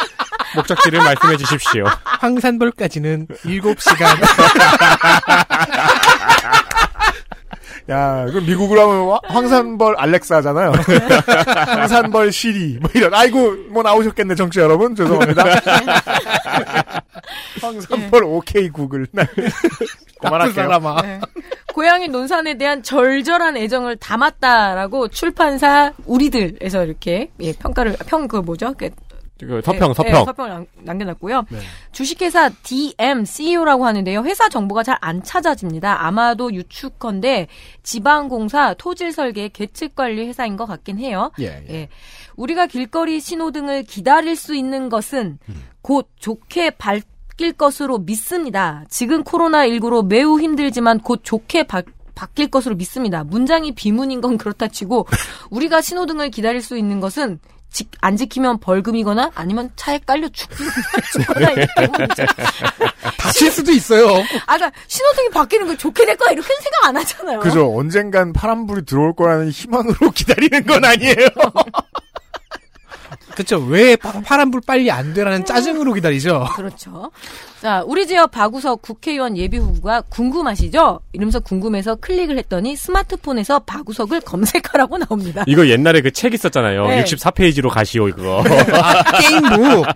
목적지를 말씀해 주십시오. 황산벌까지는 7시간. 야, 그럼 미국으로 하면 화- 황산벌 알렉사잖아요. 황산벌 시리 뭐 이런. 아이고 뭐 나오셨겠네 정치 여러분 죄송합니다. 황산벌 오케이 구글. 네. 그만할게요. 사람아. 네. 고향인 논산에 대한 절절한 애정을 담았다라고 출판사 우리들에서 이렇게 예, 평가를 평 그 뭐죠? 그 그 서평, 예, 서평. 예, 서평을 남- 남겨놨고요. 주식회사 DM CEO라고 하는데요. 회사 정보가 잘 안 찾아집니다. 아마도 유축건데 지방공사 토질설계 계측관리 회사인 것 같긴 해요. 예, 예. 예. 우리가 길거리 신호등을 기다릴 수 있는 것은 곧 좋게 바뀔 것으로 믿습니다. 지금 코로나19로 매우 힘들지만 곧 좋게 바, 바뀔 것으로 믿습니다. 문장이 비문인 건 그렇다 치고 우리가 신호등을 기다릴 수 있는 것은 지- 안 지키면 벌금이거나 아니면 차에 깔려 죽거나 이렇게 때문이죠. 다칠 수도 있어요. 아, 그러니까 신호등이 바뀌는 거 좋게 될 거야 이렇게는 생각 안 하잖아요. 그죠. 언젠간 파란불이 들어올 거라는 희망으로 기다리는 건 아니에요. 그쵸. 왜 파- 파란불 빨리 안 되라는 짜증으로 기다리죠. 그렇죠. 자, 우리 지역 박우석 국회의원 예비 후보가 궁금하시죠? 이러면서 궁금해서 클릭을 했더니 스마트폰에서 박우석을 검색하라고 나옵니다. 이거 옛날에 그 책 있었잖아요. 네. 64페이지로 가시오, 이거. gamebook.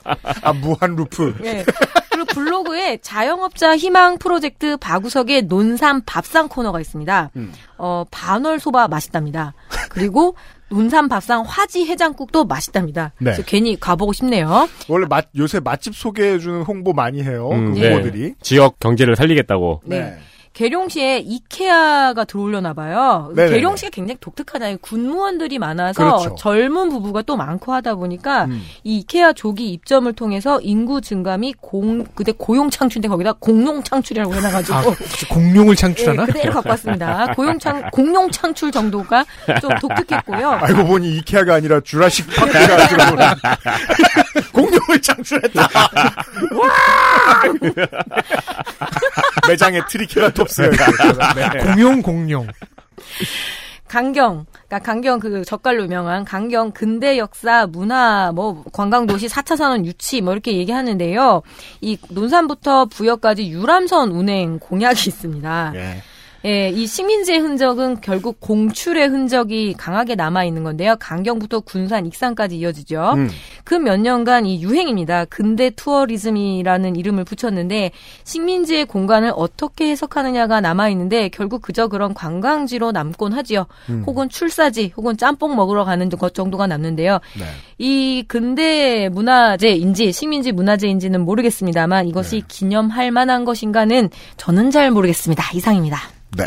아 무한 루프. 예. 그리고 블로그에 자영업자 희망 프로젝트 박우석의 논산 밥상 코너가 있습니다. 음. 어, 반월 소바 맛있답니다. 그리고 논산 밥상 화지 해장국도 맛있답니다. 네. 그래서 괜히 가보고 싶네요. 원래 맛 요새 맛집 소개해주는 홍보 많이 해요. 음, 그 네. 후보들이. 지역 경제를 살리겠다고. 네. 계룡시에 이케아가 들어오려나 봐요. 네네네. 계룡시가 굉장히 독특하잖아요. 군무원들이 많아서 그렇죠. 젊은 부부가 또 많고 하다 보니까 음. 이 이케아 조기 입점을 통해서 인구 및 공, 그때 고용 창출인데 거기다 공룡 창출이라고 해놔가지고. 아, 공룡을 창출하나? 예, 그대로 갖고 왔습니다. 고용 창, 공룡 창출 정도가 좀 독특했고요. 알고 보니 이케아가 아니라 주라식 파크가 들어오는 공룡을 창출했다. 와! 매장에 트리케라 톱스가 있었죠. 네. 공룡 공룡. 강경, 그러니까 강경 그 젓갈로 유명한 강경 근대 역사 문화 뭐 관광 도시 4차 산업 유치 뭐 이렇게 얘기하는데요. 이 논산부터 부여까지 유람선 운행 공약이 있습니다. 예. 예, 이 식민지의 흔적은 결국 공출의 흔적이 강하게 남아 있는 건데요. 강경부터 군산, 익산까지 이어지죠. 음. 그몇 년간 이 유행입니다. 근대 tourism이라는 이름을 붙였는데 식민지의 공간을 어떻게 해석하느냐가 남아 있는데 결국 그저 그런 관광지로 남곤 하지요. 음. 혹은 출사지, 혹은 짬뽕 먹으러 가는 것 정도가 남는데요. 네. 이 근대 문화재인지 식민지 문화재인지는 모르겠습니다만 이것이 네. 기념할 만한 것인가는 저는 잘 모르겠습니다. 이상입니다. 네.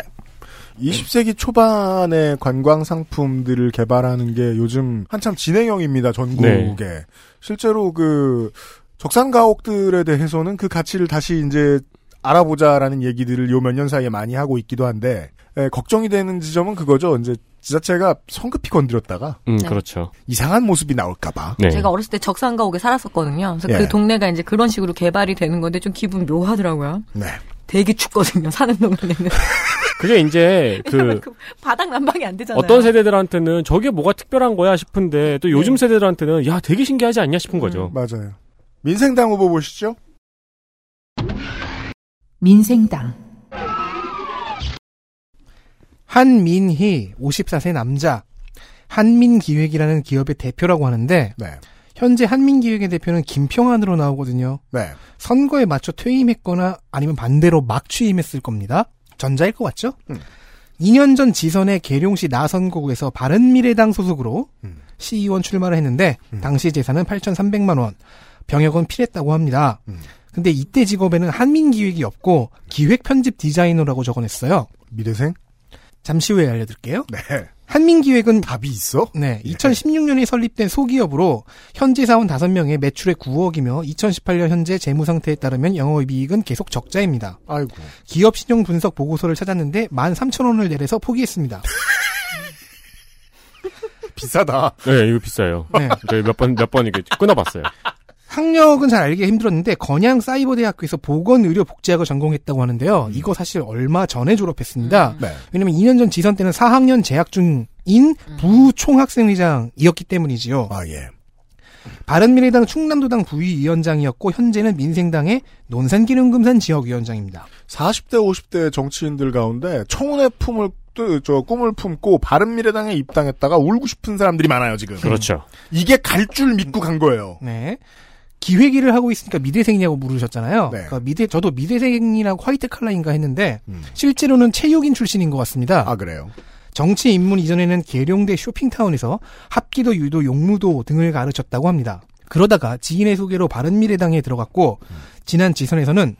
20세기 초반에 관광 상품들을 개발하는 게 요즘 한참 진행형입니다, 전국에. 네. 실제로 그, 적산가옥들에 대해서는 그 가치를 다시 이제 알아보자라는 얘기들을 요 몇 년 사이에 많이 하고 있기도 한데, 에, 걱정이 되는 지점은 그거죠. 이제 지자체가 성급히 건드렸다가 음, 네. 그렇죠. 이상한 모습이 나올까봐. 네. 제가 어렸을 때 적산가옥에 살았었거든요. 그래서 예. 그 동네가 이제 그런 식으로 개발이 되는 건데 좀 기분 묘하더라고요. 네. 되게 춥거든요. 사는 동네는. 그게 이제 그그 바닥 난방이 안 되잖아요. 어떤 세대들한테는 저게 뭐가 특별한 거야 싶은데 또 요즘 네. 세대들한테는 야 되게 신기하지 않냐 싶은 거죠. 맞아요. 민생당 후보 보시죠. 민생당, 한민희 54세 남자 한민기획이라는 기업의 대표라고 하는데 네. 현재 한민기획의 대표는 김평안으로 나오거든요. 네. 선거에 맞춰 퇴임했거나 아니면 반대로 막 취임했을 겁니다. 전자일 것 같죠? 음. 2년 전 지선의 계룡시 나선거구에서 바른미래당 소속으로 음. 시의원 출마를 했는데 음. 당시 재산은 8,300만 원, 병역은 필했다고 합니다. 음. 근데 이때 직업에는 한민기획이 없고 기획 편집 디자이너라고 적어냈어요. 미래생? 잠시 후에 알려드릴게요. 네. 한민기획은 답이 있어? 네, 예. 2016년에 설립된 소기업으로 현지 사원 5명의 매출액 9억이며 2018년 현재 재무 상태에 따르면 영업이익은 계속 적자입니다. 아이고. 기업 신용 분석 보고서를 찾았는데 13,000원을 내려서 포기했습니다. 비싸다. 네, 이거 비싸요. 네. 저희 몇 번 몇 번 이게 끊어봤어요. 학력은 잘 알기 힘들었는데 건양 사이버대학교에서 보건의료 복지학을 전공했다고 하는데요. 음. 이거 사실 얼마 전에 졸업했습니다. 네. 왜냐면 2년 전 지선 때는 4학년 재학 중인 부총학생회장이었기 때문이지요. 아, 예. 바른미래당 충남도당 부위위원장이었고 현재는 민생당의 논산기름금산 지역위원장입니다. 40대, 50대 정치인들 가운데 청운의 품을, 또, 저, 꿈을 품고 바른미래당에 입당했다가 울고 싶은 사람들이 많아요, 지금. 그렇죠. 이게 갈 줄 믿고 간 거예요. 네. 기획 일을 하고 있으니까 미대생이냐고 물으셨잖아요. 네. 그러니까 미대 저도 미대생이라고 화이트 칼라인가 했는데 음. 실제로는 체육인 출신인 것 같습니다. 아, 그래요? 정치 입문 이전에는 계룡대 쇼핑타운에서 합기도, 유도, 용무도 등을 가르쳤다고 합니다. 그러다가 지인의 소개로 바른미래당에 들어갔고 지난 지선에서는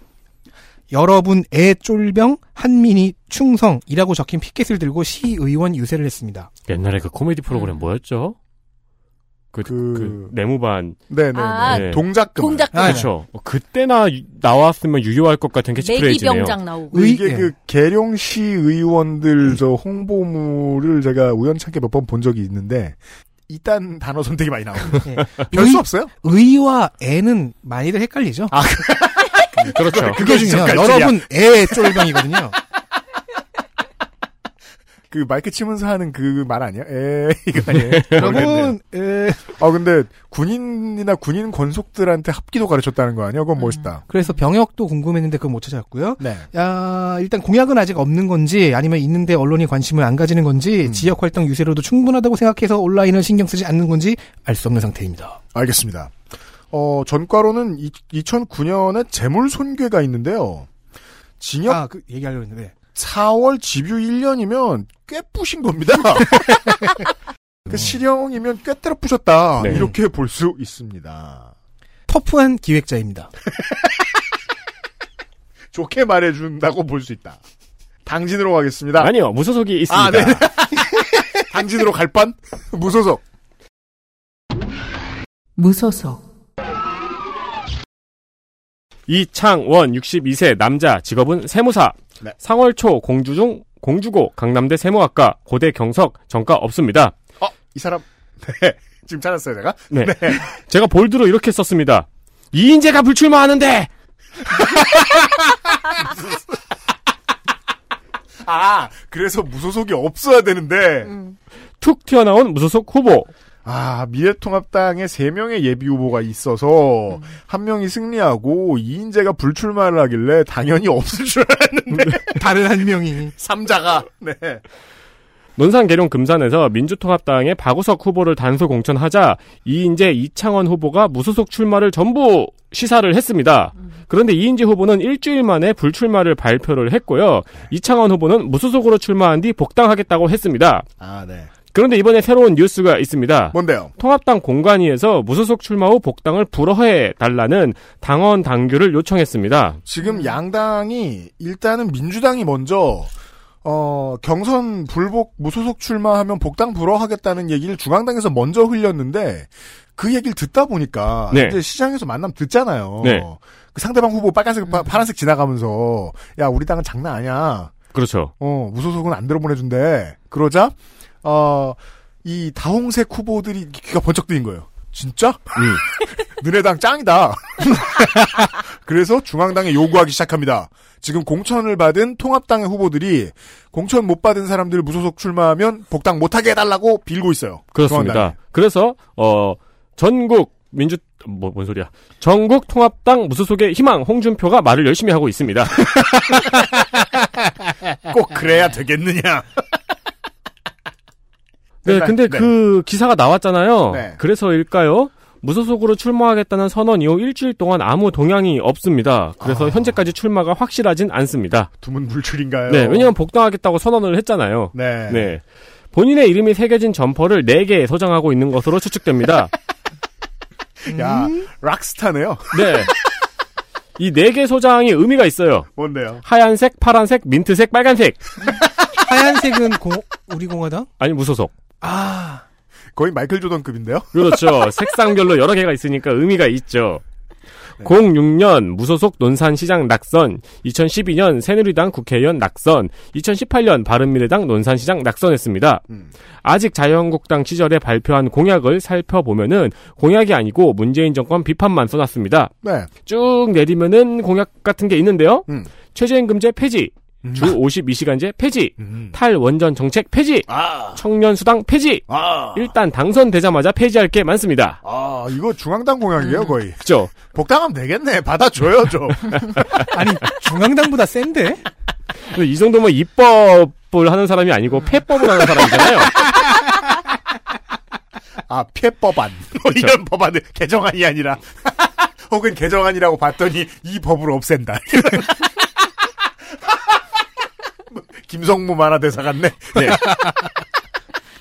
여러분의 쫄병 한민희 충성이라고 적힌 피켓을 들고 시의원 유세를 했습니다. 옛날에 그 코미디 프로그램 뭐였죠? 그, 그- 그 네모반 네네. 아, 네. 동작 금 동작 아, 그렇죠. 그때나 유- 나왔으면 유효할 것 같은 캐치프레이즈네요. 매기병장 나오고. 의- 이게 예. 그 계룡시 의원들 저 홍보물을 제가 우연찮게 몇 번 본 적이 있는데 이딴 단어 선택이 많이 나와요. 예. 별수 없어요? 의와 애는 많이들 헷갈리죠. 그렇죠. 그게 중요해요. 젓갈질이야. 여러분 애 쫄병이거든요. 그 마이크 치면서 하는 그 말 아니야? 에 이거 아니에요? 여러분 에아 근데 군인이나 군인 권속들한테 합기도 가르쳤다는 거 아니야? 그건 멋있다. 그래서 병역도 궁금했는데 그건 못 찾았고요. 네. 야, 일단 공약은 아직 없는 건지 아니면 있는데 언론이 관심을 안 가지는 건지 음. 지역 활동 유세로도 충분하다고 생각해서 온라인을 신경 쓰지 않는 건지 알 수 없는 상태입니다. 알겠습니다. 어 전과로는 2009년에 재물 손괴가 있는데요. 징역 아, 그 얘기하려고 했는데. 4월 집유 1년이면 꽤 뿌신 겁니다. 그 실형이면 꽤 때려 부셨다. 네. 이렇게 볼 수 있습니다. 터프한 기획자입니다. 좋게 말해준다고 볼 수 있다. 당진으로 가겠습니다. 아니요, 무소속이 있습니다. 아, 네. 당진으로 갈 뻔? 무소속. 무소속, 이창원 62세 남자 직업은 세무사. 네. 상월 초 공주 중 공주고 강남대 세무학과 고대 경석 전과 없습니다. 어, 이 사람. 네. 지금 찾았어요, 제가? 네. 제가 볼드로 이렇게 썼습니다. 이인재가 불출마하는데 아, 그래서 무소속이 없어야 되는데. 툭 튀어나온 무소속 후보. 아, 미래통합당에 세명의 예비 후보가 있어서, 한 명이 승리하고, 이인재가 불출마를 하길래, 당연히 없을 줄 알았는데, 다른 한 명이. 삼자가, 네. 논산 계룡 금산에서 민주통합당의 박우석 후보를 단수 공천하자 이인재 이창원 후보가 무소속 출마를 전부 시사를 했습니다. 그런데 이인재 후보는 일주일 만에 불출마를 발표를 했고요. 이창원 후보는 무소속으로 출마한 뒤 복당하겠다고 했습니다. 아, 네. 그런데 이번에 새로운 뉴스가 있습니다. 뭔데요? 통합당 공관위에서 무소속 출마 후 복당을 불허해 달라는 당원 당규를 요청했습니다. 지금 양당이, 일단은 민주당이 먼저, 어, 경선 불복 무소속 출마하면 복당 불허하겠다는 얘기를 중앙당에서 먼저 흘렸는데, 그 얘기를 듣다 보니까, 네. 이제 시장에서 만남 듣잖아요. 네. 그 상대방 후보 빨간색, 파, 파란색 지나가면서, 야, 우리 당은 장난 아니야. 그렇죠. 어, 무소속은 안 들어보내준대. 그러자, 어, 이 다홍색 후보들이 귀가 번쩍 뜨인 거예요. 진짜? 음. 너네 당 짱이다. 그래서 중앙당에 요구하기 시작합니다. 지금 공천을 받은 통합당의 후보들이 공천 못 받은 사람들 무소속 출마하면 복당 못하게 해달라고 빌고 있어요. 그렇습니다. 중앙당에. 그래서 어 전국 민주 뭐 뭔 소리야? 전국 통합당 무소속의 희망 홍준표가 말을 열심히 하고 있습니다. 꼭 그래야 되겠느냐. 네, 일단, 근데 네. 그 기사가 나왔잖아요. 네. 그래서일까요? 무소속으로 출마하겠다는 선언 이후 일주일 동안 아무 동향이 없습니다. 그래서 아. 현재까지 출마가 확실하진 않습니다. 두문 불출인가요? 네, 왜냐면 복당하겠다고 선언을 했잖아요. 네. 네. 본인의 이름이 새겨진 점퍼를 4개 소장하고 있는 것으로 추측됩니다. 야, rock star네요. 네. 이 4개 소장이 의미가 있어요. 뭔데요? 하얀색, 파란색, 민트색, 빨간색. 하얀색은 공, 우리 공화당? 아니, 무소속. 아, 거의 마이클 조던급인데요? 그렇죠. 색상별로 여러 개가 있으니까 의미가 있죠. 06년 무소속 논산시장 낙선, 2012년 새누리당 국회의원 낙선, 2018년 바른미래당 논산시장 낙선했습니다. 음. 아직 자유한국당 시절에 발표한 공약을 살펴보면은 공약이 아니고 문재인 정권 비판만 써놨습니다. 네. 쭉 내리면은 공약 같은 게 있는데요. 음. 최저임금제 폐지, 주 52시간제 폐지, 음. 탈원전 정책 폐지, 아, 청년 수당 폐지. 아, 일단 당선되자마자 폐지할 게 많습니다. 아, 이거 중앙당 공약이에요, 거의. 그죠? 복당하면 되겠네. 받아줘요, 좀. 아니, 중앙당보다 센데? 이 정도면 입법을 하는 사람이 아니고 폐법을 하는 사람이잖아요. 아, 피해법안. 뭐 이런 법안을 개정안이 아니라. 혹은 개정안이라고 봤더니 이 법을 없앤다. 김성무 만화 대사 같네. 네,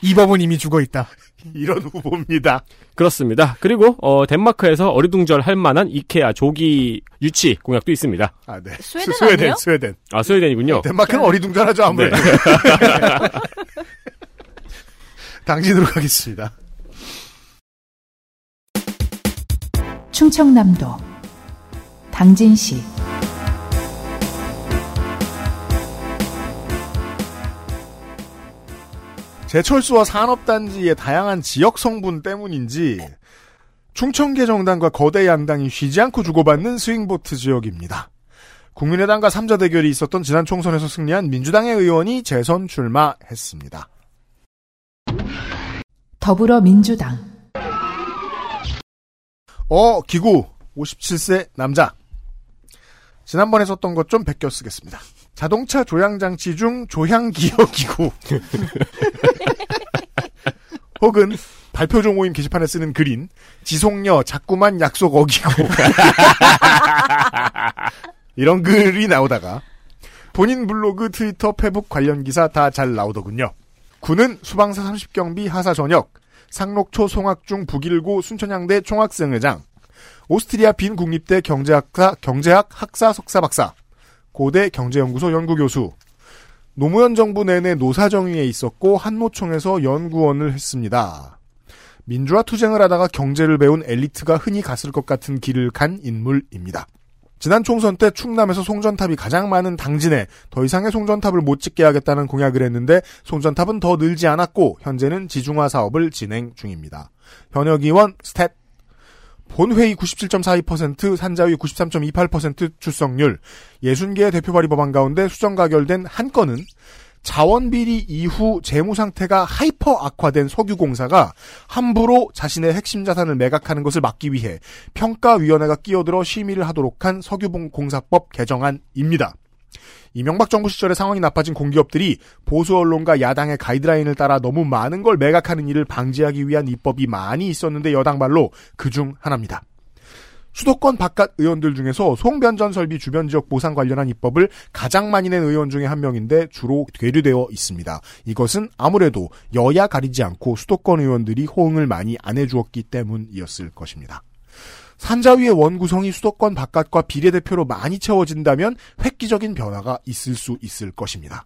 이 법은 이미 죽어 있다. 이런 후보입니다. 그렇습니다. 그리고 어, 덴마크에서 어리둥절 할 만한 이케아 조기 유치 공약도 있습니다. 아, 네. 스웨덴 스웨덴, 아니에요? 스웨덴. 아 스웨덴이군요. 덴마크는 어리둥절하죠, 아무래도. 당진으로 가겠습니다. 충청남도 당진시 제철수와 산업단지의 다양한 지역 성분 때문인지 충청계 정당과 거대 양당이 쉬지 않고 주고받는 스윙보트 지역입니다. 국민의당과 삼자 대결이 있었던 지난 총선에서 승리한 민주당의 의원이 재선 출마했습니다. 더불어민주당 어, 기구 57세 남자. 지난번에 썼던 것 좀 베껴 쓰겠습니다. 자동차 조향 장치 중 조향 기어 기구. 혹은 발표조 모임 게시판에 쓰는 글인 지속녀 자꾸만 약속 어기고 이런 글이 나오다가 본인 블로그, 트위터, 페북 관련 기사 다 잘 나오더군요. 군은 수방사 30경비 하사 전역, 상록초 송학중 북일고 순천향대 총학생회장, 오스트리아 빈 국립대 경제학사 경제학 학사 석사 박사, 고대 경제연구소 연구교수, 노무현 정부 내내 노사정위에 있었고 한노총에서 연구원을 했습니다. 민주화 투쟁을 하다가 경제를 배운 엘리트가 흔히 갔을 것 같은 길을 간 인물입니다. 지난 총선 때 충남에서 송전탑이 가장 많은 당진에 더 이상의 송전탑을 못 짓게 하겠다는 공약을 했는데 송전탑은 더 늘지 않았고 현재는 지중화 사업을 진행 중입니다. 현역 의원 stat 본회의 97.42%, 산자위 93.28% 출석률, 60개의 대표 발의 법안 가운데 수정 가결된 한 건은 자원비리 이후 재무 상태가 hyper 악화된 석유공사가 함부로 자신의 핵심 자산을 매각하는 것을 막기 위해 평가위원회가 끼어들어 심의를 하도록 한 석유공사법 개정안입니다. 이명박 정부 시절에 상황이 나빠진 공기업들이 보수 언론과 야당의 가이드라인을 따라 너무 많은 걸 매각하는 일을 방지하기 위한 입법이 많이 있었는데 여당 말로 그중 하나입니다. 수도권 바깥 의원들 중에서 송변전 설비 주변 지역 보상 관련한 입법을 가장 많이 낸 의원 중에 한 명인데 주로 괴류되어 있습니다. 이것은 아무래도 여야 가리지 않고 수도권 의원들이 호응을 많이 안 해주었기 때문이었을 것입니다. 산자위의 원구성이 수도권 바깥과 비례대표로 많이 채워진다면 획기적인 변화가 있을 수 있을 것입니다.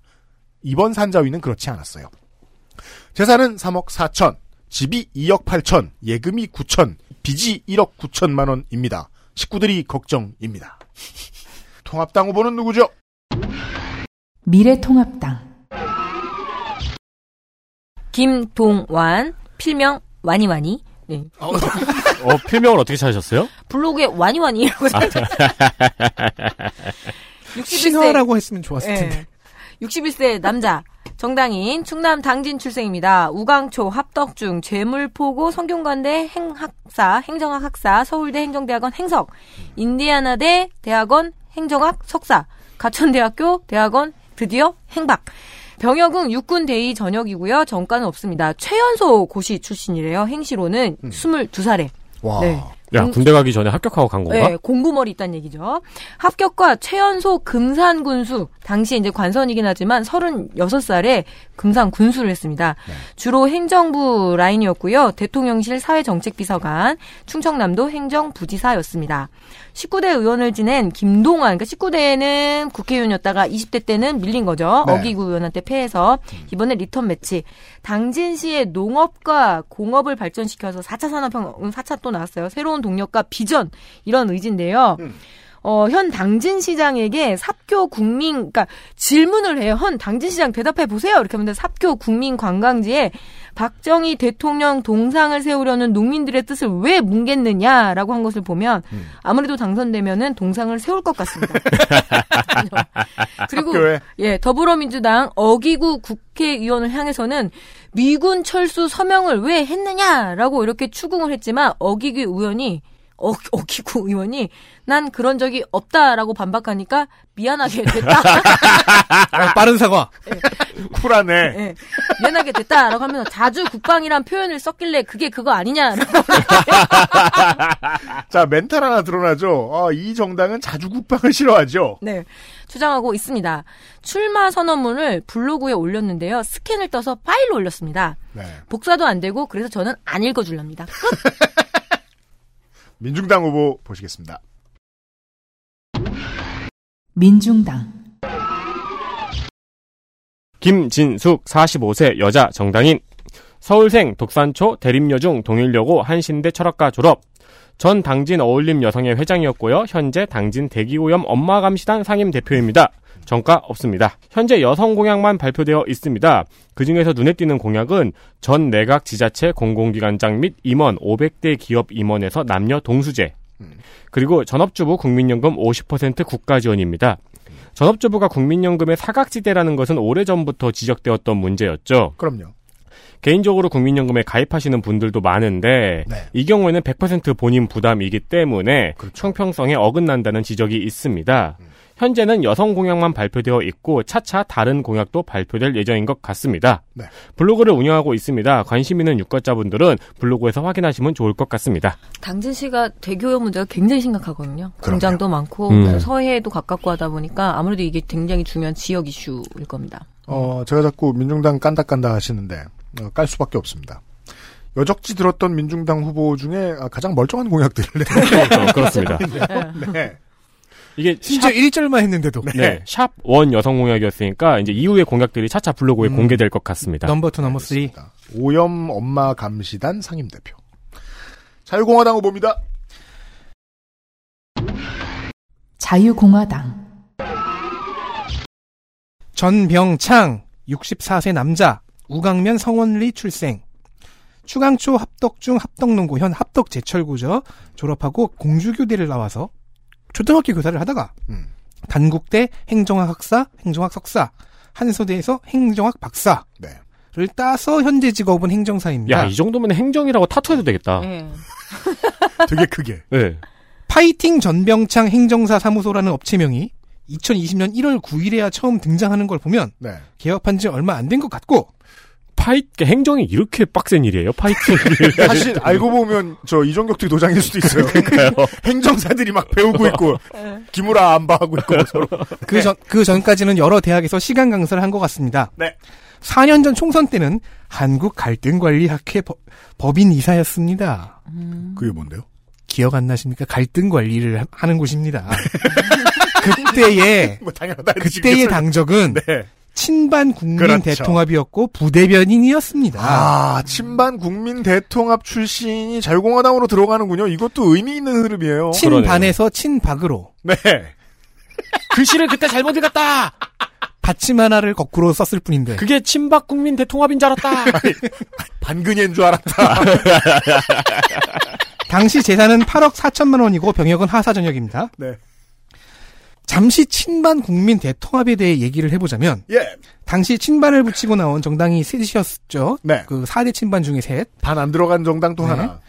이번 산자위는 그렇지 않았어요. 재산은 3억 4천, 집이 2억 8천, 예금이 9천, 빚이 1억 9천만 원입니다. 식구들이 걱정입니다. 통합당 후보는 누구죠? 미래통합당 김동완, 필명 와니와니. 네. 어, 필명을 어떻게 찾으셨어요? 블로그에 와니와니라고 살짝. 61세. 신화라고 했으면 좋았을 텐데. 61세 남자. 정당인 충남 당진 출생입니다. 우강초, 합덕중, 재물포고, 성균관대 행학사, 행정학 학사, 서울대 행정대학원 행석, 인디아나대 대학원 행정학 석사, 가천대학교 대학원 드디어 행박. 병역은 육군 대위 전역이고요. 전과는 없습니다. 최연소 고시 출신이래요. 행시로는 22살에. 와. 네. 야, 공- 군대 가기 전에 합격하고 간 건가? 네, 공부머리 있다는 얘기죠. 합격과 최연소 금산 군수, 당시 이제 관선이긴 하지만 36살에 금산 군수를 했습니다. 주로 행정부 라인이었고요. 대통령실 사회정책비서관, 충청남도 행정부지사였습니다. 19대 의원을 지낸 김동완, 그러니까 19대에는 국회의원이었다가 20대 때는 밀린 거죠. 네. 어기구 의원한테 패해서 이번에 리턴 매치. 당진시의 농업과 공업을 발전시켜서 4차 산업혁명, 4차 또 나왔어요. 새로운 동력과 비전 이런 의지인데요. 어, 현 당진 시장에게 삽교 국민, 그러니까 질문을 해요. 현 당진 시장 대답해 보세요. 이렇게 하면 삽교 국민 관광지에 박정희 대통령 동상을 세우려는 농민들의 뜻을 왜 뭉갰느냐라고 한 것을 보면 아무래도 당선되면은 동상을 세울 것 같습니다. 그리고. 예 더불어민주당 어기구 국회의원을 향해서는 미군 철수 서명을 왜 했느냐라고 이렇게 추궁을 했지만 어기구 의원이 어, 어기구 의원이 난 그런 적이 없다라고 반박하니까 미안하게 됐다. 아, 빠른 사과. 쿨하네. 예, 미안하게 됐다라고 하면서 자주 국방이란 표현을 썼길래 그게 그거 아니냐라고 자, 멘탈 하나 드러나죠. 아, 이 정당은 자주 국방을 싫어하죠. 네, 주장하고 있습니다. 출마 선언문을 블로그에 올렸는데요. 스캔을 떠서 파일로 올렸습니다. 네. 복사도 안 되고 그래서 저는 안 읽어줄랍니다. 민중당 후보 보시겠습니다. 민중당 김진숙 45세 여자 정당인 서울생 독산초 대림여중 동일여고 한신대 철학과 졸업 전 당진 어울림 여성의 회장이었고요. 현재 당진 대기오염 엄마감시단 상임 대표입니다. 정가 없습니다. 현재 여성 공약만 발표되어 있습니다. 그 중에서 눈에 띄는 공약은 전 내각 지자체 공공기관장 및 임원 500대 기업 임원에서 남녀 동수제. 그리고 전업주부 국민연금 50% 국가 지원입니다. 전업주부가 국민연금의 사각지대라는 것은 오래전부터 지적되었던 문제였죠. 그럼요. 개인적으로 국민연금에 가입하시는 분들도 많은데 네. 이 경우에는 100% 본인 부담이기 때문에 그렇죠. 형평성에 어긋난다는 지적이 있습니다. 음. 현재는 여성 공약만 발표되어 있고 차차 다른 공약도 발표될 예정인 것 같습니다. 네. 블로그를 운영하고 있습니다. 관심 있는 유권자분들은 블로그에서 확인하시면 좋을 것 같습니다. 당진시가 대교역 문제가 굉장히 심각하거든요. 공장도 많고 음. 서해에도 가깝고 하다 보니까 아무래도 이게 굉장히 중요한 지역 이슈일 겁니다. 어, 제가 자꾸 민중당 깐다 깐다 하시는데 어, 깔 수밖에 없습니다. 여적지 들었던 민중당 후보 중에 아, 가장 멀쩡한 공약들을 그렇습니다. 네. 이게 심지어 1절만 했는데도. 네. 샵 one 여성 공약이었으니까 이제 이후의 공약들이 차차 블로그에 음. 공개될 것 같습니다. number two number three. 오염 엄마 감시단 상임 대표. 자유공화당 후보입니다. 자유공화당 전병창 64세 남자 우강면 성원리 출생 추강초 합덕중 합덕농고 현 합덕제철고죠 졸업하고 공주교대를 나와서 초등학교 교사를 하다가 음. 단국대 행정학 학사 행정학 석사 한서대에서 행정학 박사를 네. 따서 현재 직업은 행정사입니다. 야, 이 정도면 행정이라고 타투해도 되겠다. 네. 되게 크게. 네. 파이팅 전병창 행정사 사무소라는 업체명이 2020년 1월 9일에야 처음 등장하는 걸 보면 네. 개업한 지 얼마 안 된 것 같고 파이 행정이 이렇게 빡센 일이에요. 파이팅. 사실 알고 보면 저 이종격투 도장일 수도 있어요. 그러니까요. 행정사들이 막 배우고 있고 기무라 안바하고 있고 서로. 그 전, 그 전까지는 여러 대학에서 시간 강사를 한 것 같습니다. 네. 4년 전 총선 때는 한국 갈등관리학회 법- 법인 이사였습니다. 그게 뭔데요? 기억 안 나십니까? 갈등 관리를 하- 하는 곳입니다. 그때의 뭐 당연하다. 그때의 당적은 네. 친반 국민 그렇죠. 대통합이었고 부대변인이었습니다. 아, 친반 국민 대통합 출신이 자유공화당으로 들어가는군요. 이것도 의미 있는 흐름이에요. 친반에서 친박으로 네. 글씨를 그때 잘못 읽었다. 받침 하나를 거꾸로 썼을 뿐인데 그게 친박 국민 대통합인 줄 알았다. 반근예인 줄 알았다. 당시 재산은 8억 4천만 원이고 병역은 하사 전역입니다. 네. 잠시 친반 국민 대통합에 대해 얘기를 해보자면 예. 당시 친반을 붙이고 나온 정당이 셋이었죠. 네. 그 4대 친반 중에 셋. 반 안 들어간 정당 또 네. 하나.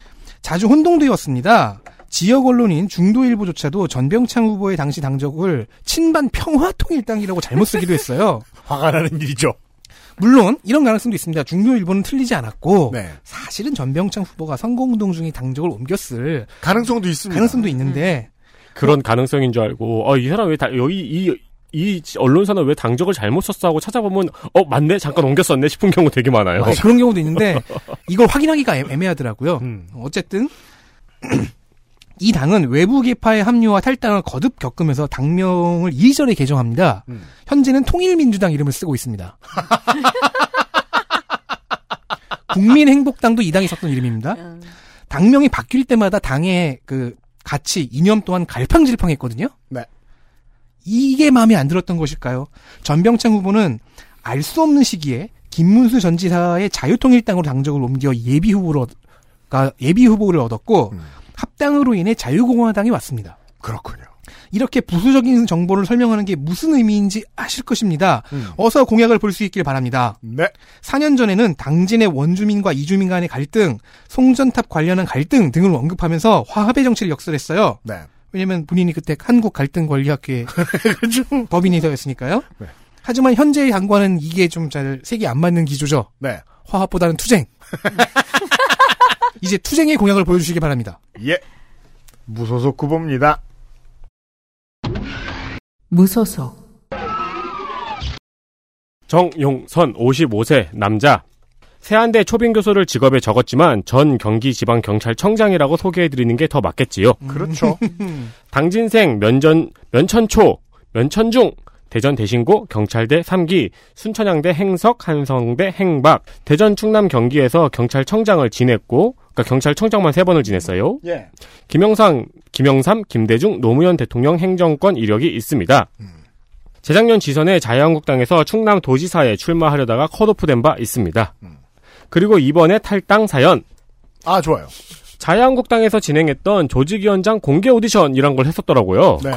자주 혼동되었습니다. 지역 언론인 중도일보조차도 전병창 후보의 당시 당적을 친반 평화통일당이라고 잘못 쓰기도 했어요. 화가 나는 일이죠. 물론 이런 가능성도 있습니다. 중도일보는 틀리지 않았고 네. 사실은 전병창 후보가 선거운동 중에 당적을 옮겼을 가능성도 있습니다. 가능성도 있는데 그런 가능성인 줄 알고 어, 이 사람 왜 다, 여기 이, 이 언론사는 왜 당적을 잘못 썼어 하고 찾아보면 어 맞네 잠깐 옮겼었네 싶은 경우 되게 많아요. 어, 그런 경우도 있는데 이걸 확인하기가 애- 애매하더라고요. 음. 어쨌든 이 당은 외부 계파의 합류와 탈당을 거듭 겪으면서 당명을 이리저리 개정합니다. 음. 현재는 통일민주당 이름을 쓰고 있습니다. 국민행복당도 이 당이 썼던 이름입니다. 음. 당명이 바뀔 때마다 당의 그 가치, 이념 또한 갈팡질팡했거든요. 네. 이게 마음에 안 들었던 것일까요? 전병창 후보는 알 수 없는 시기에 김문수 전 지사의 자유통일당으로 당적을 옮겨 예비 후보로 가 예비 후보를 얻었고 음. 합당으로 인해 자유공화당이 왔습니다. 그렇군요. 이렇게 부수적인 정보를 설명하는 게 무슨 의미인지 아실 것입니다. 음. 어서 공약을 볼 수 있길 바랍니다. 네. 4년 전에는 당진의 원주민과 이주민 간의 갈등, 송전탑 관련한 갈등 등을 언급하면서 화합의 정치를 역설했어요. 네. 왜냐면 본인이 그때 한국 갈등 관리학회 법인이사였으니까요. 네. 하지만 현재의 당과는 이게 좀 잘 색이 안 맞는 기조죠. 네. 화합보다는 투쟁. 이제 투쟁의 공약을 보여주시기 바랍니다. 예. 무소속 후보입니다. 무소속 정용선 55세 남자. 세안대 초빙 교수를 직업에 적었지만 전 경기지방경찰청장이라고 소개해드리는 게 더 맞겠지요. 그렇죠. 당진생 면전 면천초 면천중 대전 대신고 경찰대 3기 순천향대 행석 한성대 행박 대전 충남 경기에서 경찰청장을 지냈고 그러니까 경찰청장만 세 번을 지냈어요. 예. 김영상 김영삼 김대중 노무현 대통령 행정권 이력이 있습니다. 재작년 지선에 자유한국당에서 충남 도지사에 출마하려다가 컷오프된 바 있습니다. 그리고 이번에 탈당 사연 아, 좋아요. 자유한국당에서 진행했던 조직위원장 공개 오디션이란 걸 했었더라고요. 네.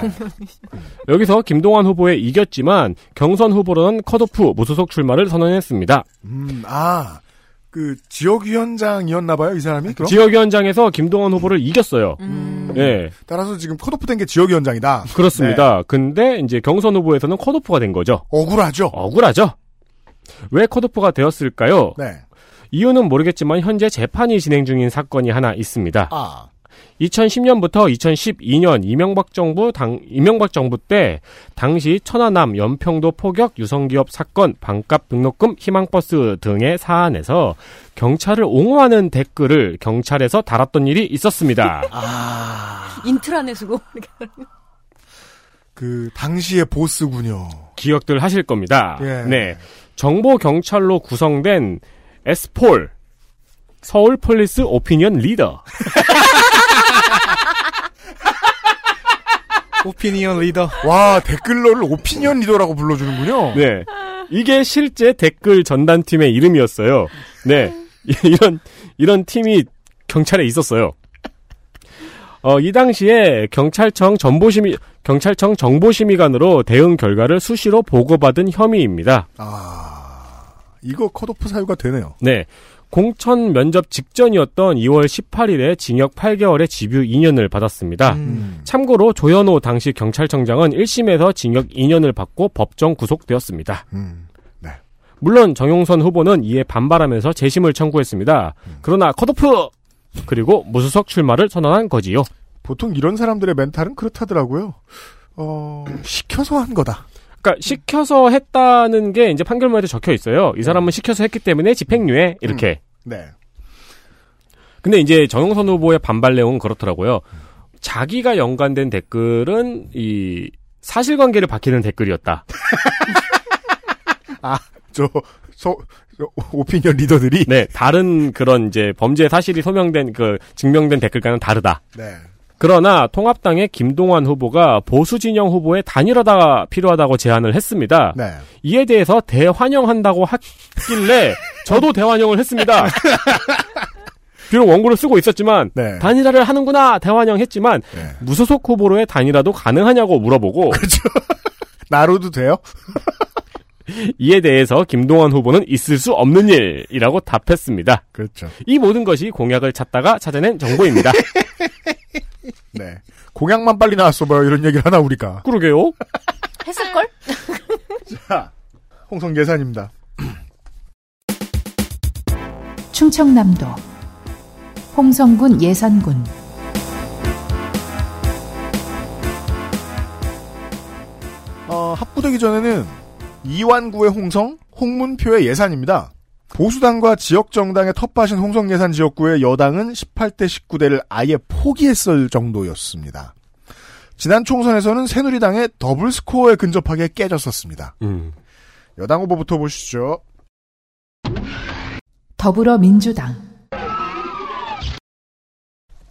여기서 김동완 후보에 이겼지만 경선 후보로는 컷오프 무소속 출마를 선언했습니다. 음, 아, 그, 지역위원장이었나 봐요, 이 사람이? 그럼? 지역위원장에서 김동완 후보를 이겼어요. 음. 예, 따라서 지금 컷오프 된 게 지역위원장이다. 그렇습니다. 네. 근데 이제 경선 후보에서는 컷오프가 된 거죠. 억울하죠? 억울하죠? 왜 컷오프가 되었을까요? 네. 이유는 모르겠지만 현재 재판이 진행 중인 사건이 하나 있습니다. 아, 2010년부터 2012년 이명박 정부 당 이명박 정부 때 당시 천안함 연평도 포격 유성기업 사건 반값 등록금 희망버스 등의 사안에서 경찰을 옹호하는 댓글을 경찰에서 달았던 일이 있었습니다. 아. 인트라넷으로 그 당시의 보스군요. 기억들 하실 겁니다. 예. 네. 정보 경찰로 구성된 SPOL Seoul Police Opinion Leader. 오피니언 리더. 와 댓글러를 오피니언 리더라고 불러주는군요. 네. 이게 실제 댓글 전담팀의 이름이었어요. 네. 이런, 이런 팀이 경찰에 있었어요. 어, 이 당시에 경찰청 정보심의, 경찰청 정보심의관으로 대응 결과를 수시로 보고받은 혐의입니다. 아 이거 컷오프 사유가 되네요. 네. 공천 면접 직전이었던 2월 18일에 징역 8개월의 집유 2년을 받았습니다. 음. 참고로 조현호 당시 경찰청장은 1심에서 징역 2년을 받고 법정 구속되었습니다. 음. 네. 물론 정용선 후보는 이에 반발하면서 재심을 청구했습니다. 그러나 컷오프! 그리고 무수석 출마를 선언한 거지요. 보통 이런 사람들의 멘탈은 그렇다더라고요. 어 시켜서 한 거다. 그러니까 시켜서 했다는 게 이제 판결문에 적혀 있어요. 이 사람은 시켜서 했기 때문에 집행유예 이렇게. 네. 근데 이제 정용선 후보의 반발 내용은 그렇더라고요. 자기가 연관된 댓글은 이 사실관계를 밝히는 댓글이었다. 저, 서, 저 오피니언 리더들이. 네, 다른 그런 이제 범죄 사실이 소명된 그 증명된 댓글과는 다르다. 네. 그러나 통합당의 김동완 후보가 보수 진영 후보의 단일화가 필요하다고 제안을 했습니다. 네. 이에 대해서 대환영한다고 하길래 저도 대환영을 했습니다. 비록 원고를 쓰고 있었지만 네. 단일화를 하는구나 대환영했지만 네. 무소속 후보로의 단일화도 가능하냐고 물어보고 나로도 돼요? 이에 대해서 김동완 후보는 있을 수 없는 일이라고 답했습니다. 그렇죠. 이 모든 것이 공약을 찾다가 찾아낸 정보입니다. 네. 공약만 빨리 나왔어 봐요. 이런 얘기를 하나 우리가. 그러게요. 했을걸? 자, 홍성 예산입니다. 충청남도 홍성군 예산군 어, 합부되기 전에는 이완구의 홍성, 홍문표의 예산입니다. 보수당과 지역정당의 텃밭인 홍성 예산 지역구의 여당은 18대 19대를 아예 포기했을 정도였습니다. 지난 총선에서는 새누리당의 더블 스코어에 근접하게 깨졌었습니다. 음. 여당 후보부터 보시죠. 더불어민주당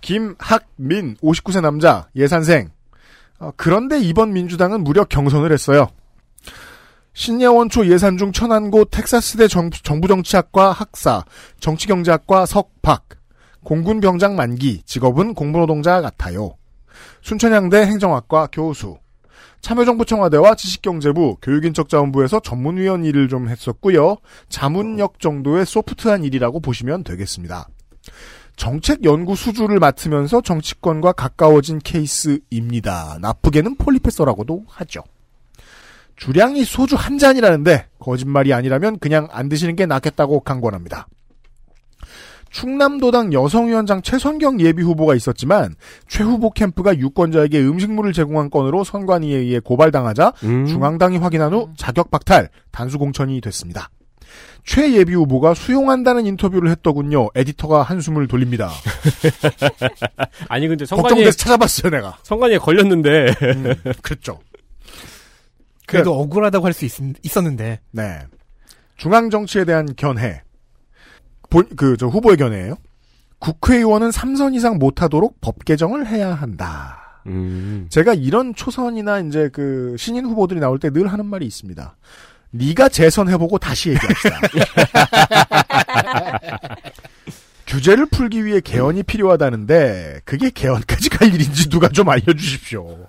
김학민 59세 남자 예산생. 어, 그런데 이번 민주당은 무려 경선을 했어요. 신예원초 예산 중 천안고 텍사스대 정, 정부 정치학과 학사, 정치경제학과 석박, 공군 병장 만기, 직업은 공무노동자 같아요. 순천향대 행정학과 교수, 참여정부 청와대와 지식경제부, 교육인적자원부에서 전문위원 일을 좀 했었고요. 자문역 정도의 소프트한 일이라고 보시면 되겠습니다. 정책 연구 수주를 맡으면서 정치권과 가까워진 케이스입니다. 나쁘게는 폴리페서라고도 하죠. 주량이 소주 한 잔이라는데 거짓말이 아니라면 그냥 안 드시는 게 낫겠다고 강권합니다. 충남도당 여성위원장 최선경 예비후보가 있었지만 최 후보 캠프가 유권자에게 음식물을 제공한 건으로 선관위에 의해 고발당하자 음. 중앙당이 확인한 후 자격 박탈, 단수 공천이 됐습니다. 최 예비 후보가 수용한다는 인터뷰를 했더군요. 에디터가 한숨을 돌립니다. 아니 근데 선관위에 걱정돼서 찾아봤어요, 내가. 선관위에 걸렸는데 음, 그렇죠. 그래도 억울하다고 할 수 있었는데. 네. 중앙 정치에 대한 견해. 본, 그, 저 후보의 견해예요. 국회의원은 3선 이상 못하도록 법 개정을 해야 한다. 음. 제가 이런 초선이나 이제 그 신인 후보들이 나올 때 늘 하는 말이 있습니다. 네가 재선해보고 다시 얘기합시다. 규제를 풀기 위해 개헌이 필요하다는데 그게 개헌까지 갈 일인지 누가 좀 알려주십시오.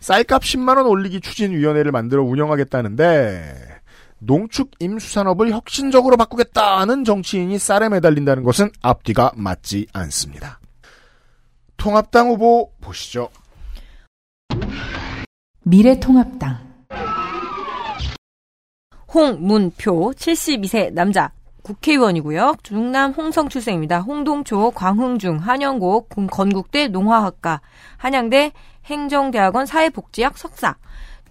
쌀값 10만원 올리기 추진위원회를 만들어 운영하겠다는데 농축 임수산업을 혁신적으로 바꾸겠다는 정치인이 쌀에 매달린다는 것은 앞뒤가 맞지 않습니다. 통합당 후보 보시죠. 미래통합당 홍문표 72세 남자 국회의원이고요. 중남 홍성 출생입니다. 홍동초, 광흥중, 한영고, 건국대 농화학과, 한양대 행정대학원 사회복지학 석사.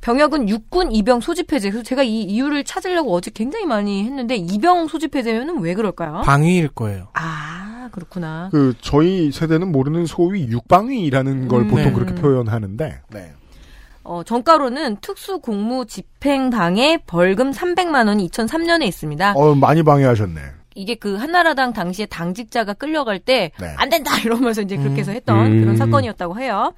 병역은 육군 이병 소집해제. 그래서 제가 이 이유를 찾으려고 어제 굉장히 많이 했는데 이병 소집해제면은 왜 그럴까요? 방위일 거예요. 아 그렇구나. 그 저희 세대는 모르는 소위 육방위라는 걸 음. 보통 네. 그렇게 표현하는데 네. 어, 정가로는 특수 공무 집행 방해 벌금 300만 원이 2003년에 있습니다. 어, 많이 방해하셨네. 이게 그 한나라당 당시에 당직자가 끌려갈 때안 네. 된다 이러면서 이제 그렇게 해서 음. 했던 음. 그런 사건이었다고 해요.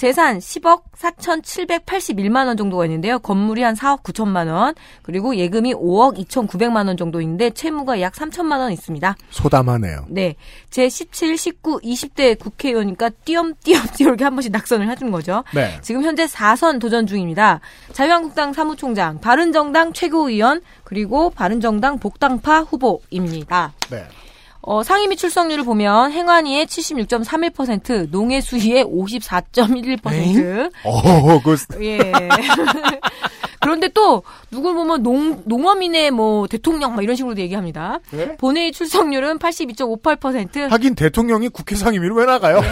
재산 10억 4,781만 원 정도가 있는데요. 건물이 한 4억 9천만 원, 그리고 예금이 5억 2,900만 원 정도 있는데 채무가 약 3천만 원 있습니다. 소담하네요. 네. 제 17, 19, 20대 국회의원이니까 띄엄띄엄 이렇게 한 번씩 낙선을 해준 거죠. 네. 지금 현재 4선 도전 중입니다. 자유한국당 사무총장, 바른정당 최고위원, 그리고 바른정당 복당파 후보입니다. 네. 어, 상임위 출석률을 보면 행안위의 76.31%, 농해수위의 54.11%. 어, 그, 예. 그런데 또 누굴 보면 농 농어민의 뭐 대통령 막 이런 식으로도 얘기합니다. 네? 본회의 출석률은 82.58%. 하긴 대통령이 국회 상임위로 왜 나가요?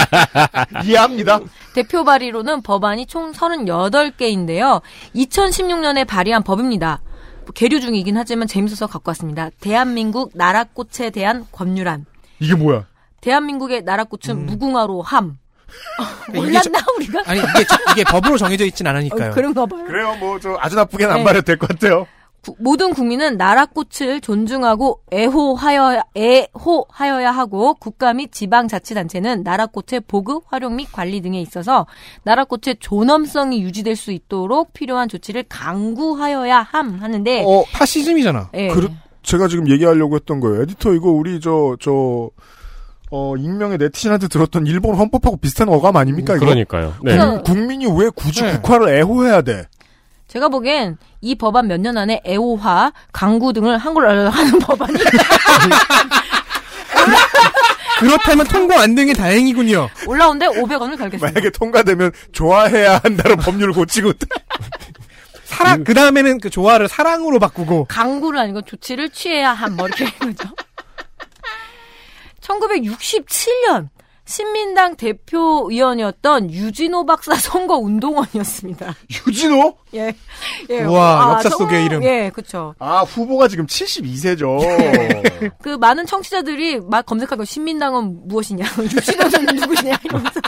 이해합니다. 대표 발의로는 법안이 총 38개인데요. 2016년에 발의한 법입니다. 뭐 계류 중이긴 하지만 재밌어서 갖고 왔습니다. 대한민국 나라꽃에 대한 법률안. 이게 뭐야? 대한민국의 나라꽃은 무궁화로 함. 이게 몰랐나 우리가? 아니 이게 저- 이게 법으로 정해져 있진 않으니까요. 어, 그런가 봐요. 그래요, 뭐, 저, 아주 나쁘게는 안 네. 말해도 될 것 같아요. 구- 모든 국민은 나라꽃을 존중하고 애호하여 애호하여야 하고 국가 및 지방 자치단체는 나라꽃의 보급, 활용 및 관리 등에 있어서 나라꽃의 존엄성이 유지될 수 있도록 필요한 조치를 강구하여야 함 하는데 어, 파시즘이잖아. 예. 그렇, 제가 지금 얘기하려고 했던 거예요. 에디터, 이거 우리 저, 저, 어, 익명의 네티즌한테 들었던 일본 헌법하고 비슷한 어감 아닙니까, 이거? 그러니까요. 네. 그래서- 국민이 왜 굳이 네. 국화를 애호해야 돼? 제가 보기엔 이 법안 몇 년 안에 애호화, 강구 등을 한글로 하는 법안이 그렇다면 통과 안 된 게 다행이군요. 올라온데 500원을 걸겠습니다. 만약에 통과되면 좋아해야 한다는 법률을 고치고 사랑 그 다음에는 그 조화를 사랑으로 바꾸고 강구를 아니고 조치를 취해야 함, 뭐 이렇게 되는 거죠. 1967년 신민당 대표위원이었던 유진호 박사 선거 운동원이었습니다. 유진호? 예. 예. 우와, 역사 정- 속의 이름. 예, 그쵸. 아, 후보가 지금 72세죠. 그 많은 청취자들이 막 검색하고 신민당은 무엇이냐, 유진호는 누구냐 이러면서.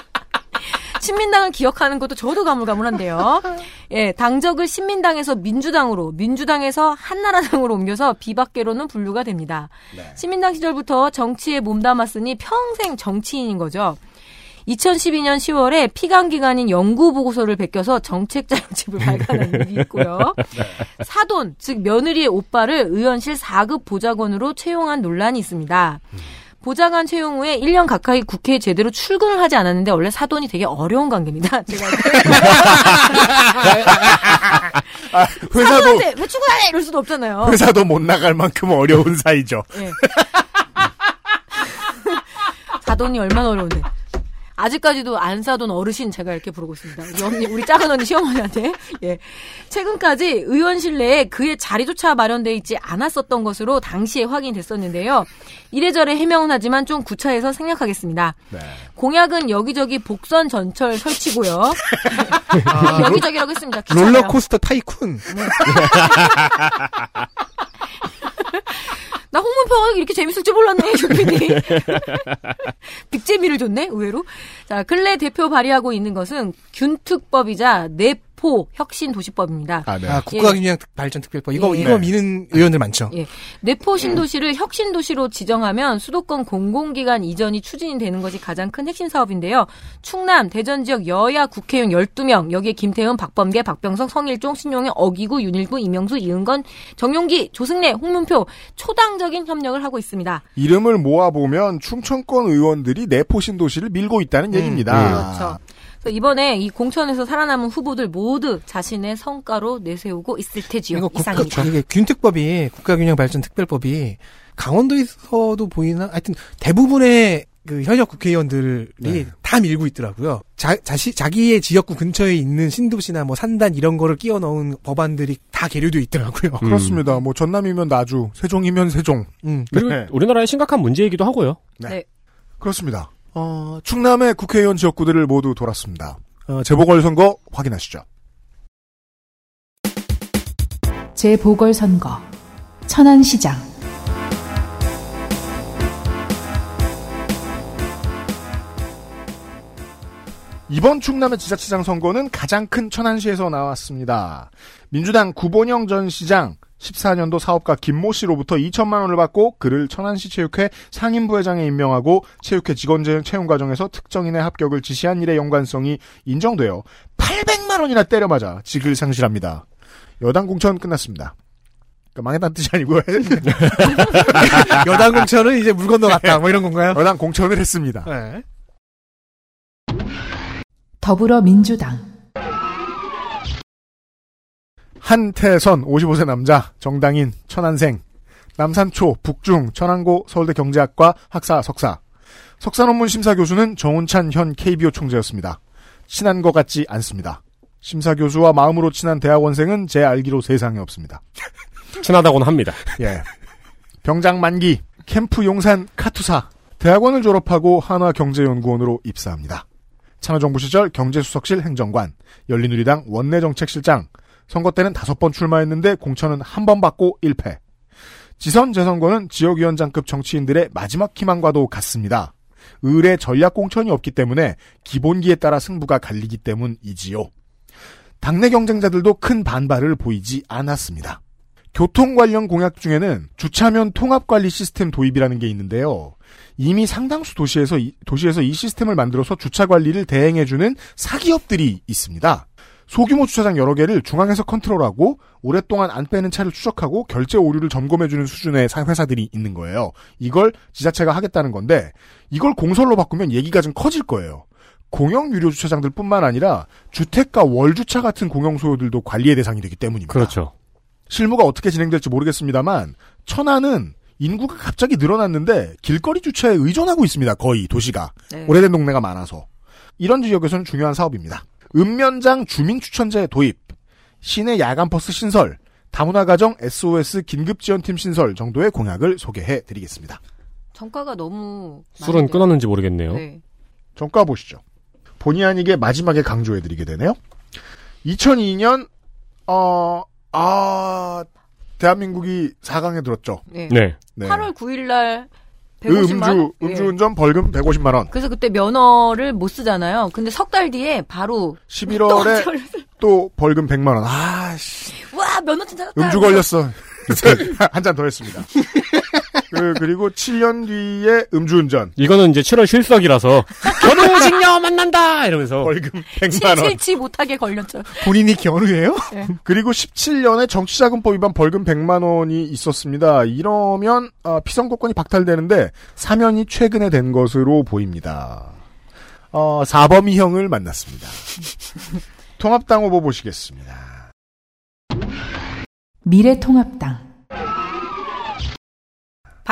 신민당을 기억하는 것도 저도 가물가물한데요. 예, 당적을 신민당에서 민주당으로, 민주당에서 한나라당으로 옮겨서 비박계로는 분류가 됩니다. 신민당 시절부터 정치에 몸담았으니 평생 정치인인 거죠. 2012년 10월에 피감기관인 연구보고서를 베껴서 정책 자료집을 발간한 일이 있고요. 사돈, 즉 며느리의 오빠를 의원실 4급 보좌관으로 채용한 논란이 있습니다. 보좌관 채용 후에 1년 가까이 국회에 제대로 출근을 하지 않았는데 원래 사돈이 되게 어려운 관계입니다. 제가 아, 회사도, 왜 출근하냐 이럴 수도 없잖아요. 회사도 못 나갈 만큼 어려운 사이죠. 예. 사돈이 얼마나 어려운데. 아직까지도 안 사돈 어르신 제가 이렇게 부르고 있습니다. 우리 언니, 우리 작은 언니 시어머니한테. 예. 최근까지 의원실 내에 그의 자리조차 마련돼 있지 않았었던 것으로 당시에 확인됐었는데요. 이래저래 해명은 하지만 좀 구차해서 생략하겠습니다. 네. 공약은 여기저기 복선 전철 설치고요. 여기저기라고 했습니다. 귀찮아요. RollerCoaster Tycoon. 나 홍문표가 이렇게 재밌을 줄 몰랐네, 조피디. big재미를 줬네, 의외로. 자, 근래 대표 발의하고 있는 것은 균특법이자 내포 혁신 도시법입니다. 아, 네. 아, 국가균형 발전 특별법. 이거 예. 이거 네. 미는 의원들 많죠. 예. 내포 신도시를 혁신 도시로 지정하면 수도권 공공기관 이전이 추진이 되는 것이 가장 큰 핵심 사업인데요. 충남, 대전 지역 여야 국회의원 12명, 여기에 김태흠, 박범계, 박병석, 성일종, 신용희, 어기구, 윤일구, 이명수, 이은건, 정용기, 조승래, 홍문표 초당적인 협력을 하고 있습니다. 이름을 모아 보면 충청권 의원들이 내포신도시를 밀고 있다는 얘기입니다. 그렇죠. 그래서 이번에 이 공천에서 살아남은 후보들 모두 자신의 성과로 내세우고 있을 테지요. 이거 국가 이상입니다. 이게 균특법이 국가균형 발전 특별법이 강원도에서도 보이나 하여튼 대부분의 그 현역 국회의원들이 네. 다 밀고 있더라고요. 자, 자시, 자기의 지역구 근처에 있는 신도시나 뭐 산단 이런 거를 끼워 넣은 법안들이 다 계류돼 있더라고요. 음. 그렇습니다. 뭐 전남이면 나주, 세종이면 세종. 음. 그리고 네. 우리나라의 심각한 문제이기도 하고요. 네. 그렇습니다. 어, 충남의 국회의원 지역구들을 모두 돌았습니다. 어, 재보궐선거 확인하시죠. 재보궐선거 천안시장 이번 충남의 지자체장 선거는 가장 큰 천안시에서 나왔습니다. 민주당 구본영 전 시장 14년도 사업가 김모 씨로부터 2천만 원을 받고 그를 천안시 체육회 상임부회장에 임명하고 체육회 직원 채용 과정에서 특정인의 합격을 지시한 일의 연관성이 인정되어 800만 원이나 때려맞아 직을 상실합니다. 여당 공천 끝났습니다. 그러니까 망했다는 뜻이 아니고요. 여당 공천은 이제 물 건너갔다. 뭐 이런 건가요? 여당 공천을 했습니다. 네. 더불어민주당 한태선 55세 남자 정당인 천안생 남산초 북중 천안고 서울대 경제학과 학사 석사 석사 논문 심사 교수는 정운찬 현 KBO 총재였습니다. 친한 것 같지 않습니다. 심사 교수와 마음으로 친한 대학원생은 제 알기로 세상에 없습니다. 친하다고는 합니다. 예. 병장 만기 캠프 용산 카투사 대학원을 졸업하고 한화경제연구원으로 입사합니다. 참여정부 시절 경제수석실 행정관, 열린우리당 원내정책실장, 선거 때는 다섯 번 출마했는데 공천은 한 번 받고 1패. 지선 재선거는 지역위원장급 정치인들의 마지막 희망과도 같습니다. 을의 전략 공천이 없기 때문에 기본기에 따라 승부가 갈리기 때문이지요. 당내 경쟁자들도 큰 반발을 보이지 않았습니다. 교통 관련 공약 중에는 주차면 통합 관리 시스템 도입이라는 게 있는데요. 이미 상당수 도시에서 이, 도시에서 이 시스템을 만들어서 주차 관리를 대행해주는 사기업들이 있습니다. 소규모 주차장 여러 개를 중앙에서 컨트롤하고 오랫동안 안 빼는 차를 추적하고 결제 오류를 점검해주는 수준의 회사들이 있는 거예요. 이걸 지자체가 하겠다는 건데 이걸 공설로 바꾸면 얘기가 좀 커질 거예요. 공영 유료 주차장들 뿐만 아니라 주택가 월주차 같은 공영 소유들도 관리의 대상이 되기 때문입니다. 그렇죠. 실무가 어떻게 진행될지 모르겠습니다만 천안은 인구가 갑자기 늘어났는데 길거리 주차에 의존하고 있습니다. 거의 도시가 네. 오래된 동네가 많아서 이런 지역에서는 중요한 사업입니다. 읍면장 주민 추천제 도입, 시내 야간 버스 신설, 다문화 가정 SOS 긴급 지원팀 신설 정도의 공약을 소개해 드리겠습니다. 정가가 너무 술은. 끊었는지 모르겠네요. 네. 정가 보시죠. 본의 아니게 마지막에 강조해 드리게 되네요. 2002년 어, 아, 대한민국이 4강에 들었죠. 네. 네. 네. 8월 9일 날그 150만 음주, 예. 음주운전 벌금 150만 원. 그래서 그때 면허를 못 쓰잖아요. 근데 석 달 뒤에 바로 11월에 또또 벌금 100만 원. 아, 씨. 와 면허증 찾았다. 음주 걸렸어. 한 잔 더 했습니다. 그, 그리고 7년 뒤에 음주운전. 이거는 이제 7월 실석이라서 견우직녀 만난다 이러면서 벌금 100만 원. 칠칠치 못하게 걸렸죠. 본인이 견우예요? 그리고 17년에 정치자금법 위반 벌금 100만 원이 있었습니다. 이러면 아, 피선거권이 박탈되는데 사면이 최근에 된 것으로 보입니다. 어, 사범이형을 만났습니다. 통합당 후보 보시겠습니다. 미래통합당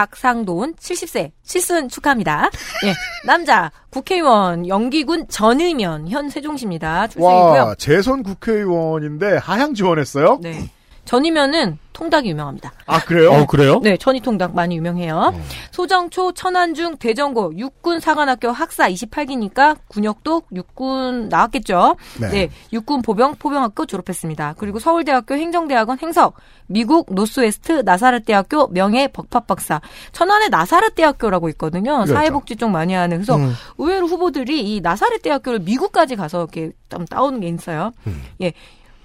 박상돈 70세 칠순 축하합니다. 예, 남자 국회의원 연기군 전의면 현 세종시입니다. 출생이고요. 와, 재선 국회의원인데 하향 지원했어요? 네. 전의면은 통닭이 유명합니다. 아, 그래요? 어 그래요? 네, 전의 통닭 많이 유명해요. 소정초, 천안중, 대전고, 육군 사관학교 학사 28기니까 군역도 육군 나왔겠죠. 네. 네. 육군 보병 포병학교 졸업했습니다. 그리고 서울대학교 행정대학원 행석, 미국 노스웨스트 나사렛대학교 명예 법학박사. 천안에 나사렛대학교라고 있거든요. 그렇죠. 사회복지 쪽 많이 하는. 그래서 음. 의외로 후보들이 이 나사렛대학교를 미국까지 가서 이렇게 좀 따오는 게 있어요. 음. 예.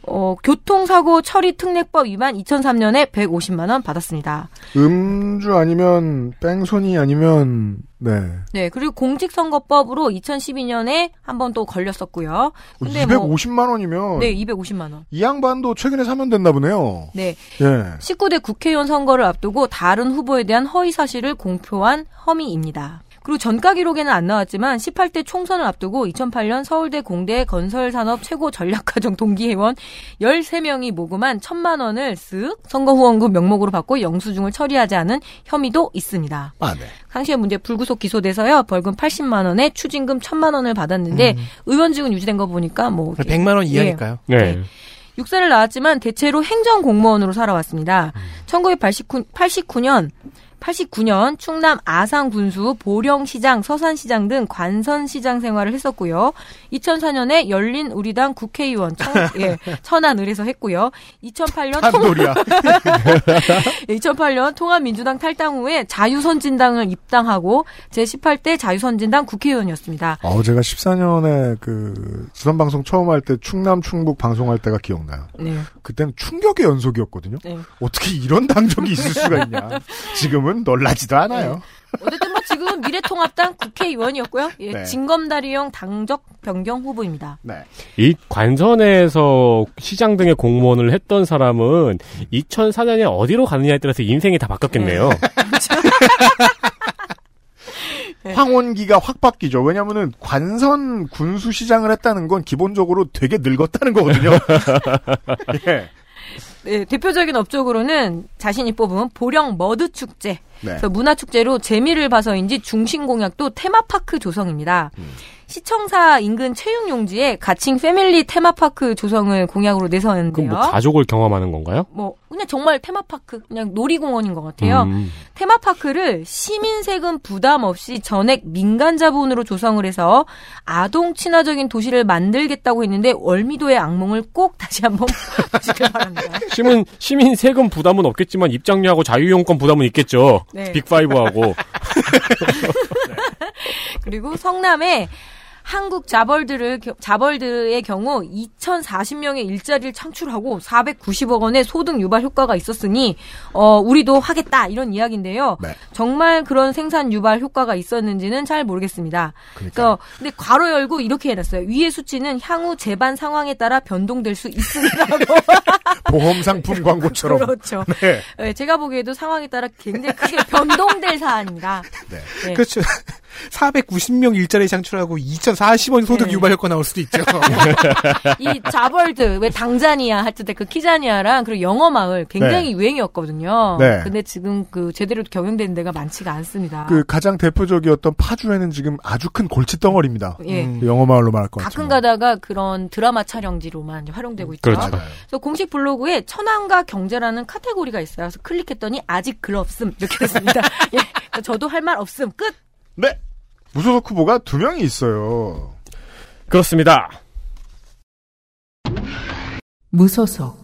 어, 교통사고 처리 특례법 위반 2003년에 150만 원 받았습니다. 음주 아니면 뺑소니 아니면 네. 네, 그리고 공직선거법으로 2012년에 한 번 또 걸렸었고요. 근데 뭐 250만 원이면 네, 250만 원. 이 양반도 최근에 사면 됐나 보네요. 네. 예. 19대 국회의원 선거를 앞두고 다른 후보에 대한 허위 사실을 공표한 혐의입니다. 그리고 전가 기록에는 안 나왔지만 18대 총선을 앞두고 2008년 서울대 공대 건설산업 최고 전략과정 동기회원 13명이 모금한 천만 원을 쓱 선거 후원금 명목으로 받고 영수증을 처리하지 않은 혐의도 있습니다. 아, 네. 당시에 문제 불구속 기소돼서요 벌금 80만 원에 추징금 1000만 원을 받았는데 의원직은 유지된 거 보니까 뭐 이렇게 100만 원 이하니까요. 네. 육사를 나왔지만 대체로 행정 공무원으로 살아왔습니다. 1989년 89년 충남 아산 군수 보령시장, 서산시장 등 관선시장 생활을 했었고요. 2004년에 열린 우리당 국회의원 청, 예, 천안을에서 했고요. 2008년 한돌이야. 2008년 통합민주당 탈당 후에 자유선진당을 입당하고 제18대 자유선진당 국회의원이었습니다. 어, 제가 14년에 그 수산방송 처음 할 때 충남 충북 방송할 때가 기억나요. 네. 그때는 충격의 연속이었거든요. 네. 어떻게 이런 당적이 있을 수가 있냐. 지금 은 놀라지도 않아요. 어쨌든 뭐 지금은 미래통합당 국회의원이었고요. 예, 네. 진검다리형 당적 변경 후보입니다. 네. 이 관선에서 시장 등의 공무원을 했던 사람은 2004년에 어디로 가느냐에 따라서 인생이 다 바뀌었겠네요. 황혼기가 확 바뀌죠. 왜냐면은 관선 군수 시장을 했다는 건 기본적으로 되게 늙었다는 거거든요. 예. 네, 대표적인 업적으로는 자신이 뽑은 보령 머드 축제. 네. 그래서 문화 축제로 재미를 봐서인지 중심 공약도 테마파크 조성입니다. 음. 시청사 인근 체육 용지에 가칭 패밀리 테마파크 조성을 공약으로 내세웠는데요. 그럼 뭐 가족을 경험하는 건가요? 뭐 그냥 정말 테마파크 그냥 놀이공원인 것 같아요. 음. 테마파크를 시민 세금 부담 없이 전액 민간 자본으로 조성을 해서 아동 친화적인 도시를 만들겠다고 했는데 월미도의 악몽을 꼭 다시 한번 보시길 바랍니다. 시민, 시민 세금 부담은 없겠지만 입장료하고 자유이용권 부담은 있겠죠. 네. 빅파이브하고. 그리고 성남에 한국 자벌드를 겨- 자벌드의 경우 2,040명의 일자리를 창출하고 490억 원의 소득 유발 효과가 있었으니 어 우리도 하겠다 이런 이야기인데요. 네. 정말 그런 생산 유발 효과가 있었는지는 잘 모르겠습니다. 그래서 근데 괄호 열고 이렇게 해놨어요. 위의 수치는 향후 재반 상황에 따라 변동될 수 있습니다라고. 보험 상품 광고처럼. 그렇죠. 네. 네, 제가 보기에도 상황에 따라 굉장히 크게 변동될 사안입니다. 네. 그렇죠. 490명 일자리 창출하고 2,040원 소득 네. 유발 효과 나올 수도 있죠. 이 자벌드 왜 당자니아 할때그 키자니아랑 그리고 영어 마을 굉장히 유행이었거든요. 네. 근데 지금 그 제대로 경영되는 데가 많지가 않습니다. 그 가장 대표적이었던 파주에는 지금 아주 큰 골치 덩어리입니다. 예. 음. 영어 마을로 말할 것. 가끔 가다가 그런 드라마 촬영지로만 활용되고 있죠. 그렇죠. 그래서 공식 블로그에 천안과 경제라는 카테고리가 있어요. 그래서 클릭했더니 아직 글 없음 이렇게 됐습니다. 예. 저도 할 말 없음 끝. 네. 무소속 후보가 두 명이 있어요. 그렇습니다. 무소속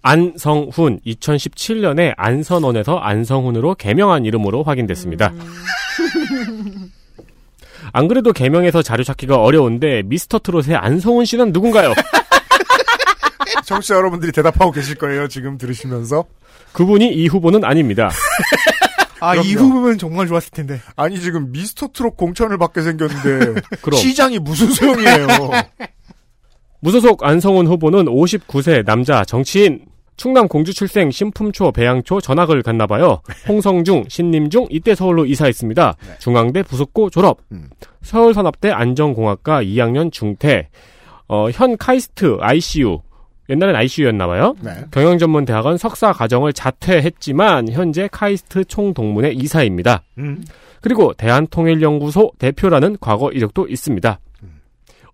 안성훈 2017년에 안선원에서 안성훈으로 개명한 이름으로 확인됐습니다. 안 그래도 개명해서 자료 찾기가 어려운데 미스터 트롯의 안성훈 씨는 누군가요? 청취자 여러분들이 대답하고 계실 거예요. 지금 들으시면서. 그분이 이 후보는 아닙니다. 아, 이 그럼요. 후보면 정말 좋았을 텐데. 아니 지금 미스터 트롯 공천을 받게 생겼는데 그럼 시장이 무슨 소용이에요. 무소속 안성훈 후보는 59세 남자 정치인 충남 공주 출생 신품초 배양초 전학을 갔나봐요. 홍성중 신림중 이때 서울로 이사했습니다. 중앙대 부속고 졸업 음. 서울산업대 안전공학과 2학년 중퇴 어, 현 카이스트 ICU 옛날엔 ICU였나 봐요. 네. 경영전문대학원 석사 과정을 자퇴했지만 현재 카이스트 총동문회 이사입니다. 음. 그리고 대한통일연구소 대표라는 과거 이력도 있습니다.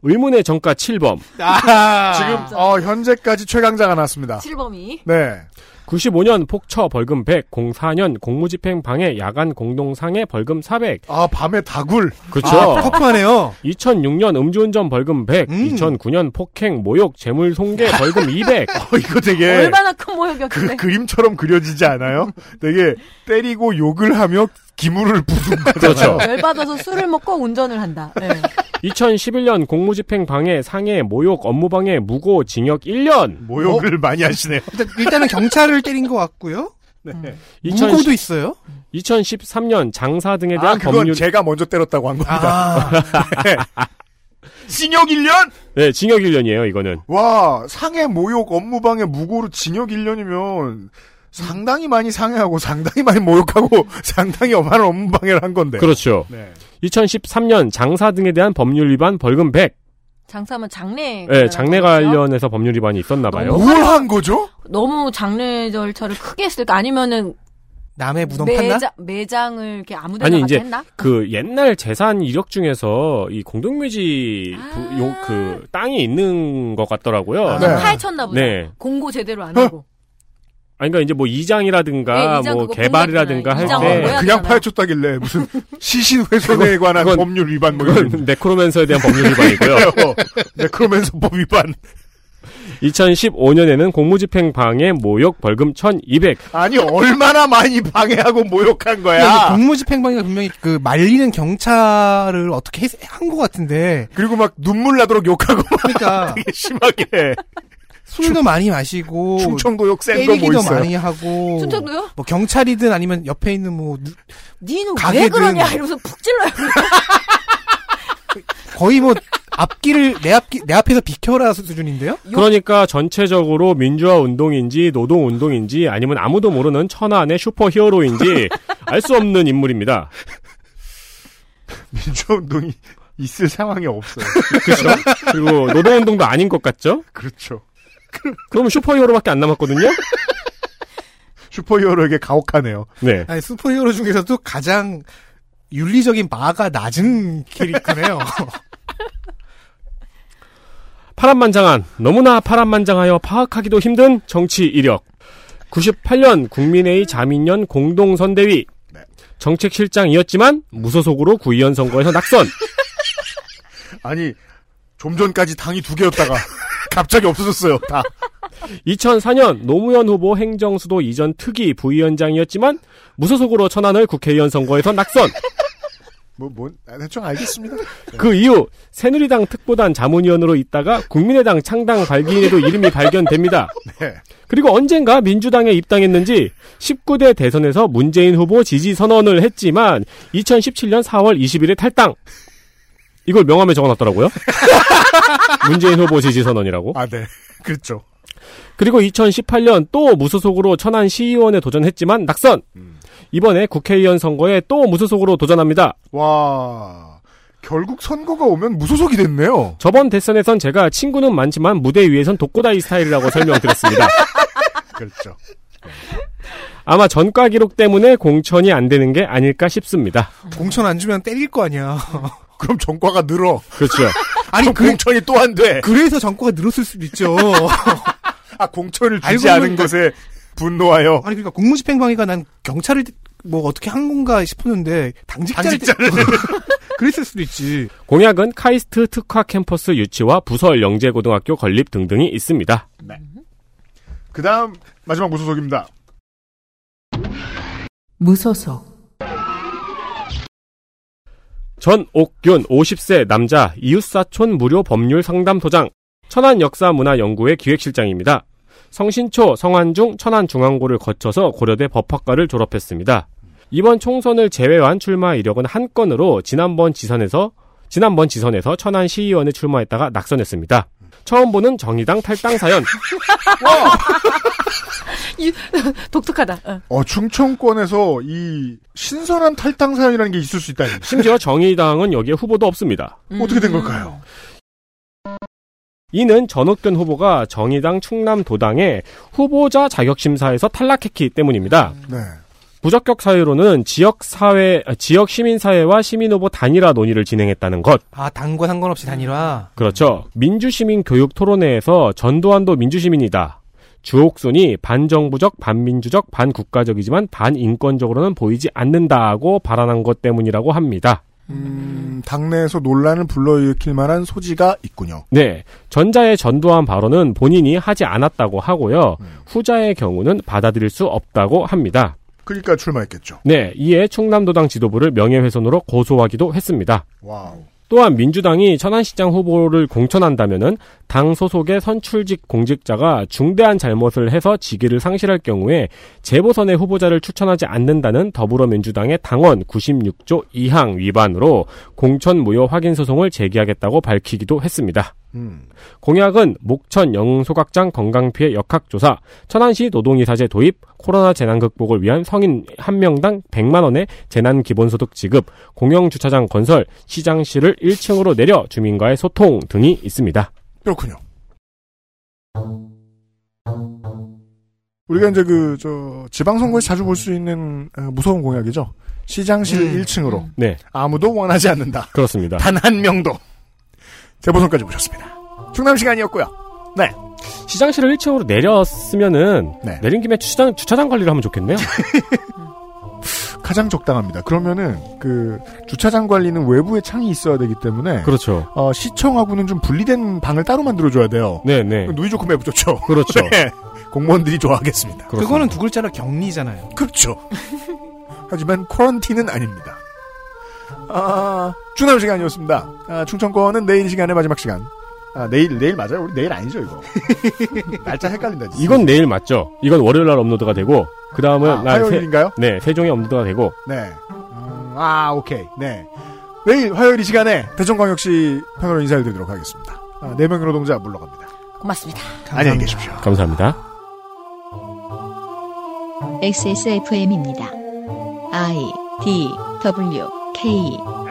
의문의 정가 7범, 아, 지금 어, 현재까지 최강자가 났습니다. 7범이 네. 95년 폭처 벌금 100, 04년 공무집행 방해 야간 공동상해 벌금 400. 아 밤에 다굴. 그렇죠. 아, 터프하네요. 2006년 음주운전 벌금 100, 음. 2009년 폭행, 모욕, 재물 손괴 벌금 200. 어, 이거 되게 얼마나 큰그 모욕이었길래. 그림처럼 그려지지 않아요? 되게 때리고 욕을 하며 기물을 부순 거잖아요. 그렇죠. 열받아서 술을 먹고 운전을 한다. 네. 2011년 공무집행 방해, 상해, 모욕, 업무방해, 무고, 징역 1년. 모욕을 많이 하시네요. 일단, 일단은 경찰을 때린 것 같고요. 네. 음. 2010, 무고도 있어요. 2013년 장사 등에 아, 대한 그건 법률, 제가 먼저 때렸다고 한 겁니다. 아, 징역 1년? 네, 징역 1년이에요, 이거는. 와, 상해 모욕 업무방해 무고로 징역 1년이면 상당히 많이 상해하고 상당히 많이 모욕하고 상당히 많은 업무방해를 한 건데. 그렇죠. 네. 2013년 장사 등에 대한 법률 위반 벌금 100. 장사하면 장례. 네, 장례 관련해서 법률 위반이 있었나 봐요. 뭘 한 거죠? 너무 장례 절차를 크게 했을까? 아니면은 남의 무덤 팠나? 매장, 매장을 이렇게 아무데나 아니, 이제 했나? 그 옛날 재산 이력 중에서 이 공동묘지 부- 요, 그 땅이 있는 것 같더라고요. 네. 파헤쳤나 보다. 네. 공고 제대로 안 하고. 아니, 그러니까 이제 뭐 이장이라든가 네, 이장 뭐 개발이라든가 할 공개했잖아요. 때 이장 뭐야? 그냥 파헤쳤다길래 무슨 시신 훼손에 관한 그건- 법률 위반 뭐 이런 네크로맨서에 대한 법률 위반이고요. 네크로맨서법 위반 2015년에는 공무집행 방해 모욕 벌금 1,200. 아니 얼마나 많이 방해하고 모욕한 거야 공무집행 방해가 분명히 그 말리는 경찰을 어떻게 한 것 같은데 그리고 막 눈물 나도록 욕하고 막 그러니까 되게 심하게 술도 많이 마시고 충청도 욕센거뭐 때리기도 있어요 많이 하고 춘천도요? 뭐 경찰이든 아니면 옆에 있는 뭐 누- 니는 왜 가게든- 그러냐 이러면서 푹 찔러요. 거의 뭐 앞길을 내 앞기 내 앞에서 비켜라 수준인데요? 그러니까 전체적으로 민주화 운동인지 노동 운동인지 아니면 아무도 모르는 천안의 superhero인지 알 수 없는 인물입니다. 민주운동이 있을 상황이 없어요 그렇죠? 그리고 노동 운동도 아닌 것 같죠? 그렇죠 그러면 superhero밖에 안 남았거든요. superhero에게 가혹하네요 네. 아니 슈퍼히어로 중에서도 가장 윤리적인 바가 낮은 캐릭터네요. 파란만장한 너무나 파란만장하여 파악하기도 힘든 정치 이력. 98년 국민회의 자민련 공동선대위 정책실장이었지만 무소속으로 구의원 선거에서 낙선. 아니 좀 전까지 당이 두 개였다가 갑자기 없어졌어요 다 2004년 노무현 후보 행정수도 이전 특위 부위원장이었지만 무소속으로 천안을 국회의원 선거에서 낙선. 뭐, 뭐, 아, 대충 알겠습니다. 그 이후 새누리당 특보단 자문위원으로 있다가 국민의당 창당 발기인에도 이름이 발견됩니다. 네. 그리고 언젠가 민주당에 입당했는지 19대 대선에서 문재인 후보 지지 선언을 했지만 2017년 4월 20일에 탈당. 이걸 명함에 적어놨더라고요. 문재인 후보 지지 선언이라고. 아, 네. 그렇죠. 그리고 2018년 또 무소속으로 천안 시의원에 도전했지만 낙선. 이번에 국회의원 선거에 또 무소속으로 도전합니다. 와, 결국 선거가 오면 무소속이 됐네요. 저번 대선에선 제가 친구는 많지만 무대 위에선 독고다이 스타일이라고 설명드렸습니다. 그렇죠. 아마 전과 기록 때문에 공천이 안 되는 게 아닐까 싶습니다. 공천 안 주면 때릴 거 아니야. 그럼 전과가 늘어. 그렇죠. 아니 공천이 또 안 돼. 그래서 정과가 늘었을 수도 있죠. 아, 공천을 알고 주지 않은 보니까- 것에 분노하여. 아니 그러니까 공무집행방해가 난 경찰을 뭐 어떻게 한 건가 싶었는데 당직자를 당직자를. 그랬을 수도 있지. 공약은 카이스트 특화 캠퍼스 유치와 부설 영재고등학교 건립 등등이 있습니다. 그 다음, 마지막 무소속입니다. 무소속, 전옥균 50세 남자 이웃사촌 무료 법률 상담 도장 천안 역사문화연구회 기획실장입니다. 성신초, 성안중, 천안중앙고를 거쳐서 고려대 법학과를 졸업했습니다. 이번 총선을 제외한 출마 이력은 한 건으로 지난번 지선에서 지난번 지선에서 천안 시의원에 출마했다가 낙선했습니다. 처음 보는 정의당 탈당 사연. 독특하다. 어. 어, 충청권에서 이 신선한 탈당 사연이라는 게 있을 수 있다니. 심지어 정의당은 여기에 후보도 없습니다. 어떻게 된 걸까요? 이는 전옥균 후보가 정의당 충남도당의 후보자 자격심사에서 탈락했기 때문입니다. 네. 부적격 사유로는 지역 사회, 아, 지역 시민 사회와 시민 후보 단일화 논의를 진행했다는 것. 아 당과 상관없이 단일화. 그렇죠. 민주시민 교육 토론회에서 전두환도 민주시민이다. 주옥순이 반정부적, 반민주적, 반국가적이지만 반인권적으로는 보이지 않는다고 발언한 것 때문이라고 합니다. 음, 당내에서 논란을 불러일으킬 만한 소지가 있군요. 네. 전자의 전두환 발언은 본인이 하지 않았다고 하고요. 후자의 경우는 받아들일 수 없다고 합니다. 그러니까 출마했겠죠. 네. 이에 충남도당 지도부를 명예훼손으로 고소하기도 했습니다. wow. 또한 민주당이 천안시장 후보를 공천한다면은 당 소속의 선출직 공직자가 중대한 잘못을 해서 직위를 상실할 경우에 재보선의 후보자를 추천하지 않는다는 더불어민주당의 당헌 96조 2항 위반으로 공천 무효 확인 소송을 제기하겠다고 밝히기도 했습니다. 음. 공약은 목천 영소각장 건강피해 역학조사, 천안시 노동이사제 도입, 코로나 재난 극복을 위한 성인 한 명당 100만 원의 재난 기본소득 지급, 공영 주차장 건설, 시장실을 1층으로 내려 주민과의 소통 등이 있습니다. 그렇군요. 우리가 이제 그, 저, 지방선거에서 자주 볼 수 있는 어, 무서운 공약이죠. 시장실 음. 1층으로. 네, 아무도 원하지 않는다. 그렇습니다. 단 한 명도. 재보선까지 보셨습니다. 충남 시간이었고요. 네. 시장실을 1층으로 내렸으면은 네. 내린 김에 주차장 주차장 관리를 하면 좋겠네요. 가장 적당합니다. 그러면은 그 주차장 관리는 외부에 창이 있어야 되기 때문에 그렇죠. 어, 시청하고는 좀 분리된 방을 따로 만들어 줘야 돼요. 네, 네. 누이 좋고 매부 좋죠. 그렇죠. 네. 공무원들이 좋아하겠습니다. 그거는 두 글자로 격리잖아요. 그렇죠. 하지만 쿼런틴은 아닙니다. 아, 주남 시간이었습니다. 아, 충청권은 내일 이 시간의 마지막 시간. 아, 내일, 내일 맞아요? 우리 내일 아니죠, 이거? 날짜 헷갈린다. 진짜. 이건 내일 맞죠? 이건 월요일 날 업로드가 되고 그 다음은 아, 화요일인가요? 네, 세종에 업로드가 되고 네. 음, 아, 오케이. 네. 내일 화요일 이 시간에 대전광역시 편으로 인사를 드리도록 하겠습니다. 아, 네 명의 노동자 물러갑니다. 고맙습니다. 안녕히 계십시오. 감사합니다. XSFM입니다. I D W K